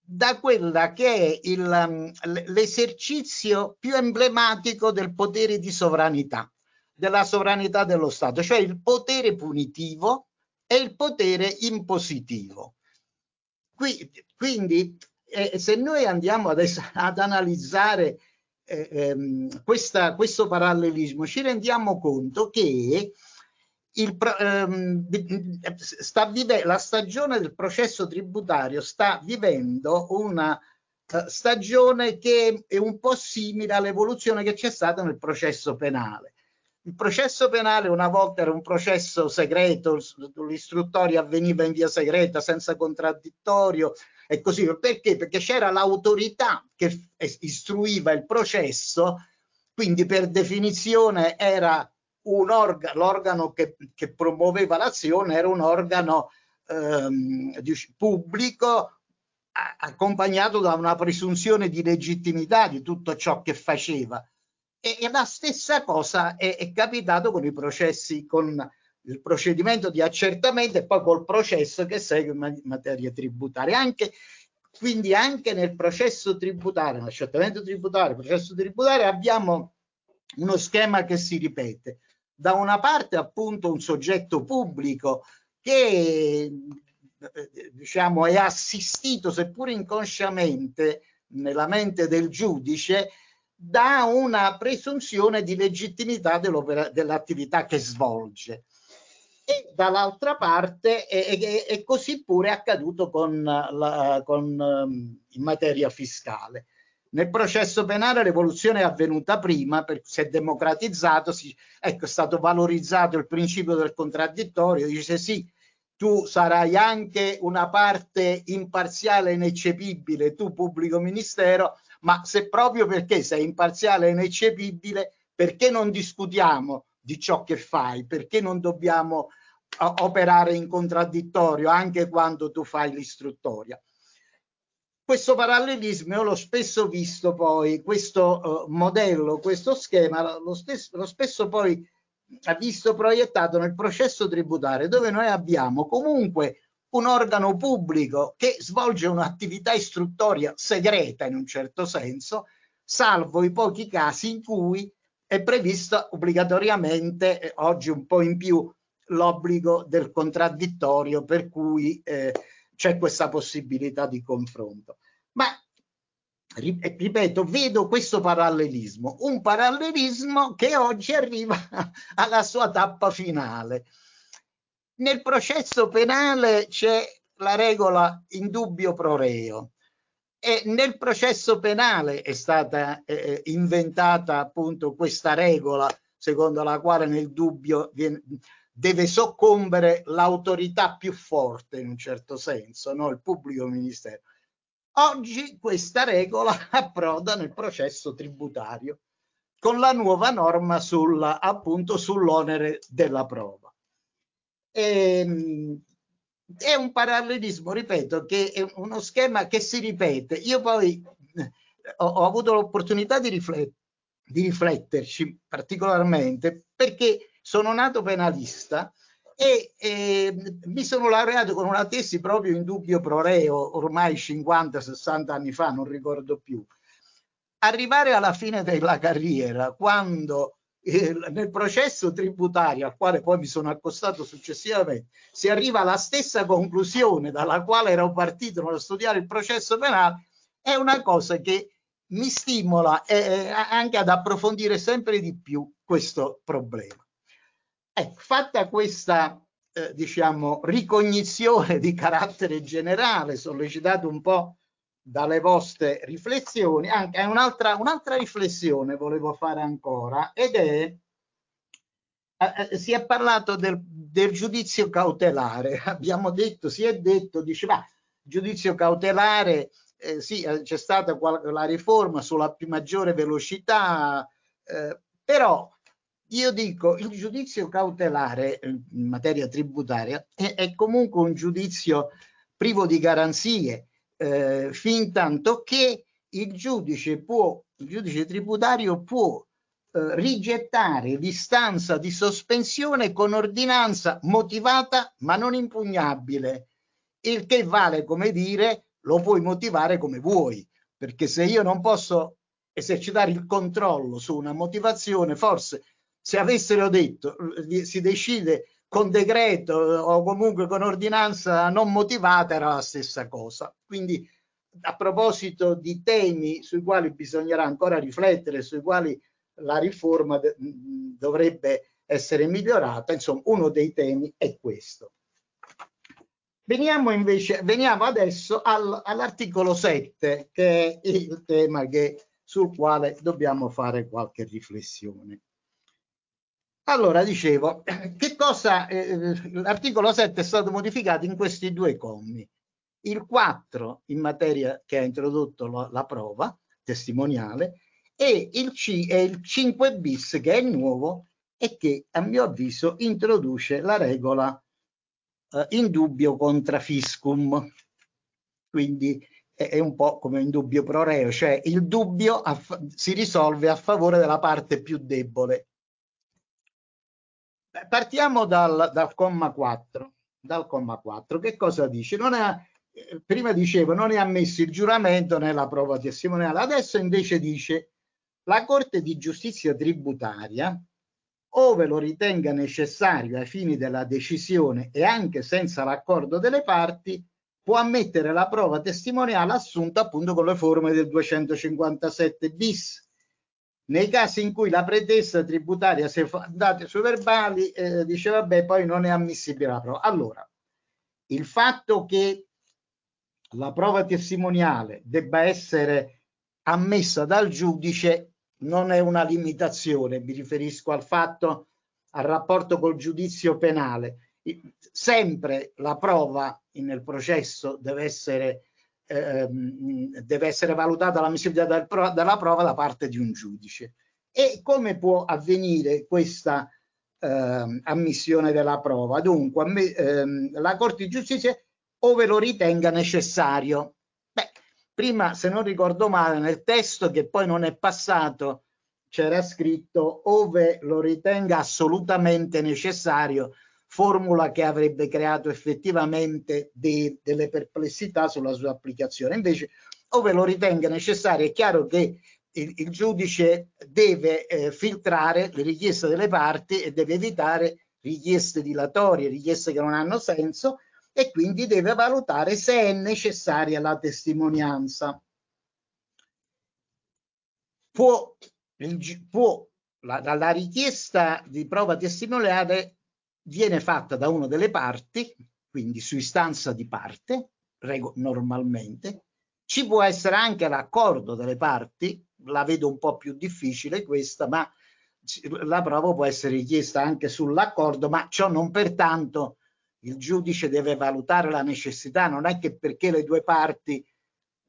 F: da quella che è um, l'esercizio più emblematico del potere di sovranità, della sovranità dello Stato, cioè il potere punitivo e il potere impositivo. Qui, quindi, eh, se noi andiamo adesso *laughs* ad analizzare eh, ehm, questa, questo parallelismo ci rendiamo conto che il, ehm, sta vive, la stagione del processo tributario sta vivendo una uh, stagione che è un po' simile all'evoluzione che c'è stata nel processo penale. Il processo penale una volta era un processo segreto, l'istruttoria avveniva in via segreta, senza contraddittorio, e così perché? Perché c'era l'autorità che istruiva il processo, quindi per definizione era un organo, l'organo che, che, promuoveva l'azione era un organo ehm, pubblico accompagnato da una presunzione di legittimità di tutto ciò che faceva. E, e la stessa cosa è, è, capitato con i processi, con il procedimento di accertamento e poi col processo che segue in materia tributaria. Anche, quindi anche nel processo tributario, l'accertamento tributario, processo tributario, abbiamo uno schema che si ripete. Da una parte appunto un soggetto pubblico che diciamo è assistito seppur inconsciamente nella mente del giudice da una presunzione di legittimità dell'attività che svolge e dall'altra parte è, così pure accaduto con la, con, um, in materia fiscale. Nel processo penale l'evoluzione è avvenuta prima, per, si è democratizzato, si, ecco, è stato valorizzato il principio del contraddittorio, dice sì, tu sarai anche una parte imparziale e ineccepibile, tu pubblico ministero, ma se proprio perché sei imparziale e ineccepibile, perché non discutiamo di ciò che fai? Perché non dobbiamo operare in contraddittorio anche quando tu fai l'istruttoria. Questo parallelismo io l'ho spesso visto poi, questo uh, modello, questo schema, lo, stesso, lo spesso poi ha visto proiettato nel processo tributario dove noi abbiamo comunque un organo pubblico che svolge un'attività istruttoria segreta in un certo senso, salvo i pochi casi in cui è prevista obbligatoriamente, eh, oggi un po' in più, l'obbligo del contraddittorio per cui eh, c'è questa possibilità di confronto. Ma ripeto, vedo questo parallelismo, un parallelismo che oggi arriva *laughs* alla sua tappa finale. Nel processo penale c'è la regola in dubbio pro reo e nel processo penale è stata eh, eh inventata appunto questa regola secondo la quale nel dubbio viene, deve soccombere l'autorità più forte in un certo senso, no? il pubblico ministero. Oggi questa regola *laughs* approda nel processo tributario con la nuova norma sulla, appunto sull'onere della prova. Ehm, è un parallelismo, ripeto, che è uno schema che si ripete. Io poi ho, ho avuto l'opportunità di, riflet di rifletterci particolarmente perché sono nato penalista e eh, mi sono laureato con una tesi proprio in dubbio pro reo ormai 50-60 anni fa, non ricordo più. Arrivare alla fine della carriera, quando eh, nel processo tributario al quale poi mi sono accostato successivamente, si arriva alla stessa conclusione dalla quale ero partito nello studiare il processo penale, è una cosa che mi stimola eh, anche ad approfondire sempre di più questo problema. Ecco, fatta questa eh, diciamo, ricognizione di carattere generale, sollecitato un po' dalle vostre riflessioni, anche un'altra, un'altra riflessione volevo fare ancora ed è eh, eh si è parlato del, del, giudizio cautelare, *laughs* abbiamo detto, si è detto, diceva, giudizio cautelare, eh, sì, eh, c'è stata la riforma sulla più maggiore velocità, eh, però io dico, il giudizio cautelare in materia tributaria è, è comunque un giudizio privo di garanzie, eh, fin tanto che il giudice, può, il giudice tributario può eh, rigettare l'istanza di sospensione con ordinanza motivata ma non impugnabile, il che vale come dire lo puoi motivare come vuoi, perché se io non posso esercitare il controllo su una motivazione, forse se avessero detto si decide con decreto o comunque con ordinanza non motivata era la stessa cosa. Quindi a proposito di temi sui quali bisognerà ancora riflettere, sui quali la riforma dovrebbe essere migliorata, insomma uno dei temi è questo. Veniamo invece, veniamo adesso al, all'articolo 7, che è il tema che, sul quale dobbiamo fare qualche riflessione. Allora, dicevo, che cosa, eh, l'articolo 7 è stato modificato in questi due commi. Il 4 in materia che ha introdotto la, la prova testimoniale e il, C, e il 5 bis che è nuovo e che a mio avviso introduce la regola eh, in dubbio contra fiscum. Quindi è, è un po' come in dubbio pro reo, cioè il dubbio si risolve a favore della parte più debole partiamo dal, dal, comma 4. Dal comma 4, che cosa dice? È, eh, prima dicevo, non è ammesso il giuramento nella prova testimoniale, adesso invece dice la Corte di giustizia tributaria, ove lo ritenga necessario ai fini della decisione e anche senza l'accordo delle parti, può ammettere la prova testimoniale assunta appunto con le forme del 257 bis nei casi in cui la pretesa tributaria sia fondata sui verbali, eh, dice vabbè, poi non è ammissibile la prova. Allora, il fatto che la prova testimoniale debba essere ammessa dal giudice non è una limitazione, mi riferisco al fatto, al rapporto col giudizio penale. Sempre la prova nel processo deve essere ehm, deve essere valutata l'ammissibilità del pro- della prova da parte di un giudice. E come può avvenire questa ehm, ammissione della prova? Dunque, amm- ehm, la Corte di Giustizia ove lo ritenga necessario. Beh, prima, se non ricordo male, nel testo che poi non è passato c'era scritto ove lo ritenga assolutamente necessario formula che avrebbe creato effettivamente de, delle perplessità sulla sua applicazione. Invece, ove lo ritenga necessario, è chiaro che il, il giudice deve eh, filtrare le richieste delle parti e deve evitare richieste dilatorie, richieste che non hanno senso e quindi deve valutare se è necessaria la testimonianza. Può, può la, la richiesta di prova testimoniale viene fatta da una delle parti, quindi su istanza di parte, normalmente, ci può essere anche l'accordo delle parti, la vedo un po' più difficile questa, ma la prova può essere richiesta anche sull'accordo, ma ciò non pertanto il giudice deve valutare la necessità, non è che perché le due parti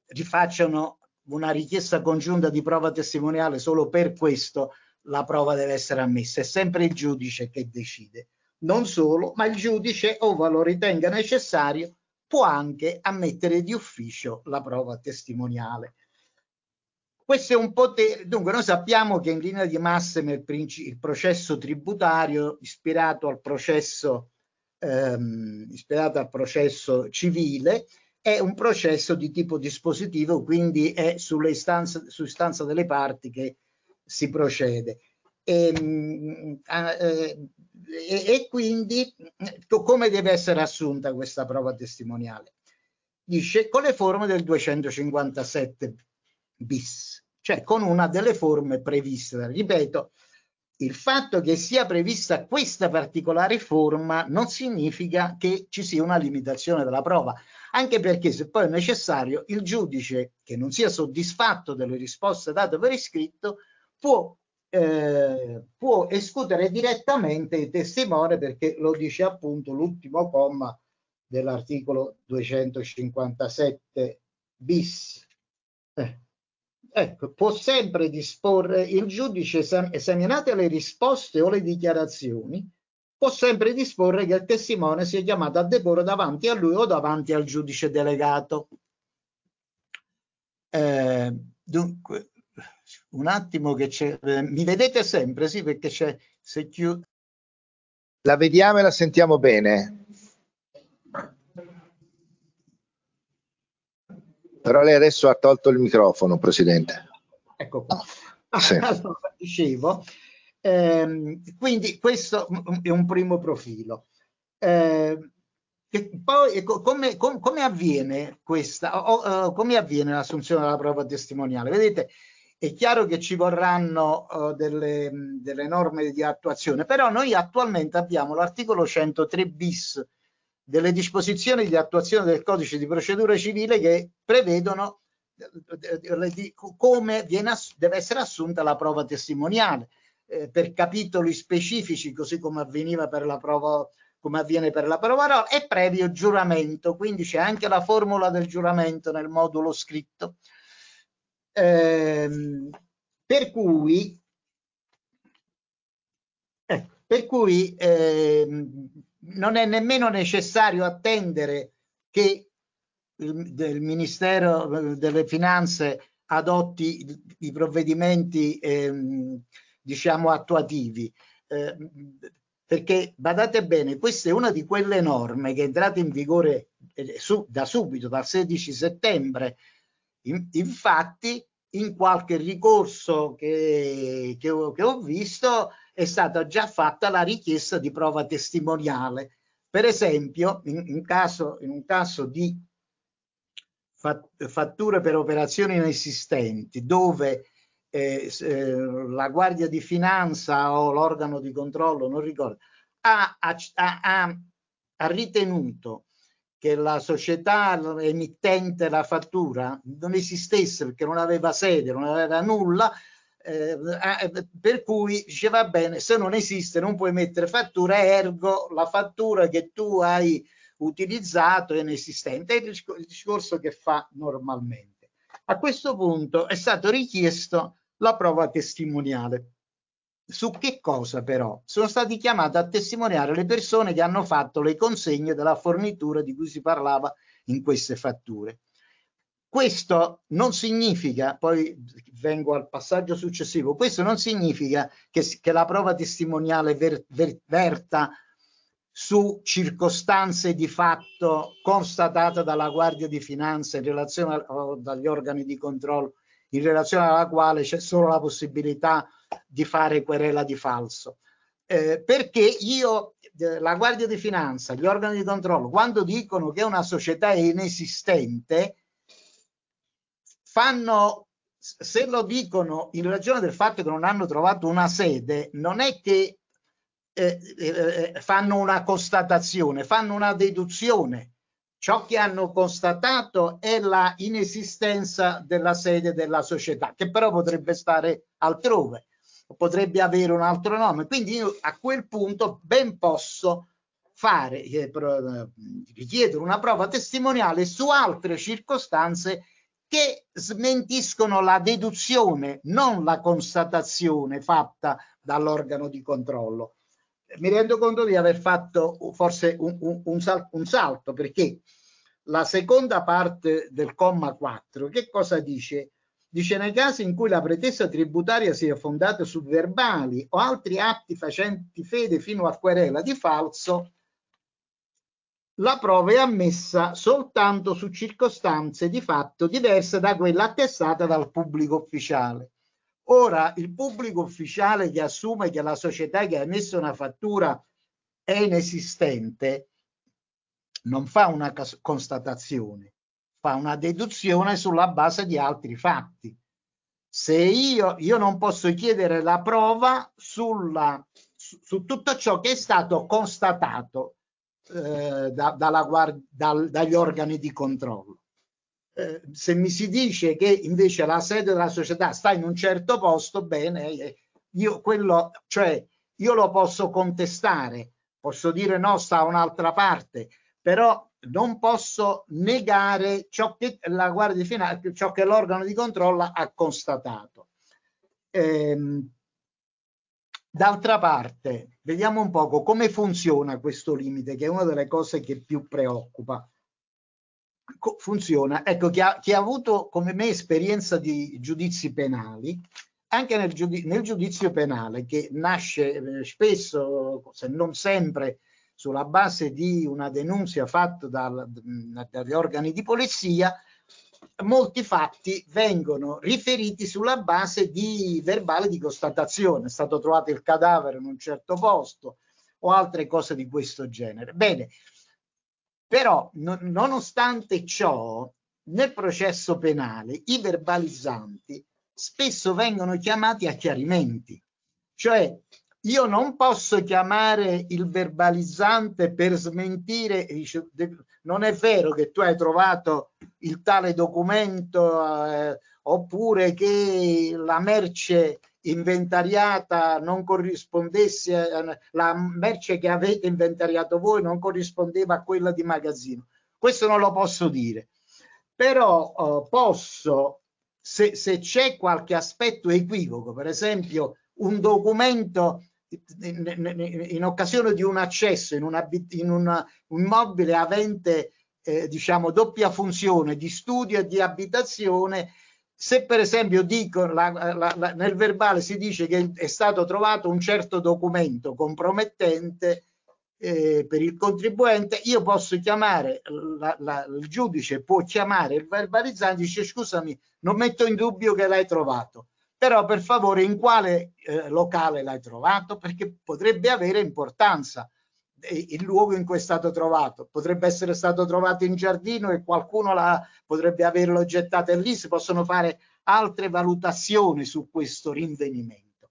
F: rifacciano una richiesta congiunta di prova testimoniale solo per questo la prova deve essere ammessa, è sempre il giudice che decide. Non solo, ma il giudice, ove lo ritenga necessario, può anche ammettere di ufficio la prova testimoniale. Questo è un potere, dunque noi sappiamo che in linea di massima il, il processo tributario ispirato al processo, ehm, ispirato al processo civile è un processo di tipo dispositivo, quindi è sulle istanze, su istanza delle parti che si procede. Ehm, e, e, e, quindi come deve essere assunta questa prova testimoniale? Dice con le forme del 257 bis, cioè con una delle forme previste. Ripeto, il fatto che sia prevista questa particolare forma non significa che ci sia una limitazione della prova, anche perché se poi è necessario il giudice che non sia soddisfatto delle risposte date per iscritto può eh, può escutere direttamente il testimone perché lo dice appunto l'ultimo comma dell'articolo 257 bis. Eh, ecco, può sempre disporre il giudice esaminate le risposte o le dichiarazioni, può sempre disporre che il testimone sia chiamato a deporre davanti a lui o davanti al giudice delegato. Eh, dunque, un attimo che c'è. Eh, mi vedete sempre? Sì, perché c'è. Se chiudo.
A: La vediamo e la sentiamo bene. Però lei adesso ha tolto il microfono, Presidente.
F: Ecco qua. Sì. *laughs* Allora, dicevo, ehm, quindi questo è un primo profilo. Eh, poi ecco, come, com, come, avviene questa, o, o, come avviene l'assunzione della prova testimoniale? Vedete, è chiaro che ci vorranno uh, delle, delle, norme di attuazione, però noi attualmente abbiamo l'articolo 103 bis delle disposizioni di attuazione del codice di procedura civile che prevedono eh, come viene, deve essere assunta la prova testimoniale eh, per capitoli specifici, così come avveniva per la prova come avviene per la orale, e previo giuramento, quindi c'è anche la formula del giuramento nel modulo scritto. Ehm, per cui, eh, per cui ehm, non è nemmeno necessario attendere che il, il Ministero delle Finanze adotti i, provvedimenti ehm, diciamo attuativi. Eh, perché badate bene, questa è una di quelle norme che è entrata in vigore eh, su, da subito, dal 16 settembre in, infatti, in qualche ricorso che, che, ho, che, ho, visto è stata già fatta la richiesta di prova testimoniale. Per esempio, in, in, caso, in un caso di fatture per operazioni inesistenti, dove eh, eh, la Guardia di Finanza o l'organo di controllo, non ricordo, ha, ha, ha, ha ritenuto che la società emittente la fattura non esistesse perché non aveva sede, non aveva nulla, eh, eh, per cui diceva bene, se non esiste non puoi mettere fattura, ergo la fattura che tu hai utilizzato è inesistente, è il discorso che fa normalmente. A questo punto è stato richiesto la prova testimoniale. Su che cosa però? Sono stati chiamati a testimoniare le persone che hanno fatto le consegne della fornitura di cui si parlava in queste fatture. Questo non significa, poi vengo al passaggio successivo, questo non significa che, che la prova testimoniale ver, ver, verta su circostanze di fatto constatate dalla Guardia di Finanza in relazione a, o dagli organi di controllo, in relazione alla quale c'è solo la possibilità di fare querela di falso. eh, perché io, eh, la Guardia di Finanza, gli organi di controllo, quando dicono che una società è inesistente, fanno, se lo dicono in ragione del fatto che non hanno trovato una sede, non è che eh, eh, eh fanno una constatazione, fanno una deduzione. Ciò che hanno constatato è la inesistenza della sede della società, che però potrebbe stare altrove potrebbe avere un altro nome. Quindi io a quel punto ben posso fare, eh, richiedere una prova testimoniale su altre circostanze che smentiscono la deduzione, non la constatazione fatta dall'organo di controllo. Mi rendo conto di aver fatto forse un, un, un, salto, un salto perché la seconda parte del comma 4 che cosa dice? Dice nei casi in cui la pretesa tributaria sia fondata su verbali o altri atti facenti fede fino a querela di falso, la prova è ammessa soltanto su circostanze di fatto diverse da quella attestata dal pubblico ufficiale. Ora, il pubblico ufficiale che assume che la società che ha emesso una fattura è inesistente non fa una constatazione, fa una deduzione sulla base di altri fatti. Se io, io non posso chiedere la prova sulla, su, su tutto ciò che è stato constatato eh, da, dalla dal, dagli organi di controllo. Eh, se mi si dice che invece la sede della società sta in un certo posto, bene, eh, io quello, cioè io lo posso contestare, posso dire no, sta a un'altra parte, però non posso negare ciò che la Guardia di Finanza, ciò che l'organo di controllo ha constatato. Ehm, D'altra parte, vediamo un poco come funziona questo limite, che è una delle cose che più preoccupa. Funziona, ecco, chi ha, chi ha avuto come me esperienza di giudizi penali, anche nel, giudizio, nel giudizio penale, che nasce eh, spesso, se non sempre, sulla base di una denuncia fatta dal, dagli organi di polizia, molti fatti vengono riferiti sulla base di verbali di constatazione. È stato trovato il cadavere in un certo posto o altre cose di questo genere. Bene, però no, nonostante ciò, nel processo penale i verbalizzanti spesso vengono chiamati a chiarimenti, cioè io non posso chiamare il verbalizzante per smentire, dice, non è vero che tu hai trovato il tale documento eh, oppure che la merce inventariata non corrispondesse, eh, la merce che avete inventariato voi non corrispondeva a quella di magazzino. Questo non lo posso dire, però eh, posso, se, se c'è qualche aspetto equivoco, per esempio un documento in, in, occasione di un accesso in, una, in una, un immobile avente eh, diciamo doppia funzione di studio e di abitazione se per esempio dico la, la, la, nel verbale si dice che è stato trovato un certo documento compromettente eh, per il contribuente io posso chiamare il giudice può chiamare il verbalizzante e dice scusami non metto in dubbio che l'hai trovato però per favore in quale eh, locale l'hai trovato? Perché potrebbe avere importanza eh, il luogo in cui è stato trovato. Potrebbe essere stato trovato in giardino e qualcuno la, potrebbe averlo gettato lì, si possono fare altre valutazioni su questo rinvenimento.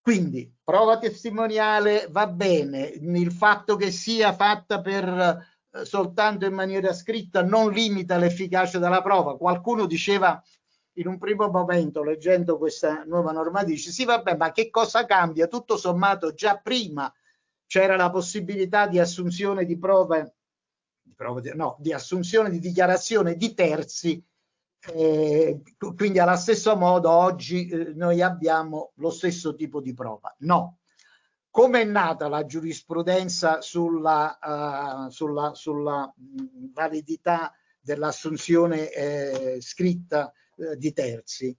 F: Quindi prova testimoniale va bene, il fatto che sia fatta per eh, soltanto in maniera scritta non limita l'efficacia della prova. Qualcuno diceva in un primo momento leggendo questa nuova norma dice sì vabbè ma che cosa cambia? Tutto sommato già prima c'era la possibilità di assunzione di prove, di prove no, di assunzione di dichiarazione di terzi eh, quindi allo stesso modo oggi eh, noi abbiamo lo stesso tipo di prova. No. Come è nata la giurisprudenza sulla, uh, sulla, sulla mh, validità dell'assunzione eh, scritta eh, di terzi,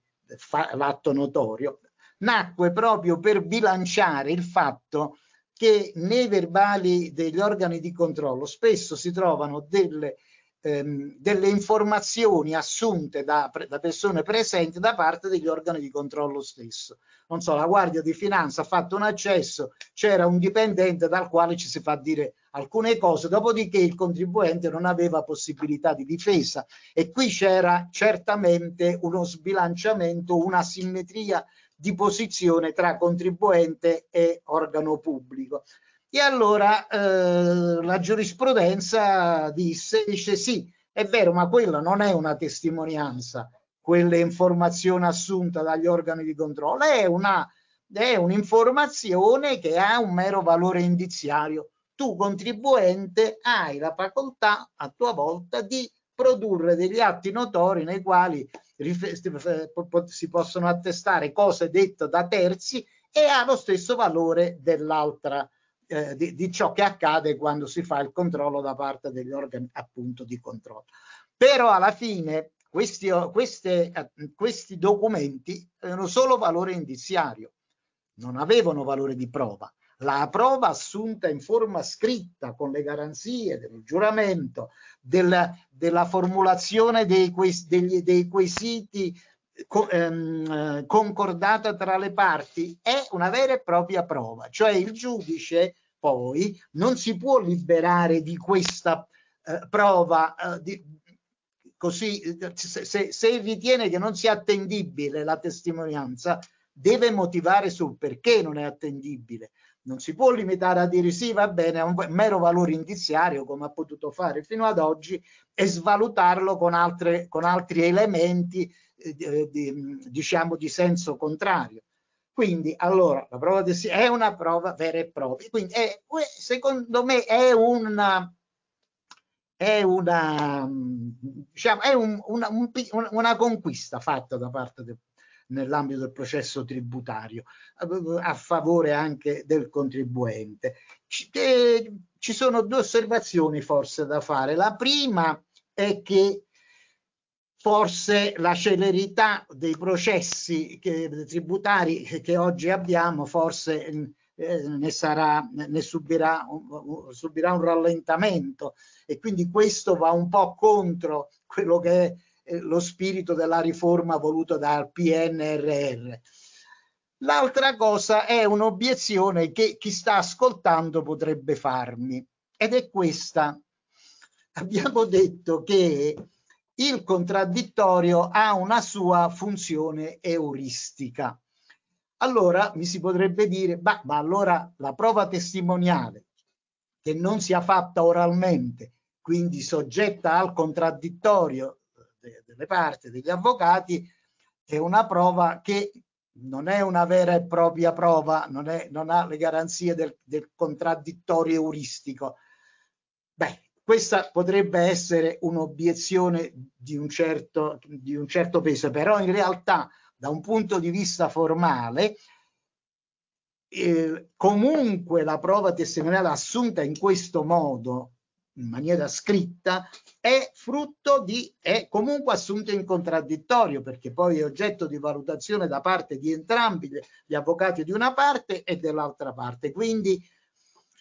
F: l'atto notorio, nacque proprio per bilanciare il fatto che nei verbali degli organi di controllo spesso si trovano delle ehm, delle informazioni assunte da, da, persone presenti da parte degli organi di controllo stesso. Non so, la Guardia di Finanza ha fatto un accesso, c'era un dipendente dal quale ci si fa dire alcune cose, dopodiché il contribuente non aveva possibilità di difesa e qui c'era certamente uno sbilanciamento, una simmetria di posizione tra contribuente e organo pubblico. E allora eh, la giurisprudenza disse, dice sì, è vero, ma quella non è una testimonianza, quella informazione assunta dagli organi di controllo, è una è un'informazione che ha un mero valore indiziario. Tu contribuente hai la facoltà a tua volta di produrre degli atti notori nei quali si possono attestare cose dette da terzi e ha lo stesso valore dell'altra eh, di, di, ciò che accade quando si fa il controllo da parte degli organi appunto di controllo. Però alla fine questi, queste, questi documenti hanno solo valore indiziario, non avevano valore di prova. La prova assunta in forma scritta con le garanzie del giuramento, del, della formulazione dei, degli, dei quesiti co, ehm, concordata tra le parti è una vera e propria prova, cioè il giudice poi non si può liberare di questa eh, prova eh, di, così se, se, ritiene che non sia attendibile la testimonianza deve motivare sul perché non è attendibile. Non si può limitare a dire sì va bene è un mero valore indiziario come ha potuto fare fino ad oggi e svalutarlo con, altre, con altri elementi eh, di, diciamo di senso contrario. Quindi, allora, la prova di è una prova vera e propria. Quindi, è, secondo me, è una, è una, diciamo, è un, una, un, una, conquista fatta da parte del, nell'ambito del processo tributario a favore anche del contribuente. Ci, eh, ci sono due osservazioni forse da fare. La prima è che forse la celerità dei processi che, tributari che oggi abbiamo forse eh, ne, sarà, ne subirà, subirà un rallentamento e quindi questo va un po' contro quello che è eh, lo spirito della riforma voluta dal PNRR. L'altra cosa è un'obiezione che chi sta ascoltando potrebbe farmi ed è questa. Abbiamo detto che il contraddittorio ha una sua funzione euristica. Allora mi si potrebbe dire, bah, ma allora la prova testimoniale che non sia fatta oralmente, quindi soggetta al contraddittorio delle parti, degli avvocati, è una prova che non è una vera e propria prova, non, è, non ha le garanzie del, del contraddittorio euristico. Beh, questa potrebbe essere un'obiezione di, un certo, di un certo peso, però in realtà da un punto di vista formale eh, comunque la prova testimoniale assunta in questo modo, in maniera scritta, è frutto di, è comunque assunta in contraddittorio, perché poi è oggetto di valutazione da parte di entrambi gli avvocati di una parte e dell'altra parte. Quindi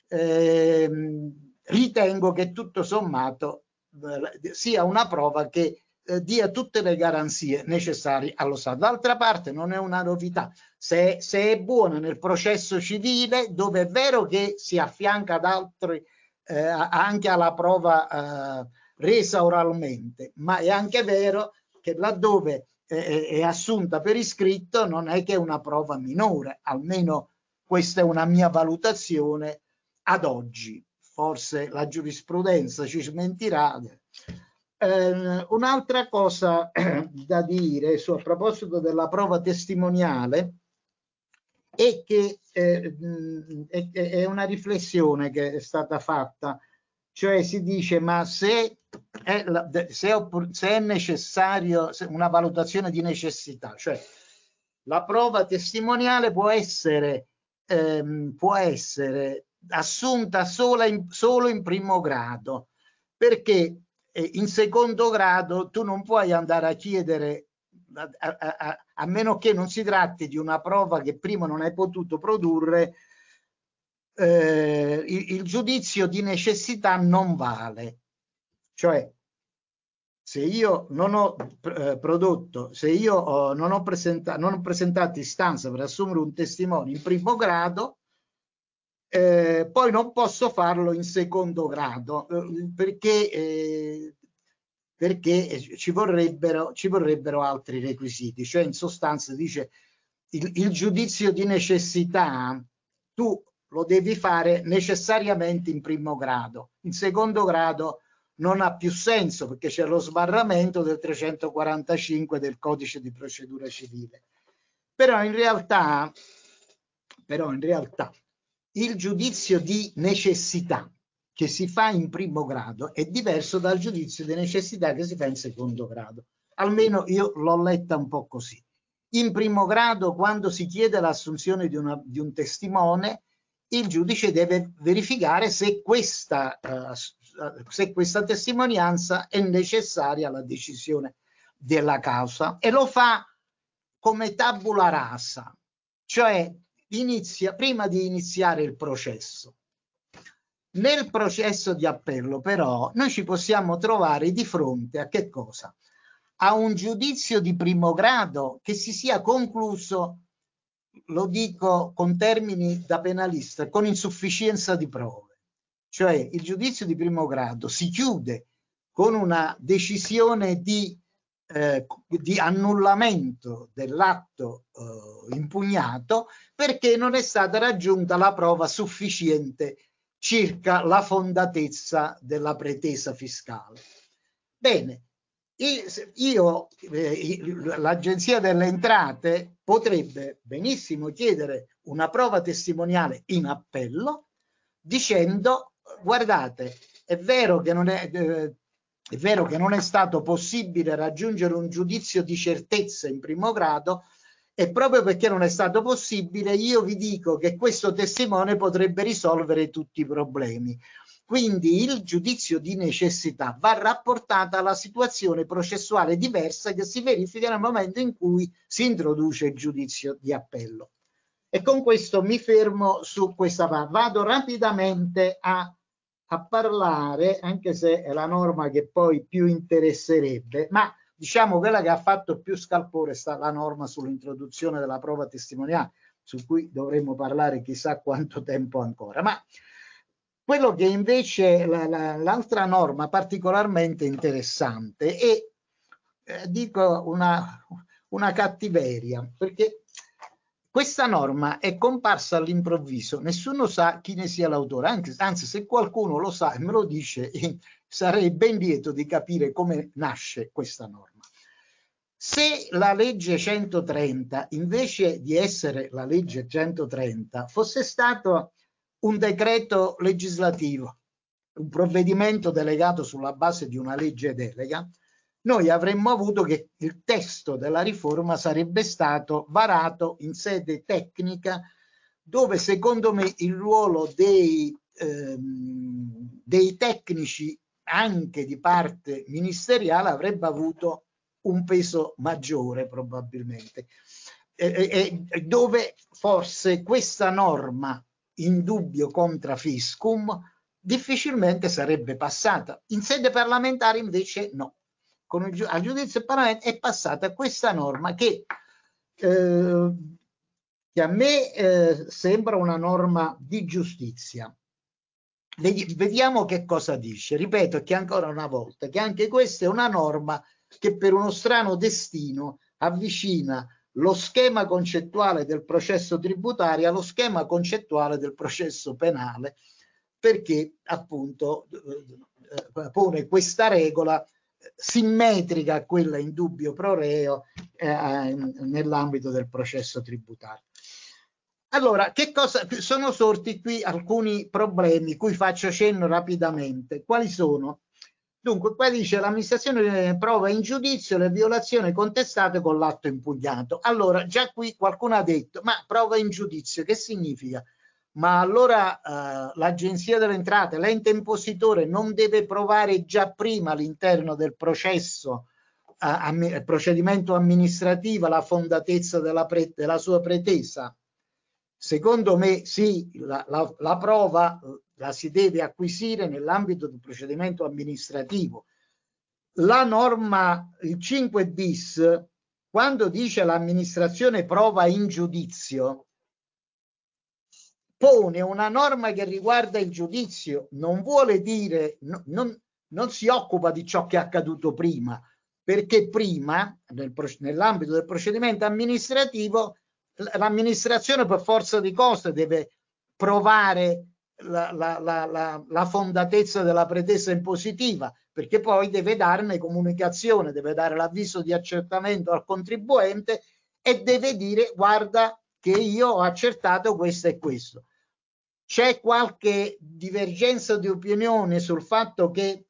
F: ehm, ritengo che tutto sommato eh, sia una prova che eh, dia tutte le garanzie necessarie allo Stato. D'altra parte non è una novità, se, se, è buona nel processo civile, dove è vero che si affianca ad altri eh, anche alla prova eh, resa oralmente, ma è anche vero che laddove è, assunta per iscritto non è che è una prova minore, almeno questa è una mia valutazione ad oggi forse la giurisprudenza ci smentirà. Eh, un'altra cosa *clears throat* da dire su, a proposito della prova testimoniale è che eh, è, è, una riflessione che è stata fatta, cioè si dice ma se è, se è, se è necessario una valutazione di necessità, cioè la prova testimoniale può essere, ehm, può essere assunta in, solo in primo grado, perché eh, in secondo grado tu non puoi andare a chiedere, a, a, a, a, meno che non si tratti di una prova che prima non hai potuto produrre, eh, il, il giudizio di necessità non vale. Cioè, se io non ho eh, prodotto, se io oh, non, ho presenta non ho presentato istanza per assumere un testimone in primo grado, eh, poi non posso farlo in secondo grado eh, perché, eh, perché ci, vorrebbero, ci vorrebbero altri requisiti. Cioè, in sostanza, dice il, il giudizio di necessità tu lo devi fare necessariamente in primo grado, in secondo grado non ha più senso perché c'è lo sbarramento del 345 del codice di procedura civile. Però in realtà, però in realtà il giudizio di necessità che si fa in primo grado è diverso dal giudizio di necessità che si fa in secondo grado. Almeno io l'ho letta un po' così. In primo grado, quando si chiede l'assunzione di, di un testimone, il giudice deve verificare se questa uh, se questa testimonianza è necessaria alla decisione della causa e lo fa come tabula rasa, cioè inizia, prima di iniziare il processo. Nel processo di appello però noi ci possiamo trovare di fronte a che cosa? A un giudizio di primo grado che si sia concluso, lo dico con termini da penalista, con insufficienza di prove cioè il giudizio di primo grado si chiude con una decisione di, eh, di annullamento dell'atto eh, impugnato perché non è stata raggiunta la prova sufficiente circa la fondatezza della pretesa fiscale. Bene, io, eh, l'Agenzia delle Entrate potrebbe benissimo chiedere una prova testimoniale in appello dicendo guardate, è vero che non è, eh, è vero che non è stato possibile raggiungere un giudizio di certezza in primo grado e proprio perché non è stato possibile io vi dico che questo testimone potrebbe risolvere tutti i problemi. Quindi il giudizio di necessità va rapportato alla situazione processuale diversa che si verifica nel momento in cui si introduce il giudizio di appello. E con questo mi fermo su questa parte. Vado rapidamente a a parlare, anche se è la norma che poi più interesserebbe, ma diciamo quella che ha fatto più scalpore è la norma sull'introduzione della prova testimoniale, su cui dovremmo parlare chissà quanto tempo ancora. Ma quello che invece l'altra la, norma particolarmente interessante è, eh, dico, una, una cattiveria, perché questa norma è comparsa all'improvviso, nessuno sa chi ne sia l'autore, anzi, anzi se qualcuno lo sa e me lo dice, *laughs* sarei ben lieto di capire come nasce questa norma. Se la legge 130, invece di essere la legge 130, fosse stato un decreto legislativo, un provvedimento delegato sulla base di una legge delega, noi avremmo avuto che il testo della riforma sarebbe stato varato in sede tecnica dove secondo me il ruolo dei, ehm, dei tecnici anche di parte ministeriale avrebbe avuto un peso maggiore probabilmente. E, e dove forse questa norma in dubbio contra fiscum difficilmente sarebbe passata. In sede parlamentare invece no con il, al giudizio Parlamento è passata questa norma che, eh, che a me eh, sembra una norma di giustizia. Vediamo che cosa dice. Ripeto che ancora una volta che anche questa è una norma che per uno strano destino avvicina lo schema concettuale del processo tributario allo schema concettuale del processo penale perché appunto eh pone questa regola simmetrica a quella in dubbio pro reo eh, nell'ambito del processo tributario. Allora, che cosa sono sorti qui alcuni problemi cui faccio cenno rapidamente. Quali sono? Dunque, qua dice l'amministrazione prova in giudizio le violazioni contestate con l'atto impugnato. Allora, già qui qualcuno ha detto, ma prova in giudizio, che significa? Ma allora eh, l'Agenzia delle Entrate, l'ente impositore, non deve provare già prima all'interno del processo, eh, procedimento amministrativo, la fondatezza della, pre, della, sua pretesa? Secondo me sì, la, la, la prova la si deve acquisire nell'ambito del procedimento amministrativo. la norma, il 5 bis, quando dice l'amministrazione prova in giudizio, pone una norma che riguarda il giudizio, non vuole dire, no, non, non si occupa di ciò che è accaduto prima, perché prima, nel, nell'ambito del procedimento amministrativo, l'amministrazione per forza di cose deve provare la, la, la, la, fondatezza della pretesa impositiva, perché poi deve darne comunicazione, deve dare l'avviso di accertamento al contribuente e deve dire guarda che io ho accertato questo e questo. C'è qualche divergenza di opinione sul fatto che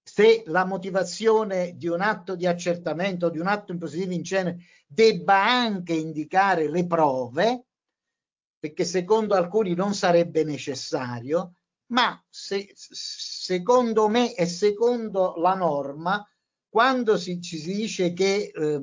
F: se la motivazione di un atto di accertamento, di un atto impositivo in genere, debba anche indicare le prove, perché secondo alcuni non sarebbe necessario, ma se, secondo me e secondo la norma, quando si, ci si dice che eh,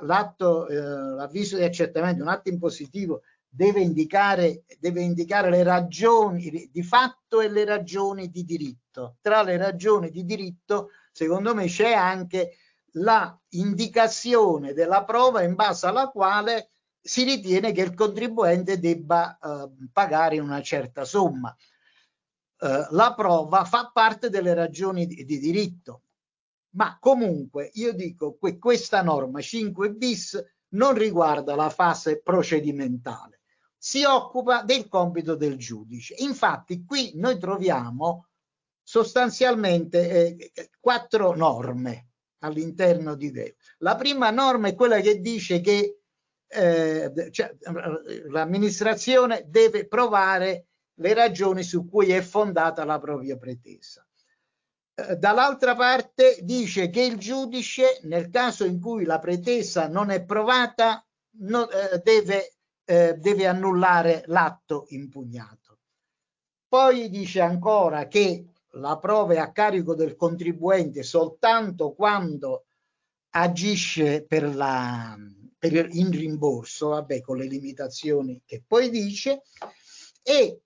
F: l'atto, eh, l'avviso di accertamento, un atto impositivo, deve indicare, deve indicare le ragioni di fatto e le ragioni di diritto. Tra le ragioni di diritto, secondo me, c'è anche la indicazione della prova in base alla quale si ritiene che il contribuente debba eh, pagare una certa somma. Eh, la prova fa parte delle ragioni di, di, diritto, ma comunque io dico che questa norma 5 bis non riguarda la fase procedimentale, si occupa del compito del giudice. Infatti qui noi troviamo sostanzialmente eh, quattro norme all'interno di Deo. La prima norma è quella che dice che eh, cioè, l'amministrazione deve provare le ragioni su cui è fondata la propria pretesa. Eh, dall'altra parte dice che il giudice, nel caso in cui la pretesa non è provata, non, eh, deve, eh, deve annullare l'atto impugnato. Poi dice ancora che la prova è a carico del contribuente soltanto quando agisce per la, per, in rimborso, vabbè, con le limitazioni che poi dice, e,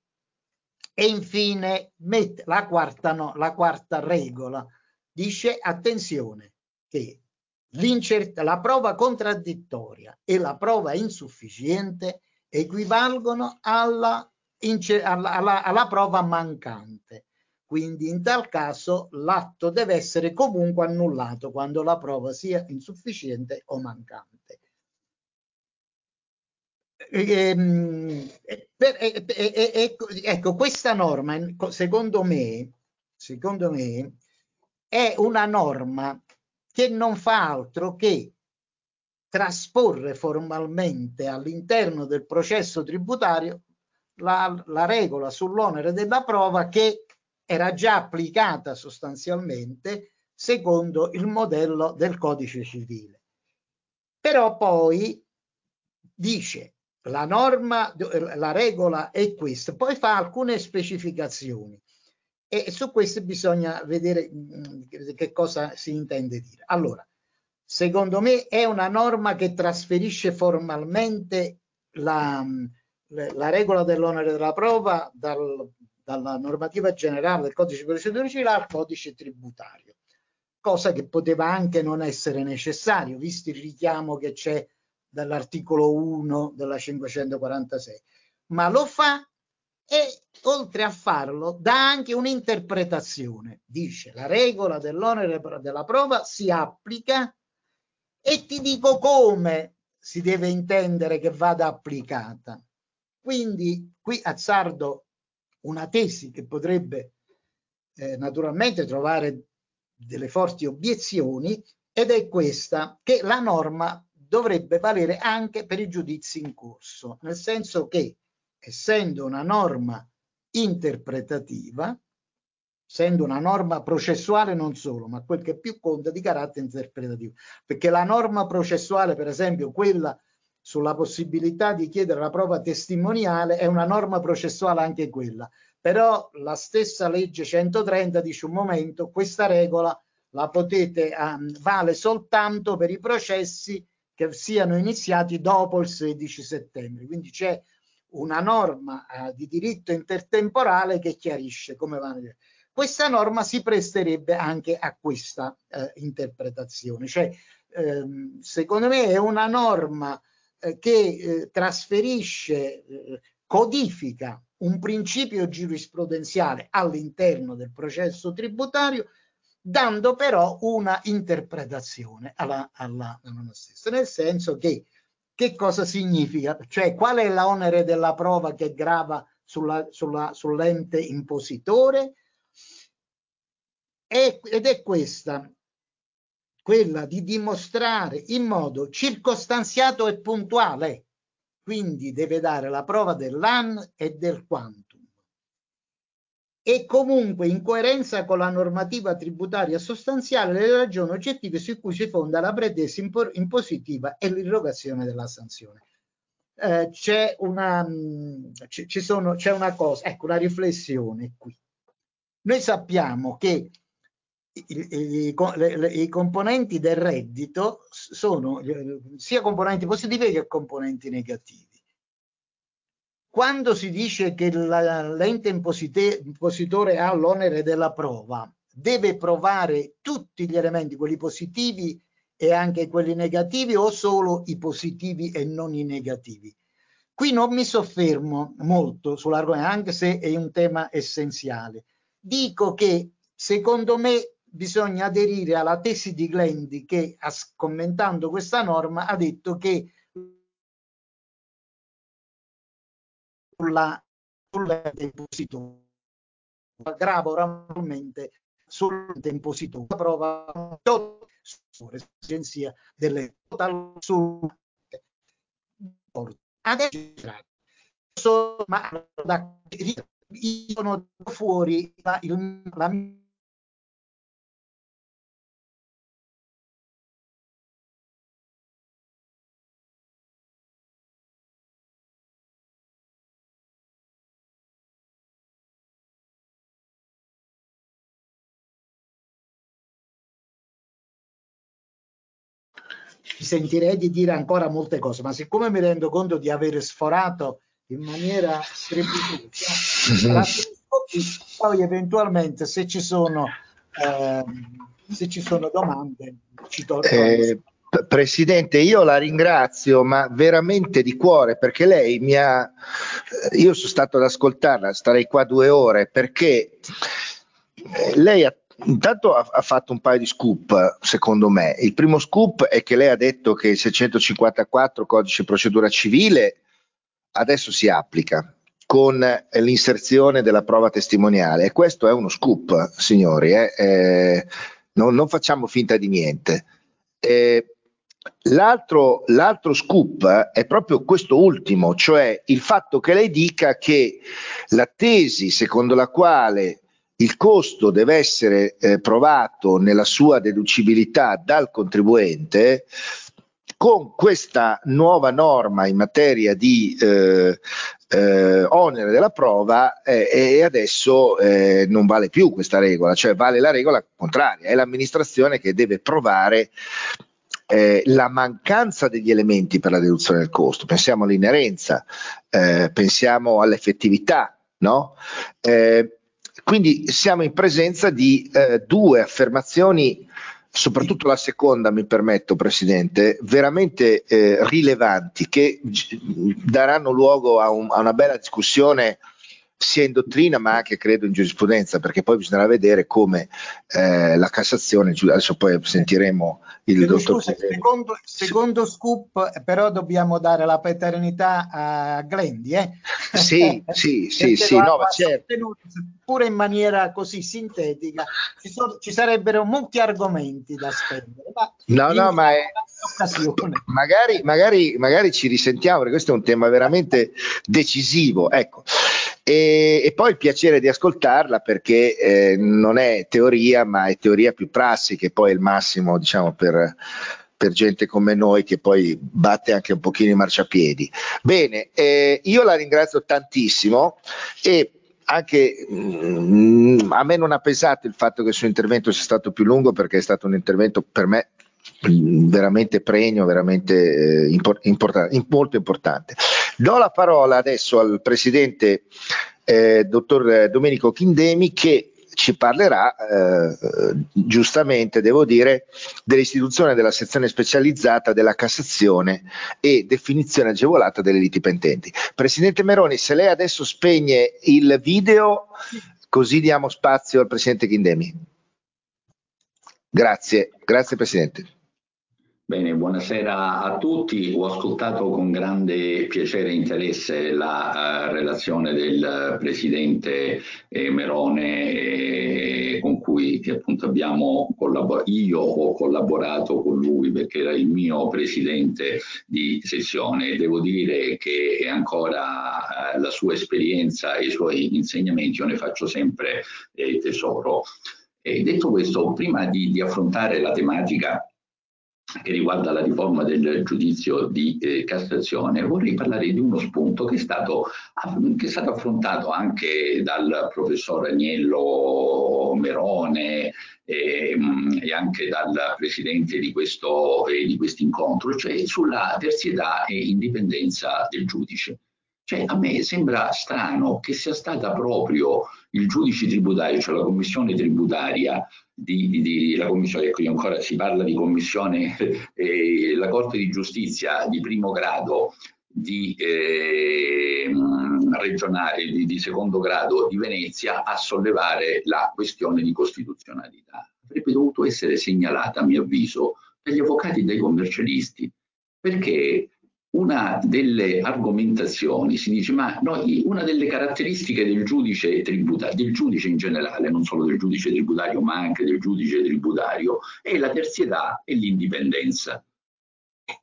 F: e infine mette la quarta, no, la quarta regola, dice attenzione che la prova contraddittoria e la prova insufficiente equivalgono alla, alla, alla, alla prova mancante. Quindi in tal caso l'atto deve essere comunque annullato quando la prova sia insufficiente o mancante. Ehm, per, ecco, ecco, questa norma, secondo me, secondo me, è una norma che non fa altro che trasporre formalmente all'interno del processo tributario la, la regola sull'onere della prova che era già applicata sostanzialmente secondo il modello del codice civile. Però poi dice la norma, la regola è questa, poi fa alcune specificazioni e su queste bisogna vedere mm, che cosa si intende dire. Allora, secondo me è una norma che trasferisce formalmente la, mm, la regola dell'onere della prova dal, dalla normativa generale del codice di procedura civile al codice tributario, cosa che poteva anche non essere necessario, visto il richiamo che c'è dall'articolo 1 della 546, ma lo fa e oltre a farlo dà anche un'interpretazione. Dice la regola dell'onere della prova si applica e ti dico come si deve intendere che vada applicata. Quindi qui azzardo una tesi che potrebbe eh, naturalmente trovare delle forti obiezioni ed è questa che la norma dovrebbe valere anche per i giudizi in corso, nel senso che essendo una norma interpretativa, essendo una norma processuale non solo, ma quel che più conta di carattere interpretativo, perché la norma processuale, per esempio, quella sulla possibilità di chiedere la prova testimoniale, è una norma processuale anche quella, però la stessa legge 130 dice un momento, questa regola la potete, um, vale soltanto per i processi che siano iniziati dopo il 16 settembre. Quindi c'è una norma eh, di diritto intertemporale che chiarisce come vanno. questa norma si presterebbe anche a questa eh, interpretazione. Cioè, ehm, secondo me è una norma eh, che eh, trasferisce, eh, codifica un principio giurisprudenziale all'interno del processo tributario, dando però una interpretazione alla, alla, alla stessa, nel senso che che cosa significa? Cioè qual è l'onere della prova che grava sulla, sulla, sull'ente impositore? E, ed è questa, quella di dimostrare in modo circostanziato e puntuale, quindi deve dare la prova dell'an e del quantum e comunque in coerenza con la normativa tributaria sostanziale le ragioni oggettive su cui si fonda la pretesa impositiva e l'irrogazione della sanzione. Eh, c'è una, mm, ci sono, c'è una cosa, ecco, una riflessione qui. Noi sappiamo che i, i, i, i, componenti del reddito sono sia componenti positivi che componenti negativi. Quando si dice che l'ente impositore ha l'onere della prova, deve provare tutti gli elementi, quelli positivi e anche quelli negativi o solo i positivi e non i negativi. Qui non mi soffermo molto sull'argomento, anche se è un tema essenziale. Dico che secondo me bisogna aderire alla tesi di Glendi che, commentando questa norma, ha detto che sulla, sull'ente impositore. Gravo oralmente sull'ente impositore. La prova sull'agenzia delle su adesso ma da, sono fuori la, il, la sentirei di dire ancora molte cose, ma siccome mi rendo conto di aver sforato in maniera strepitosa, poi eventualmente se ci sono, eh, se ci sono domande ci torno.
A: Eh, Presidente, io la ringrazio, ma veramente di cuore, perché lei mi ha... Io sono stato ad ascoltarla, starei qua due ore, perché lei ha Intanto ha, ha, fatto un paio di scoop, secondo me. Il primo scoop è che lei ha detto che il 654 codice procedura civile adesso si applica con l'inserzione della prova testimoniale e questo è uno scoop, signori. Eh? Eh, non, non, facciamo finta di niente. Eh, L'altro, l'altro, scoop è proprio questo ultimo, cioè il fatto che lei dica che la tesi secondo la quale il costo deve essere eh, provato nella sua deducibilità dal contribuente con questa nuova norma in materia di eh, eh, onere della prova eh, e adesso eh, non vale più questa regola, cioè vale la regola contraria, è l'amministrazione che deve provare eh, la mancanza degli elementi per la deduzione del costo, pensiamo all'inerenza, eh, pensiamo all'effettività, no? Eh, quindi siamo in presenza di eh, due affermazioni, soprattutto la seconda mi permetto Presidente, veramente eh, rilevanti che daranno luogo a, un, a una bella discussione sia in dottrina ma anche credo in giurisprudenza perché poi bisognerà vedere come eh, la Cassazione, adesso poi sentiremo il Chiedo dottor
F: scusa, secondo, secondo, scoop però dobbiamo dare la paternità a Glendi eh?
A: sì sì *laughs* sì, sì no, ma certo.
F: pure in maniera così sintetica ci, sono, ci sarebbero molti argomenti da spendere
A: no no ma è, *coughs* magari, magari, magari ci risentiamo perché questo è un tema veramente decisivo ecco e, e, poi il piacere di ascoltarla perché eh, non è teoria ma è teoria più prassi che poi è il massimo diciamo per, per gente come noi che poi batte anche un pochino i marciapiedi. Bene, eh, io la ringrazio tantissimo e anche mh, mm, a me non ha pesato il fatto che il suo intervento sia stato più lungo perché è stato un intervento per me mm, veramente pregno, veramente eh, import- import- molto importante. Do la parola adesso al presidente eh, dottor Domenico Chindemi che ci parlerà eh, giustamente, devo dire, dell'istituzione della sezione specializzata della Cassazione e definizione agevolata delle liti pendenti. Presidente Meroni, se lei adesso spegne il video, così diamo spazio al Presidente Chindemi. Grazie, grazie Presidente.
G: Bene, buonasera a tutti. Ho ascoltato con grande piacere e interesse la uh, relazione del Presidente eh, Merone eh, con cui appunto abbiamo collaborato. Io ho collaborato con lui perché era il mio Presidente di sessione. Devo dire che ancora uh, la sua esperienza e i suoi insegnamenti io ne faccio sempre eh, tesoro. E detto questo, prima di, di affrontare la tematica che riguarda la riforma del giudizio di eh, Cassazione, vorrei parlare di uno spunto che è, stato, che è stato affrontato anche dal professor Agnello Merone eh, e anche dal presidente di questo eh, di incontro, cioè sulla terzietà e indipendenza del giudice. Cioè, a me sembra strano che sia stata proprio il giudice tributario, cioè la commissione tributaria, di, di, di, la commissione, qui ancora si parla di commissione, eh, la Corte di Giustizia di primo grado di eh, regionale di, di, secondo grado di Venezia a sollevare la questione di costituzionalità. Avrebbe dovuto essere segnalata, a mio avviso, dagli avvocati e dai commercialisti, perché una delle argomentazioni si dice ma noi, una delle caratteristiche del giudice tributario, del giudice in generale, non solo del giudice tributario ma anche del giudice tributario, è la terzietà e l'indipendenza.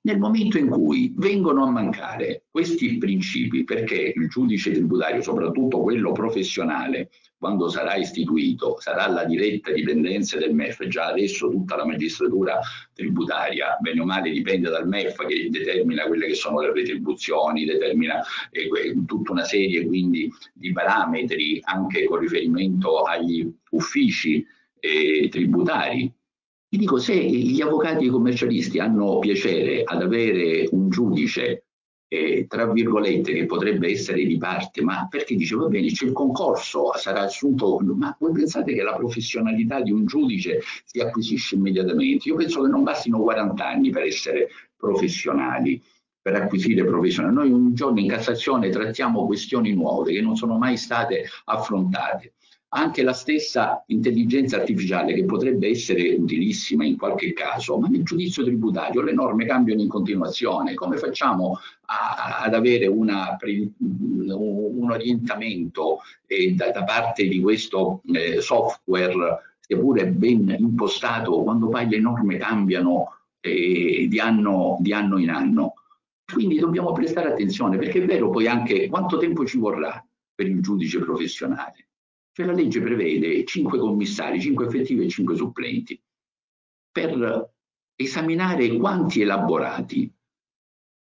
G: Nel momento in cui vengono a mancare questi principi, perché il giudice tributario, soprattutto quello professionale, quando sarà istituito, sarà la diretta dipendenza del MEF, già adesso tutta la magistratura tributaria, bene o male dipende dal MEF che determina quelle che sono le retribuzioni, determina eh, tutta una serie quindi di parametri anche con riferimento agli uffici eh, tributari. Vi dico, se gli avvocati commercialisti hanno piacere ad avere un giudice eh, tra virgolette, che potrebbe essere di parte, ma perché dice va bene, c'è il concorso, sarà assunto, ma voi pensate che la professionalità di un giudice si acquisisce immediatamente? Io penso che non bastino 40 anni per essere professionali per acquisire professionalità. Noi un giorno in Cassazione trattiamo questioni nuove che non sono mai state affrontate anche la stessa intelligenza artificiale che potrebbe essere utilissima in qualche caso, ma nel giudizio tributario le norme cambiano in continuazione. Come facciamo a, ad avere una, un orientamento eh, da, da, parte di questo eh, software, seppure ben impostato, quando poi le norme cambiano eh, di, anno, di anno in anno? Quindi dobbiamo prestare attenzione perché è vero poi anche quanto tempo ci vorrà per il giudice professionale cioè la legge prevede cinque commissari, cinque effettivi e cinque supplenti, per esaminare quanti elaborati.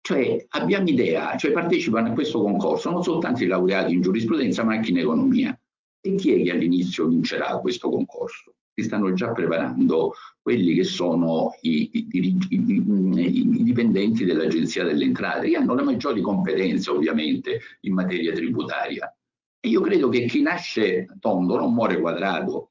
G: Cioè abbiamo idea, cioè partecipano a questo concorso non soltanto i laureati in giurisprudenza ma anche in economia. E chi è che all'inizio vincerà questo concorso? Si stanno già preparando quelli che sono i, i, i, i dipendenti dell'Agenzia delle Entrate, che hanno le maggiori competenze ovviamente in materia tributaria. Io credo che chi nasce tondo non muore quadrato.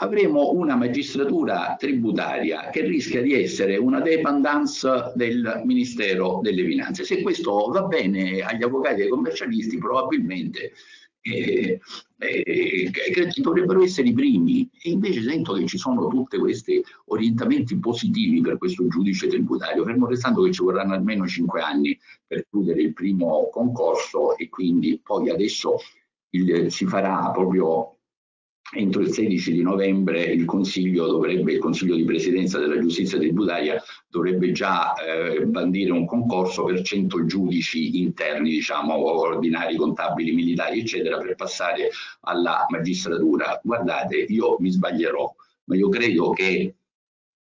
G: Avremo una magistratura tributaria che rischia di essere una dependance del Ministero delle Finanze. Se questo va bene agli avvocati e ai commercialisti, probabilmente eh, eh, dovrebbero essere i primi. E invece sento che ci sono tutti questi orientamenti positivi per questo giudice tributario, fermo restando che ci vorranno almeno cinque anni per chiudere il primo concorso e quindi poi adesso il, si farà proprio entro il 16 di novembre il Consiglio, dovrebbe, il Consiglio di Presidenza della Giustizia tributaria dovrebbe già eh, bandire un concorso per 100 giudici interni, diciamo, ordinari, contabili, militari, eccetera, per passare alla magistratura. Guardate, io mi sbaglierò, ma io credo che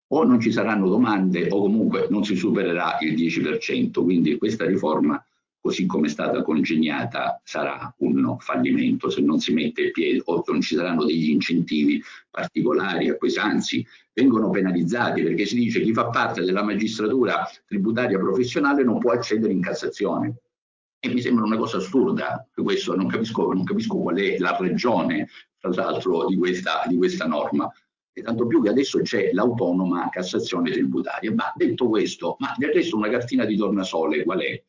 G: o non ci saranno domande o comunque non si supererà il 10%, quindi questa riforma così come è stata congegnata, sarà un fallimento se non si mette il piede o non ci saranno degli incentivi particolari a questo, anzi vengono penalizzati perché si dice chi fa parte della magistratura tributaria professionale non può accedere in Cassazione. E mi sembra una cosa assurda, questo non capisco, non capisco qual è la ragione tra l'altro, di questa, di questa norma. E tanto più che adesso c'è l'autonoma Cassazione tributaria. Ma detto questo, ma del resto una cartina di tornasole qual è?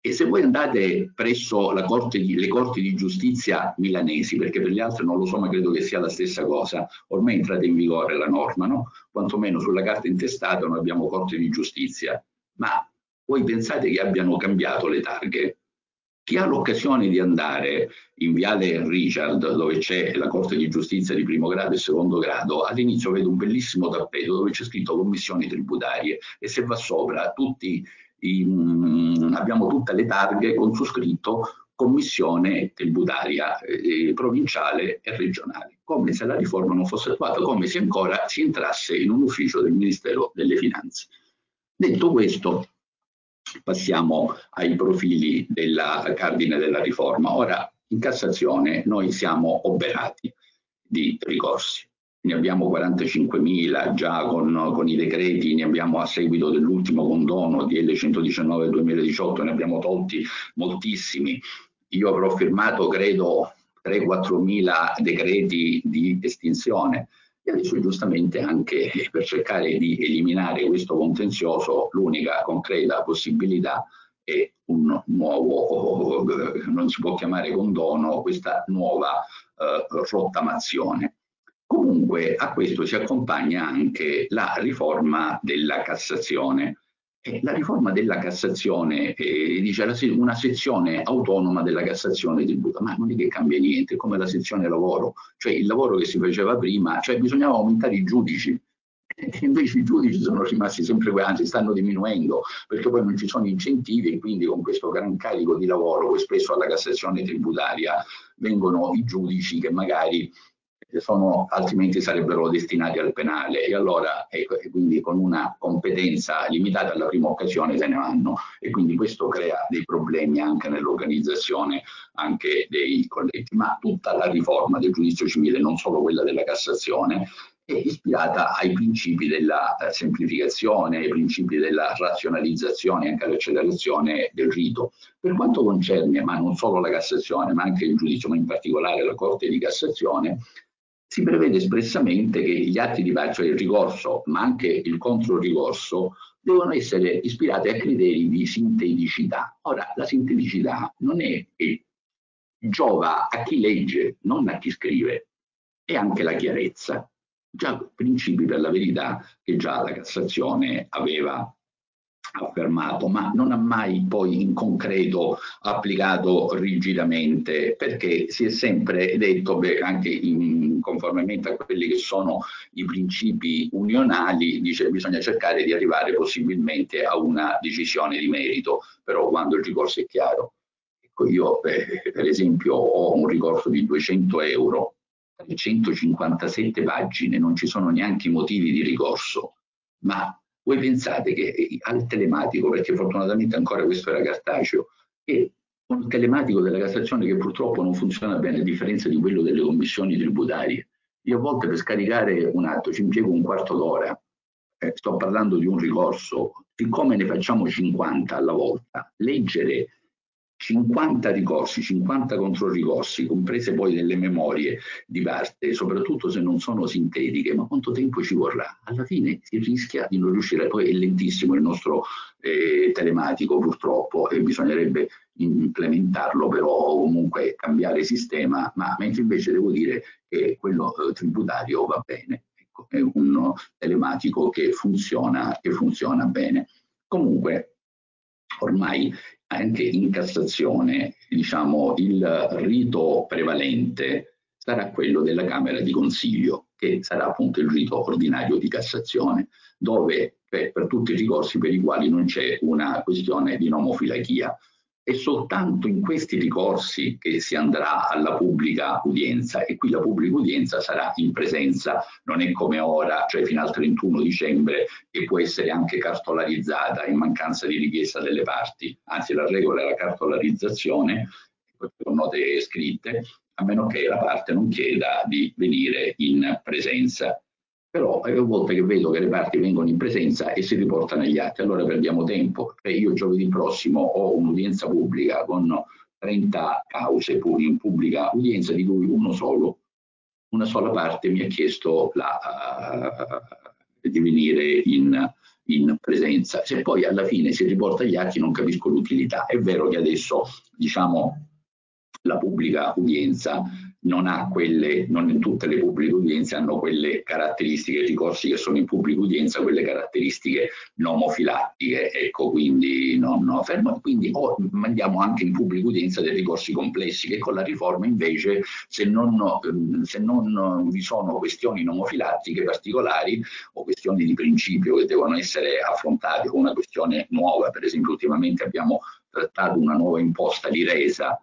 G: E se voi andate presso corte di, le corti di giustizia milanesi, perché per gli altri non lo so, ma credo che sia la stessa cosa, ormai è entrata in vigore la norma, no? Quantomeno sulla carta intestata noi abbiamo corte di giustizia. Ma voi pensate che abbiano cambiato le targhe? Chi ha l'occasione di andare in Viale Richard, dove c'è la Corte di Giustizia di primo grado e secondo grado, all'inizio vede un bellissimo tappeto dove c'è scritto commissioni tributarie e se va sopra tutti in, abbiamo tutte le targhe con su scritto commissione tributaria eh, provinciale e regionale, come se la riforma non fosse attuata, come se ancora si entrasse in un ufficio del Ministero delle Finanze. Detto questo, passiamo ai profili della cardine della riforma. Ora, in Cassazione noi siamo oberati di ricorsi ne abbiamo 45.000 già con, con, i decreti, ne abbiamo a seguito dell'ultimo condono di L119 2018, ne abbiamo tolti moltissimi. Io avrò firmato, credo, 3-4.000 decreti di estinzione e adesso giustamente anche per cercare di eliminare questo contenzioso l'unica concreta possibilità è un nuovo, non si può chiamare condono, questa nuova eh, rottamazione. Comunque a questo si accompagna anche la riforma della Cassazione. E la riforma della Cassazione eh, dice una sezione autonoma della Cassazione tributa, ma non è che cambia niente, come la sezione lavoro, cioè il lavoro che si faceva prima, cioè bisognava aumentare i giudici, e invece i giudici sono rimasti sempre quelli, anzi stanno diminuendo perché poi non ci sono incentivi e quindi con questo gran carico di lavoro poi spesso alla Cassazione tributaria vengono i giudici che magari sono, altrimenti sarebbero destinati al penale. E allora e quindi con una competenza limitata alla prima occasione se ne vanno. E quindi questo crea dei problemi anche nell'organizzazione anche dei collegi ma tutta la riforma del giudizio civile non solo quella della Cassazione è ispirata ai principi della eh, semplificazione, ai principi della razionalizzazione e anche all'accelerazione del rito. Per quanto concerne, ma non solo la Cassazione, ma anche il giudizio, ma in particolare la Corte di Cassazione, si prevede espressamente che gli atti di cioè il ricorso, ma anche il controricorso, devono essere ispirati a criteri di sinteticità. Ora, la sinteticità non è che giova a chi legge, non a chi scrive, è anche la chiarezza. Già principi per la verità che già la Cassazione aveva affermato, ma non ha mai poi in concreto applicato rigidamente, perché si è sempre detto, beh, anche in, conformemente a quelli che sono i principi unionali, dice bisogna cercare di arrivare possibilmente a una decisione di merito, però quando il ricorso è chiaro. Ecco, io eh, per esempio ho un ricorso di 200 euro, 157 pagine, non ci sono neanche motivi di ricorso, ma voi pensate che al telematico, perché fortunatamente ancora questo era cartaceo, e il telematico della Cassazione che purtroppo non funziona bene a differenza di quello delle commissioni tributarie, io a volte per scaricare un atto ci impiego un quarto d'ora, eh, sto parlando di un ricorso, siccome ne facciamo 50 alla volta, leggere 50 ricorsi, 50 controricorsi, comprese poi delle memorie di parte, soprattutto se non sono sintetiche, ma quanto tempo ci vorrà? Alla fine si rischia di non riuscire, poi è lentissimo il nostro eh, telematico purtroppo e bisognerebbe implementarlo, però comunque cambiare sistema, ma mentre invece devo dire che quello eh, tributario va bene, ecco, è un telematico che funziona, che funziona bene. Comunque ormai anche in Cassazione, diciamo, il rito prevalente sarà quello della Camera di Consiglio, che sarà appunto il rito ordinario di Cassazione, dove per, per tutti i ricorsi per i quali non c'è una questione di nomofilachia. È soltanto in questi ricorsi che si andrà alla pubblica udienza e qui la pubblica udienza sarà in presenza, non è come ora, cioè fino al 31 dicembre, che può essere anche cartolarizzata in mancanza di richiesta delle parti. Anzi, la regola è la cartolarizzazione, con note scritte, a meno che la parte non chieda di venire in presenza però a volte che vedo che le parti vengono in presenza e si riportano agli atti, allora perdiamo tempo. Cioè io giovedì prossimo ho un'udienza pubblica con 30 cause in pubblica udienza, di cui uno solo una sola parte mi ha chiesto la, uh, di venire in, in presenza. Se poi alla fine si riporta gli atti non capisco l'utilità. È vero che adesso diciamo la pubblica udienza non quelle, non tutte le pubbliche udienze hanno quelle caratteristiche, i ricorsi che sono in pubblica udienza, quelle caratteristiche nomofilattiche, ecco, quindi non no, fermo, quindi o mandiamo anche in pubblica udienza dei ricorsi complessi, che con la riforma invece se non, se non vi sono questioni nomofilattiche particolari o questioni di principio che devono essere affrontate con una questione nuova, per esempio ultimamente abbiamo trattato una nuova imposta di resa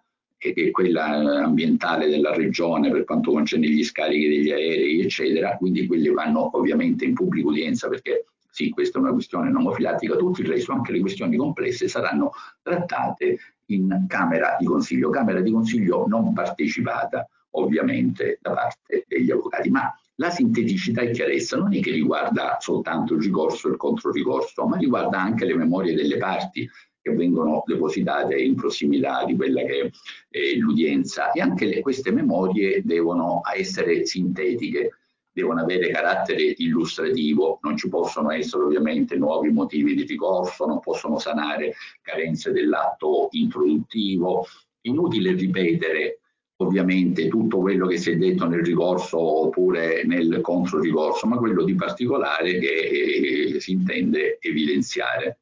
G: che è quella ambientale della regione per quanto concerne gli scarichi degli aerei, eccetera, quindi quelli vanno ovviamente in pubblica udienza perché sì, questa è una questione nomofilattica, tutto il resto, anche le questioni complesse, saranno trattate in Camera di Consiglio, Camera di Consiglio non partecipata ovviamente da parte degli avvocati, ma la sinteticità e chiarezza non è che riguarda soltanto il ricorso e il controricorso, ma riguarda anche le memorie delle parti, che vengono depositate in prossimità di quella che è l'udienza e anche le, queste memorie devono essere sintetiche, devono avere carattere illustrativo, non ci possono essere ovviamente nuovi motivi di ricorso, non possono sanare carenze dell'atto introduttivo. Inutile ripetere ovviamente tutto quello che si è detto nel ricorso oppure nel controricorso, ma quello di particolare che eh, si intende evidenziare.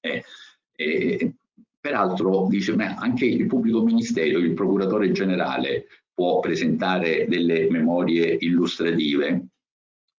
G: Eh, e, peraltro dice, anche il pubblico ministero, il procuratore generale può presentare delle memorie illustrative?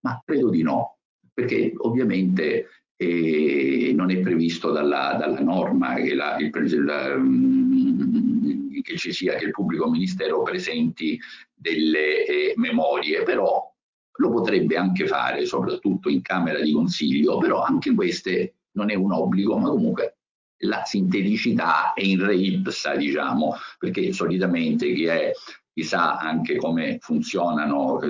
G: Ma credo di no, perché ovviamente eh, non è previsto dalla, dalla norma che, la, il, la, mm, che, ci sia che il pubblico ministero presenti delle eh, memorie, però lo potrebbe anche fare, soprattutto in Camera di Consiglio, però anche queste non è un obbligo, ma comunque la sinteticità è in re ipsa, diciamo, perché solitamente chi, è, chi sa anche come funzionano eh,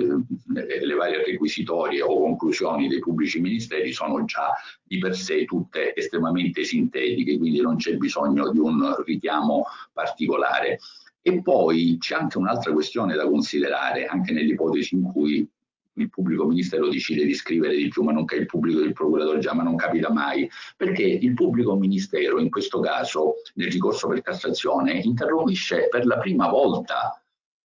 G: le varie requisitorie o conclusioni dei pubblici ministeri sono già di per sé tutte estremamente sintetiche, quindi non c'è bisogno di un richiamo particolare. E poi c'è anche un'altra questione da considerare, anche nell'ipotesi in cui il pubblico ministero decide di scrivere di più, ma non che il pubblico del procuratore già, ma non capita mai, perché il pubblico ministero, in questo caso nel ricorso per Cassazione, interloquisce per la prima volta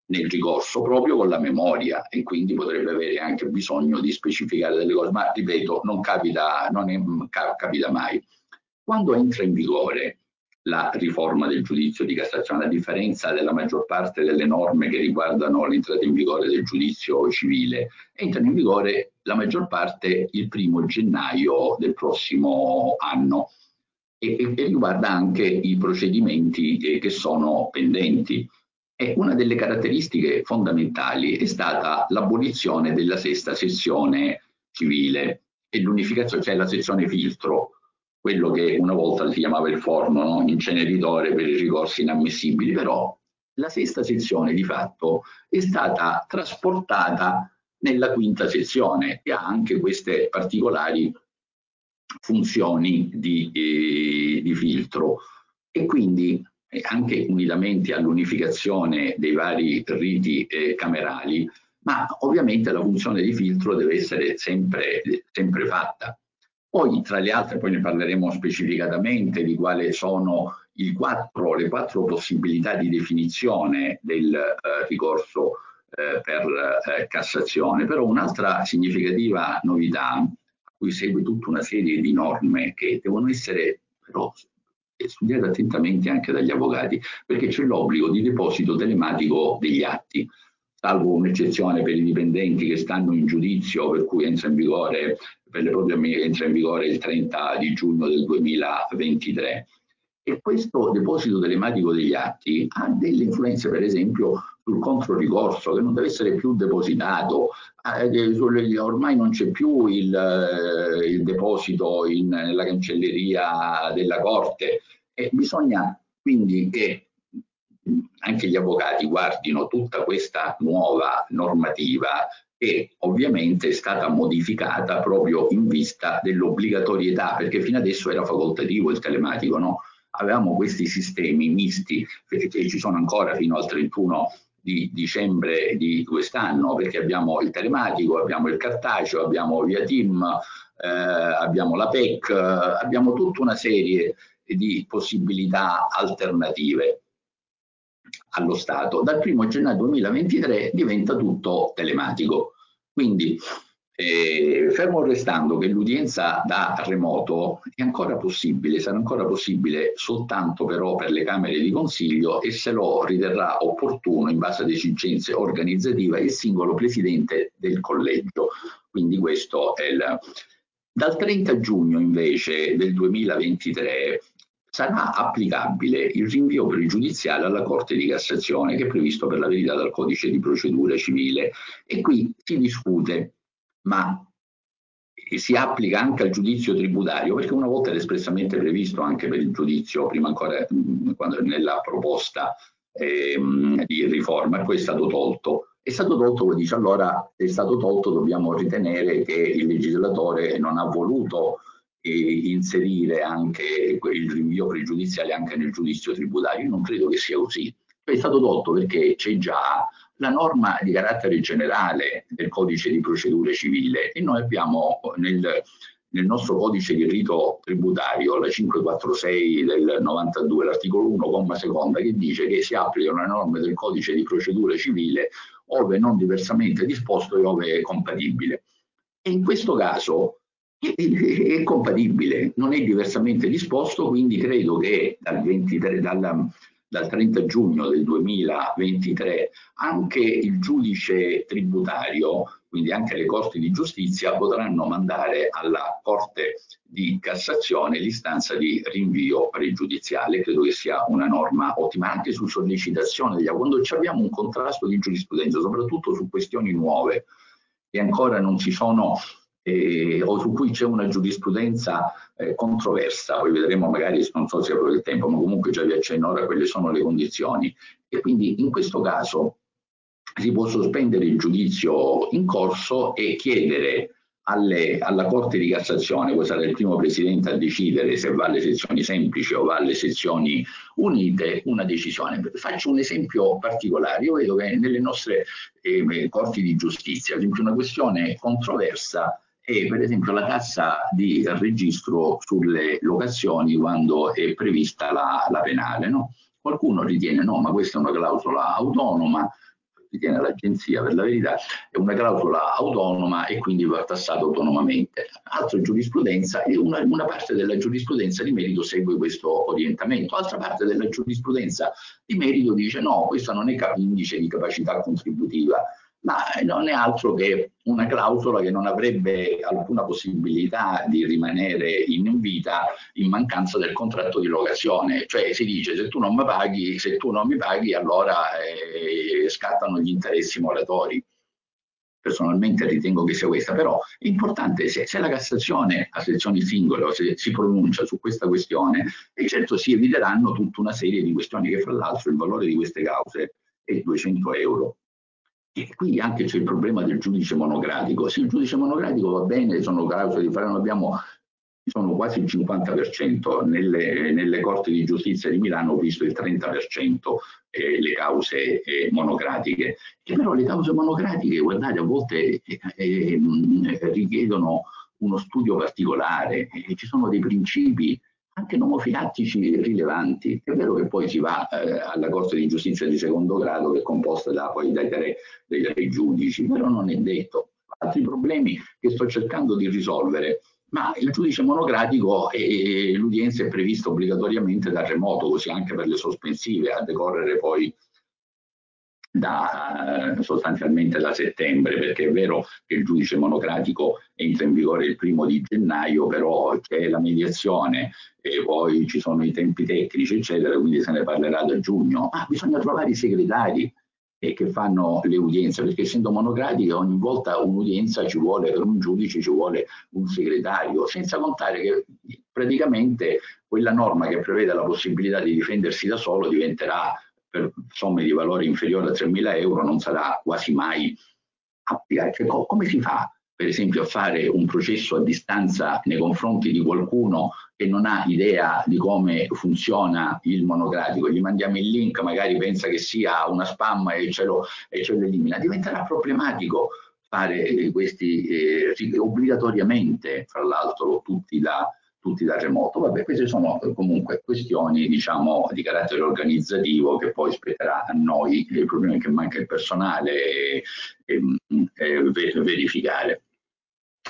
G: nel ricorso proprio con la memoria e quindi potrebbe avere anche bisogno di specificare delle cose, ma ripeto, non capita, non è, capita mai. Quando entra in vigore la riforma del giudizio di Cassazione, a differenza della maggior parte delle norme che riguardano l'entrata in vigore del giudizio civile, entrano in vigore la maggior parte il primo gennaio del prossimo anno. E, e, e riguarda anche i procedimenti eh, che sono pendenti. E una delle caratteristiche fondamentali è stata l'abolizione della sesta sezione civile e l'unificazione, cioè la sezione filtro, quello che una volta si chiamava il forno, no? inceneritore per i ricorsi inammissibili, però la sesta sezione di fatto è stata trasportata nella quinta sezione che ha anche queste particolari funzioni di, eh, di filtro e quindi eh, anche unitamente all'unificazione dei vari riti eh, camerali, ma ovviamente la funzione di filtro deve essere sempre, sempre fatta. Poi tra le altre, poi ne parleremo specificatamente di quali sono quattro, le quattro possibilità di definizione del eh, ricorso eh, per eh, Cassazione, però un'altra significativa novità, a cui segue tutta una serie di norme che devono essere però studiate attentamente anche dagli avvocati, perché c'è l'obbligo di deposito telematico degli atti salvo un'eccezione per i dipendenti che stanno in giudizio, per cui entra in vigore, per le proprie entra in vigore il 30 di giugno del 2023. E questo deposito telematico degli atti ha delle influenze, per esempio, sul controricorso, che non deve essere più depositato, eh, ormai non c'è più il, eh, il deposito in, nella cancelleria della Corte e bisogna quindi che anche gli avvocati guardino tutta questa nuova normativa che ovviamente è stata modificata proprio in vista dell'obbligatorietà, perché fino adesso era facoltativo il telematico, no? Avevamo questi sistemi misti, che ci sono ancora fino al 31 di dicembre di quest'anno, perché abbiamo il telematico, abbiamo il cartaceo, abbiamo via team, eh, abbiamo la PEC, abbiamo tutta una serie di possibilità alternative allo Stato. Dal 1 gennaio 2023 diventa tutto telematico. Quindi eh, fermo restando che l'udienza da remoto è ancora possibile, sarà ancora possibile soltanto però per le Camere di Consiglio e se lo riterrà opportuno in base ad esigenze organizzative il singolo Presidente del Collegio. Quindi questo è il... Dal 30 giugno invece del 2023 sarà applicabile il rinvio pregiudiziale alla Corte di Cassazione che è previsto per la verità dal Codice di Procedura Civile. E qui si discute ma si applica anche al giudizio tributario perché una volta era espressamente previsto anche per il giudizio prima ancora quando, nella proposta eh, di riforma e poi è stato tolto. È stato tolto, lo dice allora, è stato tolto, dobbiamo ritenere che il legislatore non ha voluto eh, inserire anche il rinvio pregiudiziale anche nel giudizio tributario. Io non credo che sia così. È stato tolto perché c'è già la norma di carattere generale del codice di procedure civile e noi abbiamo nel, nel nostro codice di rito tributario, la 546 del 92, l'articolo 1, comma seconda, che dice che si applicano le norme del codice di procedure civile ove non diversamente disposto e ove compatibile. E in questo caso è, compatibile, non è diversamente disposto, quindi credo che dal 23, dalla, dal 30 giugno del 2023 anche il giudice tributario, quindi anche le corti di giustizia, potranno mandare alla Corte di Cassazione l'istanza di rinvio pregiudiziale. Credo che sia una norma ottima anche su sollecitazione quando abbiamo un contrasto di giurisprudenza, soprattutto su questioni nuove che ancora non si sono eh, o su cui c'è una giurisprudenza eh, controversa, poi vedremo magari, non so se avrò il tempo, ma comunque già vi accenno ora quelle sono le condizioni. E quindi in questo caso si può sospendere il giudizio in corso e chiedere alle, alla Corte di Cassazione, poi sarà il primo Presidente a decidere se va alle sezioni semplici o va alle sezioni unite, una decisione. Faccio un esempio particolare, io vedo che nelle nostre eh, Corti di Giustizia, ad esempio una questione controversa è per esempio la tassa di registro sulle locazioni quando è prevista la, la penale. No? Qualcuno ritiene no, ma questa è una clausola autonoma, ritiene l'agenzia per la verità, è una clausola autonoma e quindi va tassata autonomamente. Altra giurisprudenza e una, una, parte della giurisprudenza di merito segue questo orientamento, altra parte della giurisprudenza di merito dice no, questo non è indice di capacità contributiva, ma non è altro che una clausola che non avrebbe alcuna possibilità di rimanere in vita in mancanza del contratto di locazione, cioè si dice se tu non mi paghi, se tu non mi paghi allora eh, scattano gli interessi moratori. Personalmente ritengo che sia questa, però è importante se, se la Cassazione a sezioni singole se si pronuncia su questa questione, e certo si eviteranno tutta una serie di questioni che fra l'altro il valore di queste cause è 200 euro e qui anche c'è il problema del giudice monocratico. Sì, il giudice monocratico va bene, sono cause di fare, abbiamo sono quasi il 50%, nelle, nelle corti di giustizia di Milano ho visto il 30% eh, le cause eh, monocratiche, che però le cause monocratiche, guardate, a volte eh, eh richiedono uno studio particolare, ci sono dei principi anche nomofilattici rilevanti. È vero che poi si va eh, alla Corte di Giustizia di secondo grado che è composta da, poi dai tre, dai tre giudici, però non è detto. Altri problemi che sto cercando di risolvere ma il giudice monocratico e l'udienza è prevista obbligatoriamente da remoto, così anche per le sospensive, a decorrere poi da, sostanzialmente da settembre, perché è vero che il giudice monocratico entra in vigore il primo di gennaio, però c'è la mediazione e poi ci sono i tempi tecnici, eccetera, quindi se ne parlerà da giugno. Ma bisogna trovare i segretari eh, che fanno le udienze, perché essendo monocratiche ogni volta un'udienza ci vuole, per un giudice ci vuole un segretario, senza contare che praticamente quella norma che prevede la possibilità di difendersi da solo diventerà per somme di valore inferiore a 3.000 euro non sarà quasi mai applicata. Cioè, co come si fa per esempio a fare un processo a distanza nei confronti di qualcuno che non ha idea di come funziona il monocratico, gli mandiamo il link, magari pensa che sia una spam e ce lo, e ce lo elimina, diventerà problematico fare questi eh, obbligatoriamente, fra l'altro tutti da, tutti da remoto. Vabbè, queste sono comunque questioni diciamo, di carattere organizzativo che poi spetterà a noi, il problema che manca il personale e, e, e verificare.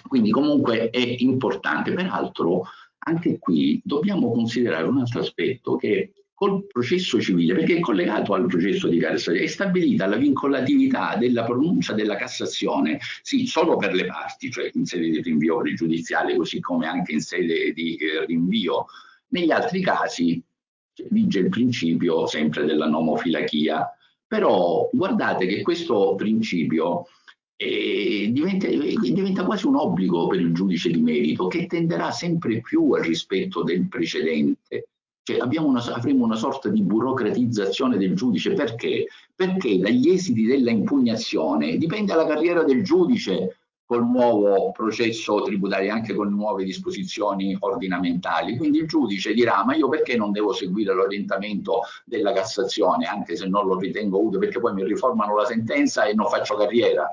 G: Quindi comunque è importante, peraltro anche qui dobbiamo considerare un altro aspetto che col processo civile, perché è collegato al processo di Cassazione, è stabilita la vincolatività della pronuncia della Cassazione, sì, solo per le parti, cioè in sede di rinvio pregiudiziale, così come anche in sede di eh, rinvio. Negli altri casi vige il principio sempre della nomofilachia, però guardate che questo principio eh, diventa, diventa, quasi un obbligo per il giudice di merito che tenderà sempre più al rispetto del precedente. Cioè una, avremo una sorta di burocratizzazione del giudice perché? Perché dagli esiti della impugnazione dipende la carriera del giudice col nuovo processo tributario, anche con nuove disposizioni ordinamentali. Quindi il giudice dirà ma io perché non devo seguire l'orientamento della Cassazione, anche se non lo ritengo utile, perché poi mi riformano la sentenza e non faccio carriera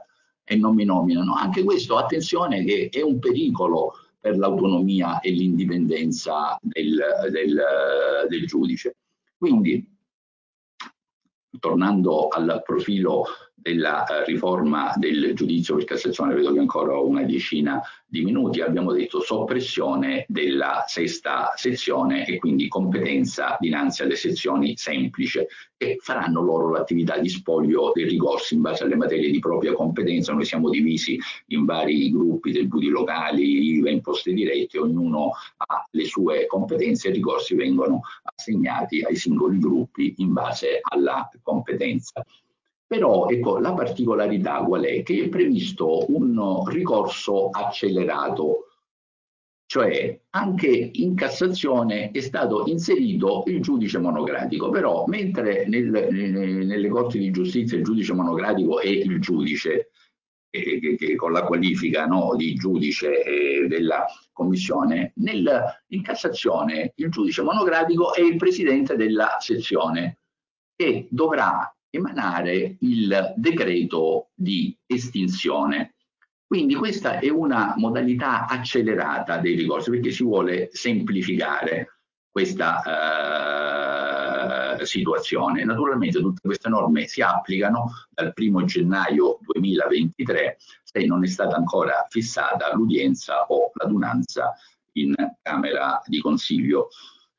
G: e non mi nominano. Anche questo, attenzione, che è un pericolo per l'autonomia e l'indipendenza del, del, del giudice. Quindi, tornando al profilo della eh, riforma del giudizio per Cassazione, vedo che ancora ho una decina di minuti, abbiamo detto soppressione della sesta sezione e quindi competenza dinanzi alle sezioni semplici che faranno loro l'attività di spoglio dei ricorsi in base alle materie di propria competenza. Noi siamo divisi in vari gruppi tributi locali, IVA, imposte dirette, ognuno ha le sue competenze e i ricorsi vengono assegnati ai singoli gruppi in base alla competenza. Però ecco, la particolarità qual è? Che è previsto un ricorso accelerato, cioè anche in Cassazione è stato inserito il giudice monocratico, però mentre nel, nelle corti di giustizia il giudice monocratico è il giudice, che, che, che con la qualifica no, di giudice eh, della commissione, nel, in Cassazione il giudice monocratico è il presidente della sezione che dovrà emanare il decreto di estinzione. Quindi questa è una modalità accelerata dei ricorsi perché si vuole semplificare questa eh, situazione. Naturalmente tutte queste norme si applicano dal 1 gennaio 2023 se non è stata ancora fissata l'udienza o l'adunanza in Camera di Consiglio.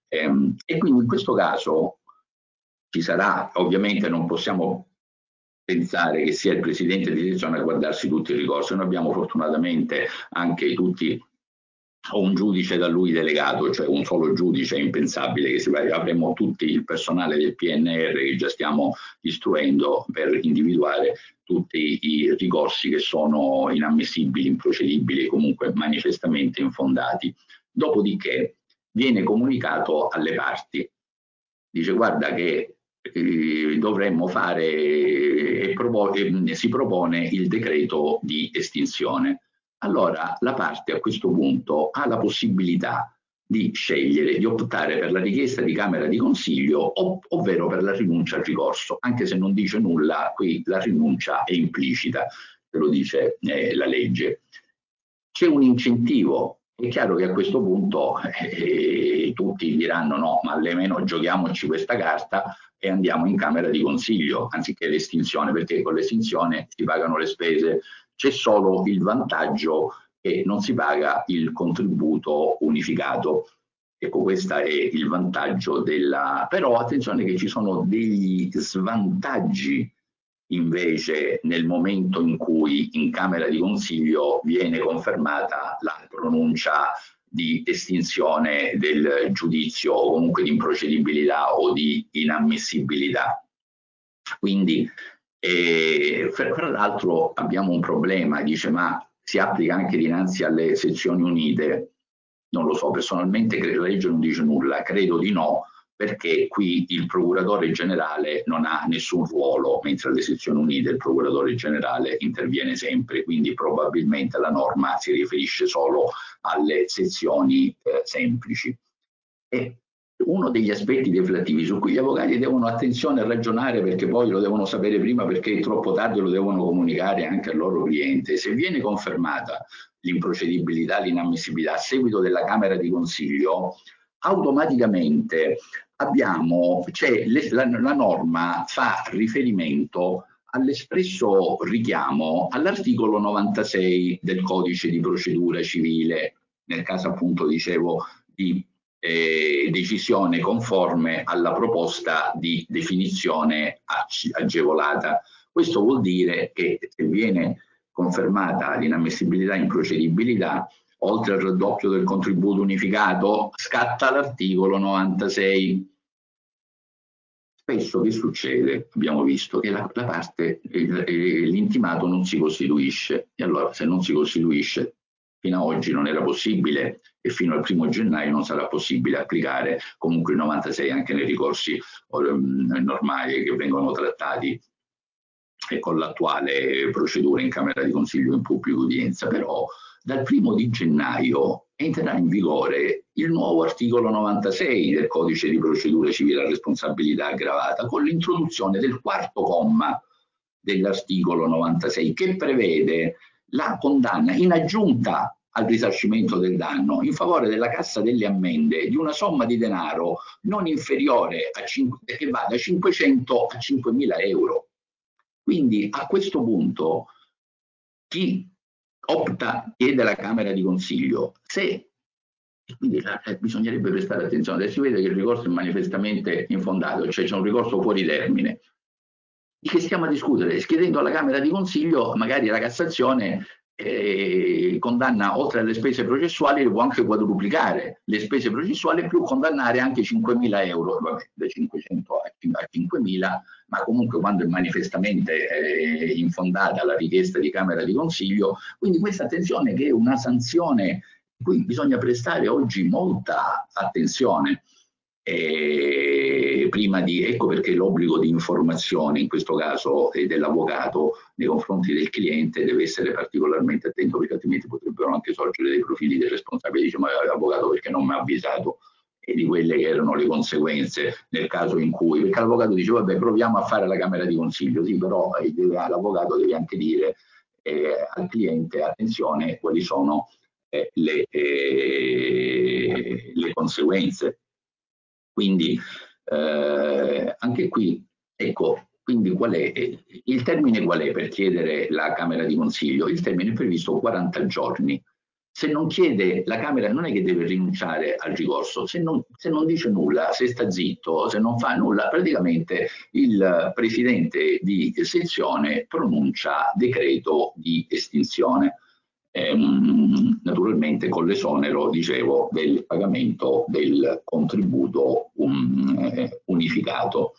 G: Ehm, e quindi in questo caso ci sarà, ovviamente non possiamo pensare che sia il presidente di sezione a guardarsi tutti i ricorsi, noi abbiamo fortunatamente anche tutti o un giudice da lui delegato, cioè un solo giudice è impensabile che si va, avremo tutti il personale del PNR che già stiamo istruendo per individuare tutti i ricorsi che sono inammissibili, improcedibili e comunque manifestamente infondati. Dopodiché viene comunicato alle parti. Dice guarda che eh, dovremmo fare e, e si propone il decreto di estinzione. Allora la parte a questo punto ha la possibilità di scegliere, di optare per la richiesta di Camera di Consiglio ov ovvero per la rinuncia al ricorso, anche se non dice nulla, qui la rinuncia è implicita, lo dice eh, la legge. C'è un incentivo è chiaro che a questo punto eh, tutti diranno no, ma almeno giochiamoci questa carta e andiamo in Camera di Consiglio anziché l'estinzione, perché con l'estinzione si pagano le spese. C'è solo il vantaggio che non si paga il contributo unificato. Ecco, questo è il vantaggio della... Però attenzione che ci sono degli svantaggi invece nel momento in cui in Camera di Consiglio viene confermata la pronuncia di estinzione del giudizio o comunque di improcedibilità o di inammissibilità. Quindi, eh, fra l'altro abbiamo un problema, dice ma si applica anche dinanzi alle sezioni unite? Non lo so, personalmente la legge non dice nulla, credo di no, perché qui il procuratore generale non ha nessun ruolo, mentre alle sezioni unite il procuratore generale interviene sempre, quindi probabilmente la norma si riferisce solo alle sezioni eh, semplici. E uno degli aspetti deflattivi su cui gli avvocati devono attenzione a ragionare perché poi lo devono sapere prima perché è troppo tardi lo devono comunicare anche al loro cliente. Se viene confermata l'improcedibilità, l'inammissibilità a seguito della Camera di Consiglio, automaticamente abbiamo, cioè le, la, la norma fa riferimento all'espresso richiamo all'articolo 96 del codice di procedura civile, nel caso appunto dicevo di eh, decisione conforme alla proposta di definizione agevolata. Questo vuol dire che se viene confermata l'inammissibilità in procedibilità, oltre al raddoppio del contributo unificato, scatta l'articolo 96. Spesso che succede? Abbiamo visto che la, la parte, l'intimato non si costituisce e allora se non si costituisce fino ad oggi non era possibile e fino al primo gennaio non sarà possibile applicare comunque il 96 anche nei ricorsi um, normali che vengono trattati e con l'attuale procedura in Camera di Consiglio in pubblica udienza, però dal primo di gennaio entrerà in vigore il nuovo articolo 96 del codice di procedura civile a responsabilità aggravata con l'introduzione del quarto comma dell'articolo 96 che prevede la condanna in aggiunta al risarcimento del danno in favore della Cassa delle Ammende di una somma di denaro non inferiore a 5, che va da 500 a 5.000 euro. Quindi a questo punto chi opta chiede alla Camera di Consiglio se quindi eh, bisognerebbe prestare attenzione, si vede che il ricorso è manifestamente infondato, cioè c'è un ricorso fuori termine. Di che stiamo a discutere? Chiedendo alla Camera di Consiglio, magari la Cassazione condanna oltre alle spese processuali, può anche quadruplicare le spese processuali più condannare anche 5.000 euro, da 500 a 5.000, ma comunque quando è manifestamente eh, infondata la richiesta di Camera di Consiglio. Quindi questa attenzione che è una sanzione cui bisogna prestare oggi molta attenzione. E prima di, ecco perché l'obbligo di informazione in questo caso dell'avvocato nei confronti del cliente deve essere particolarmente attento perché altrimenti potrebbero anche sorgere dei profili di responsabilità, dice ma l'avvocato perché non mi ha avvisato? E di quelle che erano le conseguenze nel caso in cui, perché l'avvocato dice vabbè proviamo a fare la Camera di Consiglio, sì però eh, l'avvocato deve anche dire eh, al cliente attenzione quali sono eh, le, eh, le conseguenze quindi eh, anche qui, ecco, quindi qual è, il termine qual è per chiedere la Camera di Consiglio? Il termine è previsto 40 giorni. Se non chiede la Camera non è che deve rinunciare al ricorso, se non, se non dice nulla, se sta zitto, se non fa nulla, praticamente il Presidente di sezione pronuncia decreto di estinzione ehm, naturalmente con l'esonero, dicevo, del pagamento del contributo um, eh, unificato.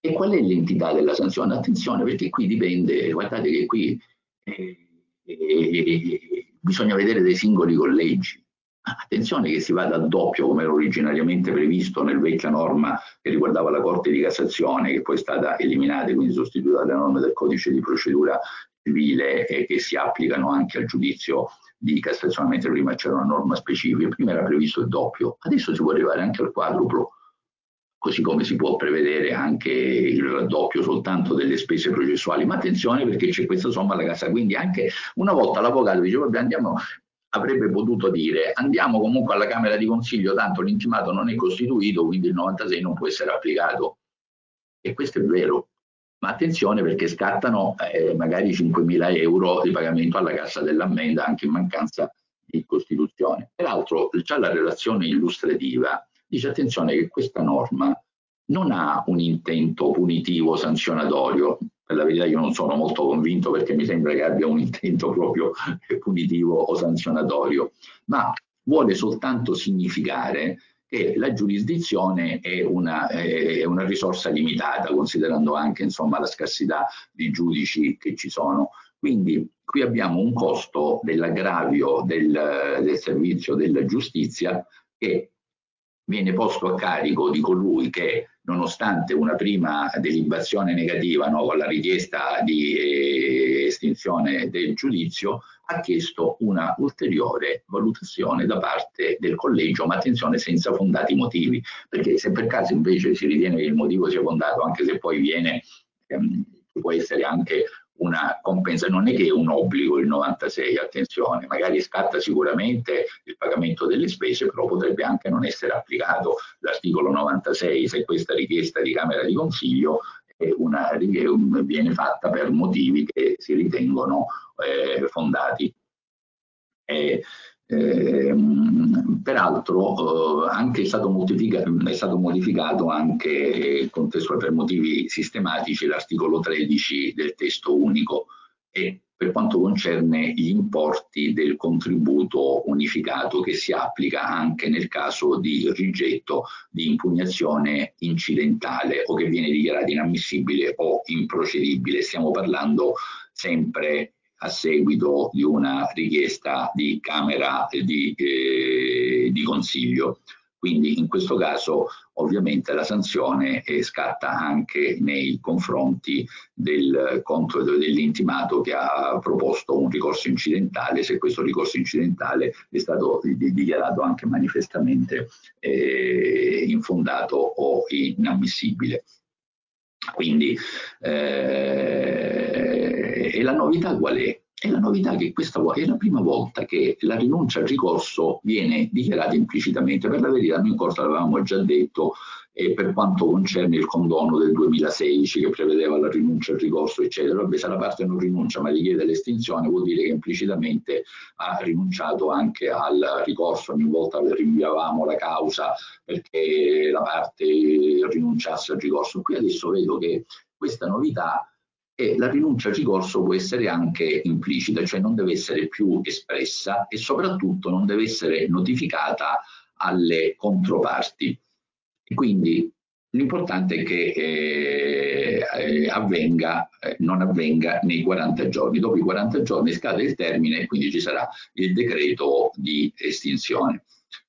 G: E qual è l'entità della sanzione? Attenzione, perché qui dipende, guardate che qui eh, eh, bisogna vedere dei singoli collegi. Attenzione che si vada al doppio come era originariamente previsto nel vecchia norma che riguardava la Corte di Cassazione, che poi è stata eliminata e quindi sostituita dalle norme del codice di procedura civile e che si applicano anche al giudizio di Cassazione, mentre prima c'era una norma specifica, prima era previsto il doppio, adesso si può arrivare anche al quadruplo, così come si può prevedere anche il raddoppio soltanto delle spese processuali, ma attenzione perché c'è questa somma alla casa, quindi anche una volta l'avvocato dice vabbè andiamo avrebbe potuto dire andiamo comunque alla Camera di Consiglio, tanto l'intimato non è costituito, quindi il 96 non può essere applicato. E questo è vero, ma attenzione perché scattano eh, magari 5.000 euro di pagamento alla cassa dell'ammenda anche in mancanza di Costituzione. Peraltro già la relazione illustrativa dice attenzione che questa norma non ha un intento punitivo sanzionatorio, per la verità io non sono molto convinto perché mi sembra che abbia un intento proprio punitivo o sanzionatorio, ma vuole soltanto significare che la giurisdizione è una, è una risorsa limitata, considerando anche insomma, la scarsità di giudici che ci sono. Quindi qui abbiamo un costo dell'aggravio del, del servizio della giustizia che viene posto a carico di colui che nonostante una prima delibazione negativa no, con la richiesta di eh, estinzione del giudizio, ha chiesto una ulteriore valutazione da parte del collegio, ma attenzione senza fondati motivi, perché se per caso invece si ritiene che il motivo sia fondato, anche se poi viene, ehm, può essere anche una compensa, non è che è un obbligo il 96, attenzione, magari scatta sicuramente il pagamento delle spese, però potrebbe anche non essere applicato l'articolo 96 se questa richiesta di Camera di Consiglio una, viene fatta per motivi che si ritengono eh, fondati. E, eh, peraltro eh, è stato, è stato, modificato anche per motivi sistematici l'articolo 13 del testo unico e per quanto concerne gli importi del contributo unificato che si applica anche nel caso di rigetto di impugnazione incidentale o che viene dichiarato inammissibile o improcedibile. Stiamo parlando sempre a seguito di una richiesta di Camera di, eh, di Consiglio. Quindi in questo caso ovviamente la sanzione eh, scatta anche nei confronti del contro dell'intimato che ha proposto un ricorso incidentale se questo ricorso incidentale è stato dichiarato anche manifestamente eh, infondato o inammissibile. Quindi eh, e la novità qual è? È la novità che questa è la prima volta che la rinuncia al ricorso viene dichiarata implicitamente. Per la verità, noi in corso l'avevamo già detto e per quanto concerne il condono del 2016 che prevedeva la rinuncia al ricorso, eccetera. Vabbè, se la parte non rinuncia ma richiede l'estinzione, vuol dire che implicitamente ha rinunciato anche al ricorso. Ogni volta rinviavamo la causa perché la parte rinunciasse al ricorso. Qui adesso vedo che questa novità e la rinuncia al ricorso può essere anche implicita, cioè non deve essere più espressa e soprattutto non deve essere notificata alle controparti. Quindi l'importante è che eh, eh avvenga, eh, non avvenga nei 40 giorni. Dopo i 40 giorni scade il termine e quindi ci sarà il decreto di estinzione.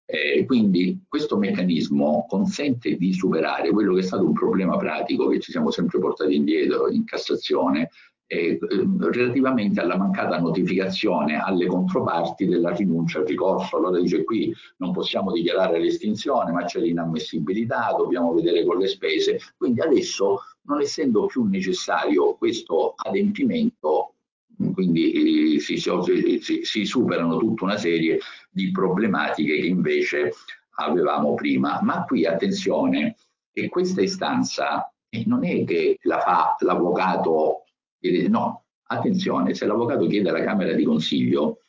G: Eh, quindi questo meccanismo consente di superare quello che è stato un problema pratico che ci siamo sempre portati indietro in Cassazione eh, relativamente alla mancata notificazione alle controparti della rinuncia al ricorso. Allora dice qui non possiamo dichiarare l'estinzione ma c'è l'inammissibilità, dobbiamo vedere con le spese. Quindi adesso non essendo più necessario questo adempimento quindi eh, si, si, si, superano tutta una serie di problematiche che invece avevamo prima. Ma qui attenzione, che questa istanza non è che la fa l'avvocato, no, attenzione, se l'avvocato chiede alla Camera di Consiglio,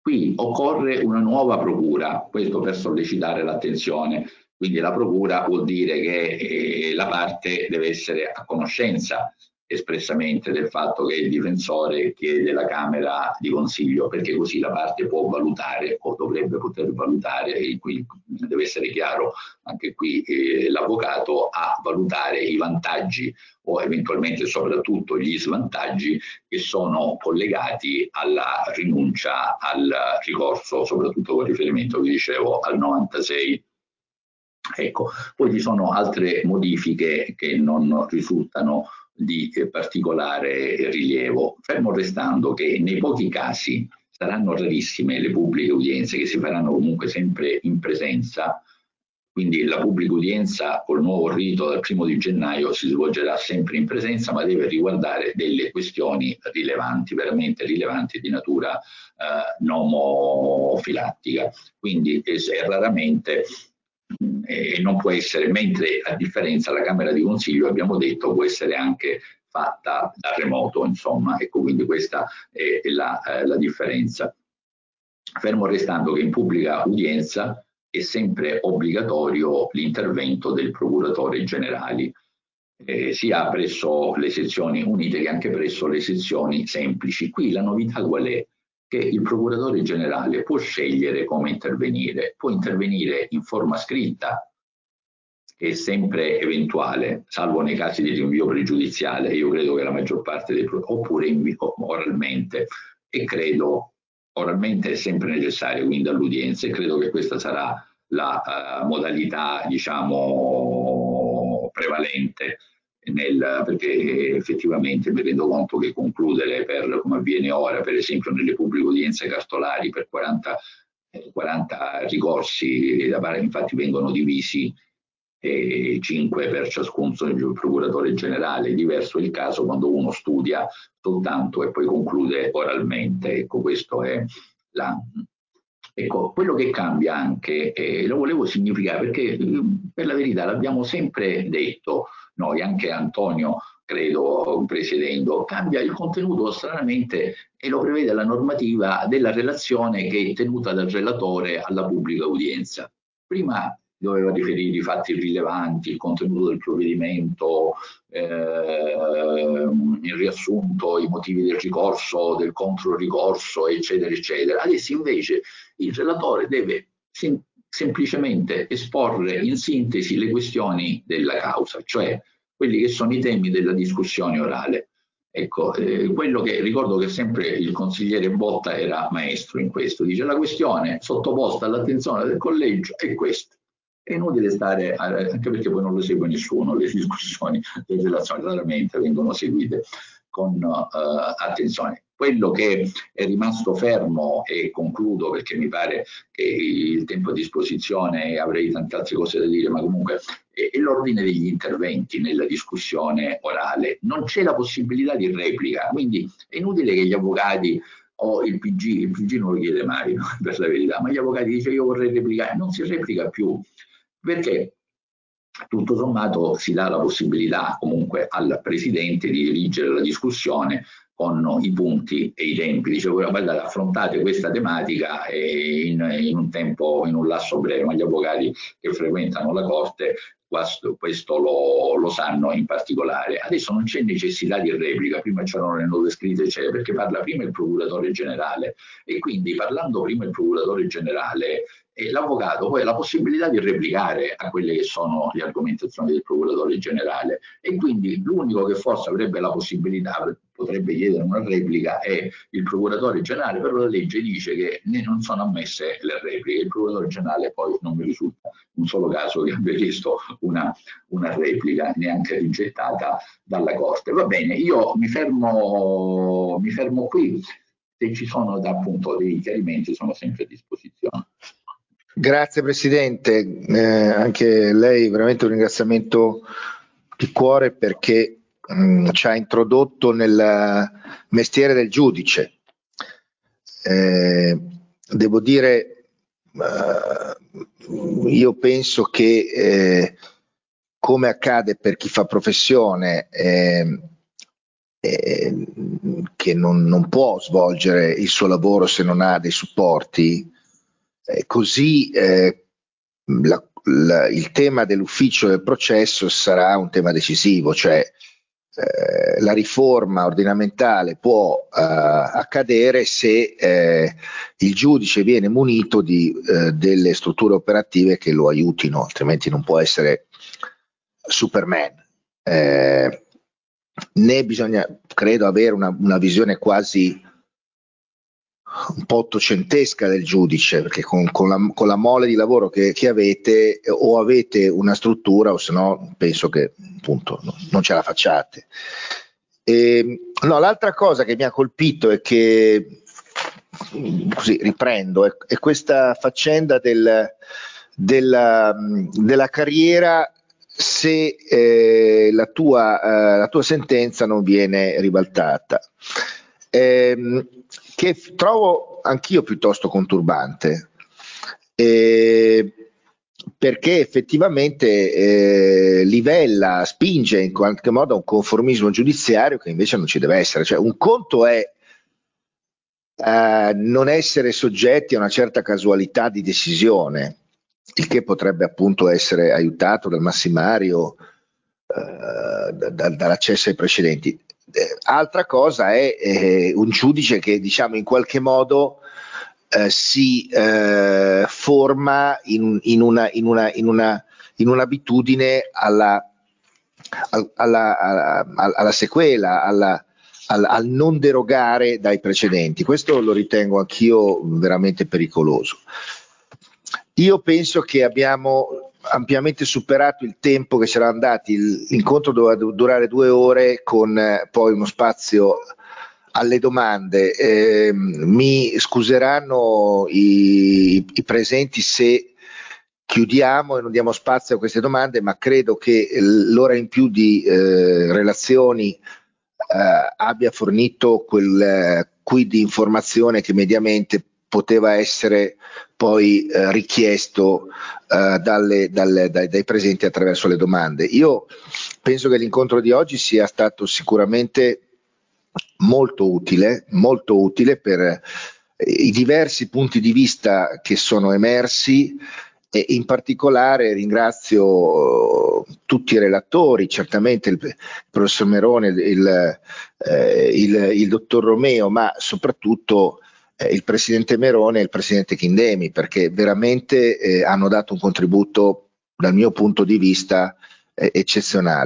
G: qui occorre una nuova procura, questo per sollecitare l'attenzione, quindi la procura vuol dire che eh, la parte deve essere a conoscenza espressamente del fatto che il difensore chiede la Camera di Consiglio, perché così la parte può valutare o dovrebbe poter valutare, e qui deve essere chiaro anche qui eh, l'avvocato a valutare i vantaggi o eventualmente soprattutto gli svantaggi che sono collegati alla rinuncia al ricorso, soprattutto con riferimento, vi dicevo, al 96 Ecco, poi ci sono altre modifiche che non risultano di eh, particolare rilievo, fermo restando che nei pochi casi saranno rarissime le pubbliche udienze che si faranno comunque sempre in presenza, quindi la pubblica udienza col nuovo rito dal primo di gennaio si svolgerà sempre in presenza, ma deve riguardare delle questioni rilevanti, veramente rilevanti di natura eh, nomofilattica. Quindi eh, raramente e non può essere, mentre a differenza la Camera di Consiglio abbiamo detto può essere anche fatta da remoto, insomma, ecco quindi questa è la, eh, la differenza. Fermo restando che in pubblica udienza è sempre obbligatorio l'intervento del procuratore generale, eh, sia presso le sezioni unite che anche presso le sezioni semplici. Qui la novità qual è? Che il procuratore generale può scegliere come intervenire, può intervenire in forma scritta, che è sempre eventuale, salvo nei casi di rinvio pregiudiziale, io credo che la maggior parte dei oppure oralmente, e credo oralmente è sempre necessario quindi all'udienza e credo che questa sarà la uh, modalità diciamo prevalente nel, perché effettivamente mi rendo conto che concludere per, come avviene ora, per esempio nelle pubbliche udienze cartolari per 40, 40 eh, ricorsi, infatti vengono divisi e 5 per ciascun procuratore generale. Diverso il caso quando uno studia soltanto e poi conclude oralmente. Ecco, questo è la... Ecco, quello che cambia anche, eh, lo volevo significare perché per la verità l'abbiamo sempre detto, noi, anche Antonio credo presiedendo, cambia il contenuto stranamente e lo prevede la normativa della relazione che è tenuta dal relatore alla pubblica udienza. Prima doveva riferire i fatti rilevanti, il contenuto del provvedimento, eh, il riassunto, i motivi del ricorso, del controricorso, eccetera, eccetera. Adesso invece il relatore deve sem semplicemente esporre in sintesi le questioni della causa, cioè quelli che sono i temi della discussione orale. Ecco, eh, quello che ricordo che sempre il consigliere Botta era maestro in questo, dice la questione sottoposta all'attenzione del collegio è questa è inutile stare, anche perché poi non lo segue nessuno, le *laughs* discussioni, le relazioni raramente vengono seguite con uh, attenzione. Quello che è rimasto fermo, e concludo perché mi pare che il tempo a disposizione avrei tante altre cose da dire, ma comunque è, l'ordine degli interventi nella discussione orale. Non c'è la possibilità di replica, quindi è inutile che gli avvocati o il PG, il PG non lo chiede mai per la verità, ma gli avvocati dicono io vorrei replicare, non si replica più perché tutto sommato si dà la possibilità comunque al Presidente di dirigere la discussione con i punti e i tempi. Dicevo, guardate, affrontate questa tematica in, in, un tempo, in un lasso breve, ma gli avvocati che frequentano la Corte questo, questo lo, lo, sanno in particolare. Adesso non c'è necessità di replica, prima c'erano le note scritte, eccetera, perché parla prima il procuratore generale e quindi parlando prima il procuratore generale e l'avvocato poi ha la possibilità di replicare a quelle che sono le argomentazioni del procuratore generale e quindi l'unico che forse avrebbe la possibilità, potrebbe chiedere una replica è il procuratore generale, però la legge dice che ne non sono ammesse le repliche, il procuratore generale poi non mi risulta un solo caso che abbia chiesto una, una replica neanche rigettata dalla Corte. Va bene, io mi fermo, mi fermo qui, se ci sono da, appunto dei chiarimenti sono sempre a disposizione.
A: Grazie Presidente, eh, anche lei veramente un ringraziamento di cuore perché mm, ci ha introdotto nel mestiere del giudice. Eh, devo dire, uh, io penso che eh, come accade per chi fa professione, eh, eh, che non, non può svolgere il suo lavoro se non ha dei supporti, eh, così eh, la, la, il tema dell'ufficio del processo sarà un tema decisivo, cioè eh, la riforma ordinamentale può eh, accadere se eh, il giudice viene munito di eh, delle strutture operative che lo aiutino, altrimenti non può essere Superman. né bisogna, credo, avere una, una visione quasi un po' ottocentesca del giudice, perché con, con, la, con la, mole di lavoro che, che, avete o avete una struttura o se no penso che appunto no, non ce la facciate. E, ehm, no, l'altra cosa che mi ha colpito è che, così riprendo, è, è questa faccenda del, della, della carriera se eh, la, tua, eh, la tua sentenza non viene ribaltata. Eh, che trovo anch'io piuttosto conturbante. Eh, perché effettivamente eh, livella, spinge in qualche modo a un conformismo giudiziario che invece non ci deve essere. Cioè, un conto è eh, non essere soggetti a una certa casualità di decisione, il che potrebbe appunto essere aiutato dal massimario, eh, da, da, dall'accesso ai precedenti. Eh, altra cosa è eh, un giudice che diciamo in qualche modo eh, si eh, forma in, in, una, in, una, in, una, in un'abitudine alla, alla, alla, alla sequela, alla, al, al, non derogare dai precedenti. Questo lo ritengo anch'io veramente pericoloso. io penso che abbiamo ampiamente superato il tempo che c'era andati, l'incontro doveva durare due ore con eh, poi uno spazio alle domande. Eh, mi scuseranno i, i, presenti se chiudiamo e non diamo spazio a queste domande, ma credo che l'ora in più di eh, relazioni eh, abbia fornito quel eh, quid di informazione che mediamente poteva essere poi eh, richiesto eh, dalle, dalle, dai, dai, presenti attraverso le domande. Io penso che l'incontro di oggi sia stato sicuramente molto utile, molto utile per eh, i diversi punti di vista che sono emersi e in particolare ringrazio tutti i relatori, certamente il, professor Merone, il, eh, il, il dottor Romeo, ma soprattutto eh, il presidente Merone e il presidente Chindemi, perché veramente eh, hanno dato un contributo dal mio punto di vista eh, eccezionale.